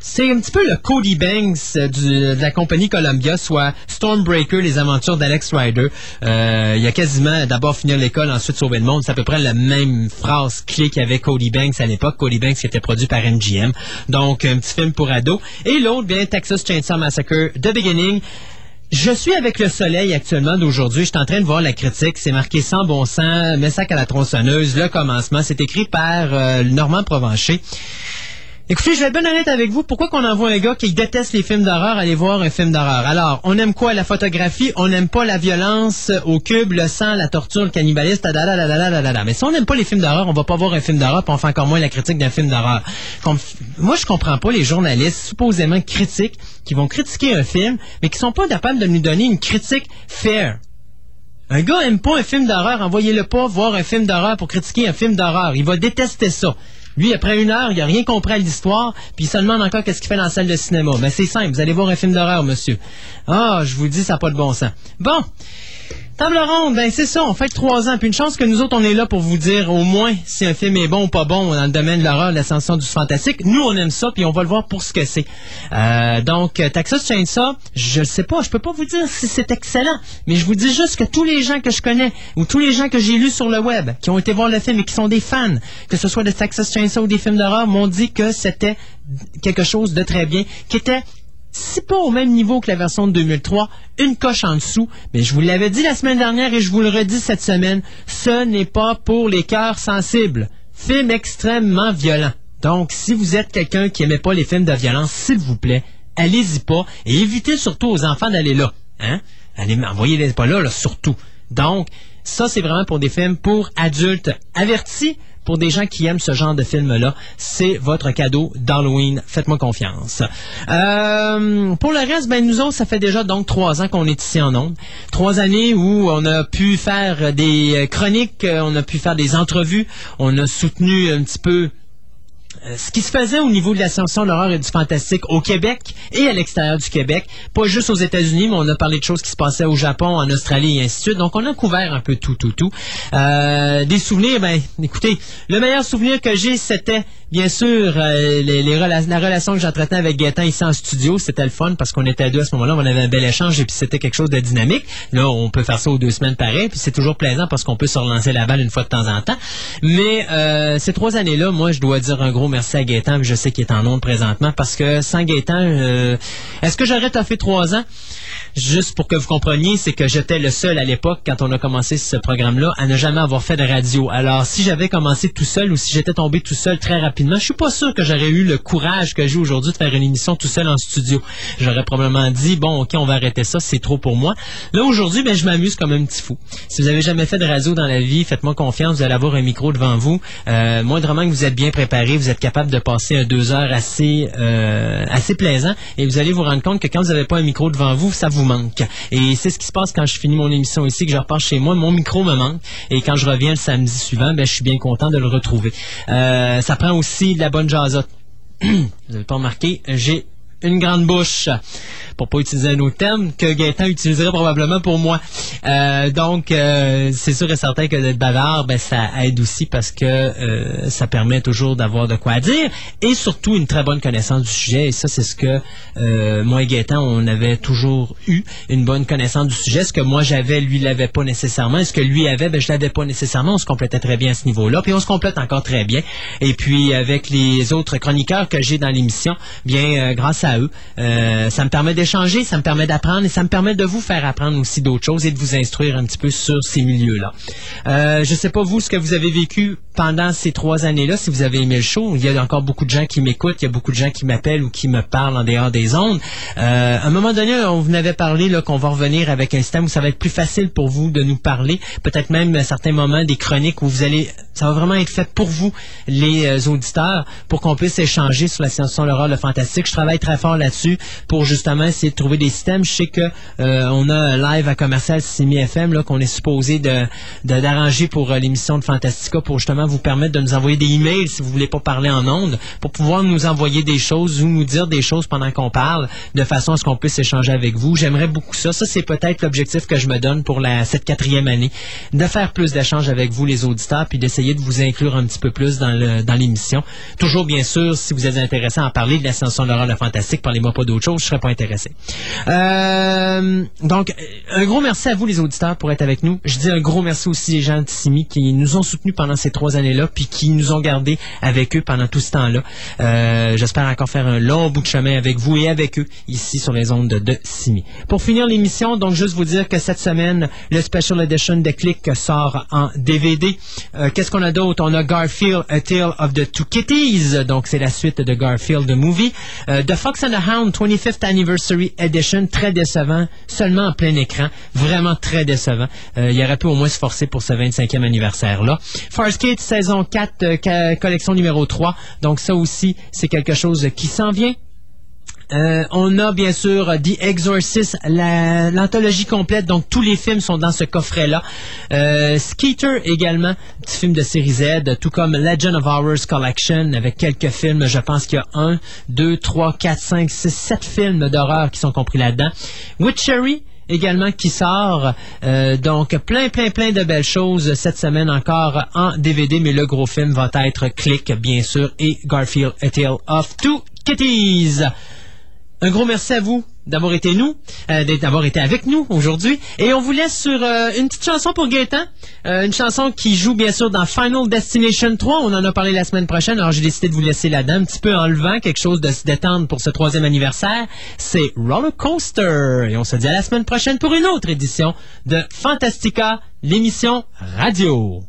c'est un petit peu le Cody Banks euh, de la compagnie Columbia, soit Stormbreaker, les aventures d'Alex Rider. Euh, il a quasiment d'abord finir l'école, ensuite sauver le monde. C'est à peu près la même phrase clé qu'avait Cody Banks à l'époque. Cody Banks qui était produit par MGM. Donc, un petit film pour ados. Et l'autre, bien, Texas Chainsaw Massacre, The Beginning. Je suis avec le soleil actuellement d'aujourd'hui. Je suis en train de voir la critique. C'est marqué sans bon sens, messac à la tronçonneuse, le commencement. C'est écrit par euh, Normand Provencher. Écoutez, je vais être bien honnête avec vous. Pourquoi qu'on envoie un gars qui déteste les films d'horreur aller voir un film d'horreur? Alors, on aime quoi? La photographie. On n'aime pas la violence au cube, le sang, la torture, le cannibalisme, tadadadadadadada. Mais si on n'aime pas les films d'horreur, on va pas voir un film d'horreur, puis on fait encore moins la critique d'un film d'horreur. Moi, je comprends pas les journalistes supposément critiques qui vont critiquer un film, mais qui sont pas capables de nous donner une critique fair. Un gars aime pas un film d'horreur, envoyez-le pas voir un film d'horreur pour critiquer un film d'horreur. Il va détester ça. Lui, après une heure, il a rien compris à l'histoire, puis il se demande encore qu'est-ce qu'il fait dans la salle de cinéma. Mais c'est simple, vous allez voir un film d'horreur, monsieur. Ah, je vous dis, ça n'a pas de bon sens. Bon. Table ronde, ben c'est ça, on fait trois ans. Puis une chance que nous autres, on est là pour vous dire au moins si un film est bon ou pas bon dans le domaine de l'horreur, de l'ascension du fantastique. Nous, on aime ça, puis on va le voir pour ce que c'est. Euh, donc, Texas Chainsaw, je sais pas, je peux pas vous dire si c'est excellent, mais je vous dis juste que tous les gens que je connais, ou tous les gens que j'ai lus sur le web, qui ont été voir le film et qui sont des fans, que ce soit de Texas Chainsaw ou des films d'horreur, m'ont dit que c'était quelque chose de très bien, qui était si pas au même niveau que la version de 2003, une coche en dessous, mais je vous l'avais dit la semaine dernière et je vous le redis cette semaine, ce n'est pas pour les cœurs sensibles. Film extrêmement violent. Donc, si vous êtes quelqu'un qui aimait pas les films de violence, s'il vous plaît, allez-y pas et évitez surtout aux enfants d'aller là. Hein? Allez, envoyez-les pas là, là, surtout. Donc, ça, c'est vraiment pour des films pour adultes avertis, pour des gens qui aiment ce genre de film-là. C'est votre cadeau d'Halloween. Faites-moi confiance. Euh, pour le reste, ben, nous autres, ça fait déjà donc trois ans qu'on est ici en Onde. Trois années où on a pu faire des chroniques, euh, on a pu faire des entrevues, on a soutenu un petit peu ce qui se faisait au niveau de l'ascension de l'horreur et du fantastique au Québec et à l'extérieur du Québec, pas juste aux États-Unis, mais on a parlé de choses qui se passaient au Japon, en Australie et ainsi de suite. Donc on a couvert un peu tout, tout, tout. Euh, des souvenirs, ben, écoutez, le meilleur souvenir que j'ai, c'était bien sûr euh, les, la relation que j'entretenais avec Gaëtan ici en studio. C'était le fun parce qu'on était à deux à ce moment-là, on avait un bel échange et puis c'était quelque chose de dynamique. Là, on peut faire ça aux deux semaines pareil, puis c'est toujours plaisant parce qu'on peut se relancer la balle une fois de temps en temps. Mais euh, ces trois années-là, moi, je dois dire un gros merci à Gaëtan, je sais qu'il est en onde présentement, parce que sans Gaëtan, euh, est-ce que j'aurais fait trois ans? Juste pour que vous compreniez, c'est que j'étais le seul à l'époque, quand on a commencé ce programme-là, à ne jamais avoir fait de radio. Alors, si j'avais commencé tout seul ou si j'étais tombé tout seul très rapidement. Je suis pas sûr que j'aurais eu le courage que j'ai aujourd'hui de faire une émission tout seul en studio. J'aurais probablement dit, bon, ok, on va arrêter ça, c'est trop pour moi. Là, aujourd'hui, ben, je m'amuse comme un petit fou. Si vous avez jamais fait de radio dans la vie, faites-moi confiance, vous allez avoir un micro devant vous. Euh, moindrement que vous êtes bien préparé, vous êtes capable de passer deux heures assez, euh, assez plaisant et vous allez vous rendre compte que quand vous n'avez pas un micro devant vous, ça vous manque. Et c'est ce qui se passe quand je finis mon émission ici, que je repars chez moi, mon micro me manque. Et quand je reviens le samedi suivant, ben, je suis bien content de le retrouver. Euh, ça prend aussi de la bonne jasotte. vous n'avez pas remarqué, j'ai une grande bouche pour pas utiliser un autre terme que Gaëtan utiliserait probablement pour moi. Euh, donc, euh, c'est sûr et certain que d'être bavard, ben, ça aide aussi parce que euh, ça permet toujours d'avoir de quoi dire et surtout une très bonne connaissance du sujet. Et ça, c'est ce que moi et Gaëtan, on avait toujours eu, une bonne connaissance du sujet. Ce que moi j'avais, lui l'avait pas nécessairement. Et ce que lui avait, ben, je l'avais pas nécessairement. On se complétait très bien à ce niveau-là. Puis on se complète encore très bien. Et puis, avec les autres chroniqueurs que j'ai dans l'émission, bien, grâce à eux, ça me permet d'échanger changer, ça me permet d'apprendre et ça me permet de vous faire apprendre aussi d'autres choses et de vous instruire un petit peu sur ces milieux-là. Euh, je sais pas vous ce que vous avez vécu pendant ces trois années-là, si vous avez aimé le show. Il y a encore beaucoup de gens qui m'écoutent, il y a beaucoup de gens qui m'appellent ou qui me parlent en dehors des ondes. Euh, à un moment donné, on vous avait parlé qu'on va revenir avec un système où ça va être plus facile pour vous de nous parler. Peut-être même à certains moments des chroniques où vous allez, ça va vraiment être fait pour vous, les euh, auditeurs, pour qu'on puisse échanger sur la science l'horreur, le fantastique. Je travaille très fort là-dessus pour justement essayer de trouver des systèmes. Je sais que euh, on a un live à commercial Simi FM là qu'on est supposé de de- d'arranger pour euh, l'émission de Fantastica pour justement vous permettre de nous envoyer des emails si vous voulez pas parler en ondes, pour pouvoir nous envoyer des choses ou nous dire des choses pendant qu'on parle, de façon à ce qu'on puisse échanger avec vous. J'aimerais beaucoup ça. Ça c'est peut-être l'objectif que je me donne pour la cette quatrième année, de faire plus d'échanges avec vous les auditeurs, puis d'essayer de vous inclure un petit peu plus dans dans l'émission. Toujours bien sûr, si vous êtes intéressé à parler de l'ascension de l'horreur, le fantastique, parlez-moi pas d'autre chose, je serais pas intéressé. Euh, donc, un gros merci à vous les auditeurs pour être avec nous. Je dis un gros merci aussi aux gens de Simi qui nous ont soutenus pendant ces trois années-là, puis qui nous ont gardés avec eux pendant tout ce temps-là. Euh, J'espère encore faire un long bout de chemin avec vous et avec eux ici sur les ondes de, Simi. Pour finir l'émission, donc juste vous dire que cette semaine, le Special Edition de Click sort en DVD. Euh, Qu'est-ce qu'on a d'autre? On a Garfield, A Tale of the Two Kitties. Donc, c'est la suite de Garfield, the movie. The Fox and the Hound 25th Anniversary Edition, très décevant, seulement en plein écran, vraiment très décevant. Euh, il aurait pu au moins se forcer pour ce 25e anniversaire-là. Farscape saison 4, euh, collection numéro 3, donc ça aussi, c'est quelque chose qui s'en vient. Euh, on a bien sûr The Exorcist, la- l'anthologie complète, donc tous les films sont dans ce coffret-là. Euh, Skeeter également, petit film de série Z, tout comme Legend of Horrors Collection, avec quelques films, je pense qu'il y a un, deux, trois, quatre, cinq, six, sept films d'horreur qui sont compris là-dedans. Witchery, également qui sort. Euh, donc plein, plein, plein de belles choses cette semaine encore en DVD, mais le gros film va être Click, bien sûr, et Garfield, A Tale of Two Kitties. Un gros merci à vous d'avoir été nous, euh, d'avoir été avec nous aujourd'hui. Et on vous laisse sur euh, une petite chanson pour Gaëtan. Euh, une chanson qui joue bien sûr dans Final Destination 3. On en a parlé la semaine prochaine, alors j'ai décidé de vous laisser là-dedans, un petit peu enlevant quelque chose de se détendre pour ce troisième anniversaire. C'est Roller Coaster. Et on se dit à la semaine prochaine pour une autre édition de Fantastica, l'émission radio.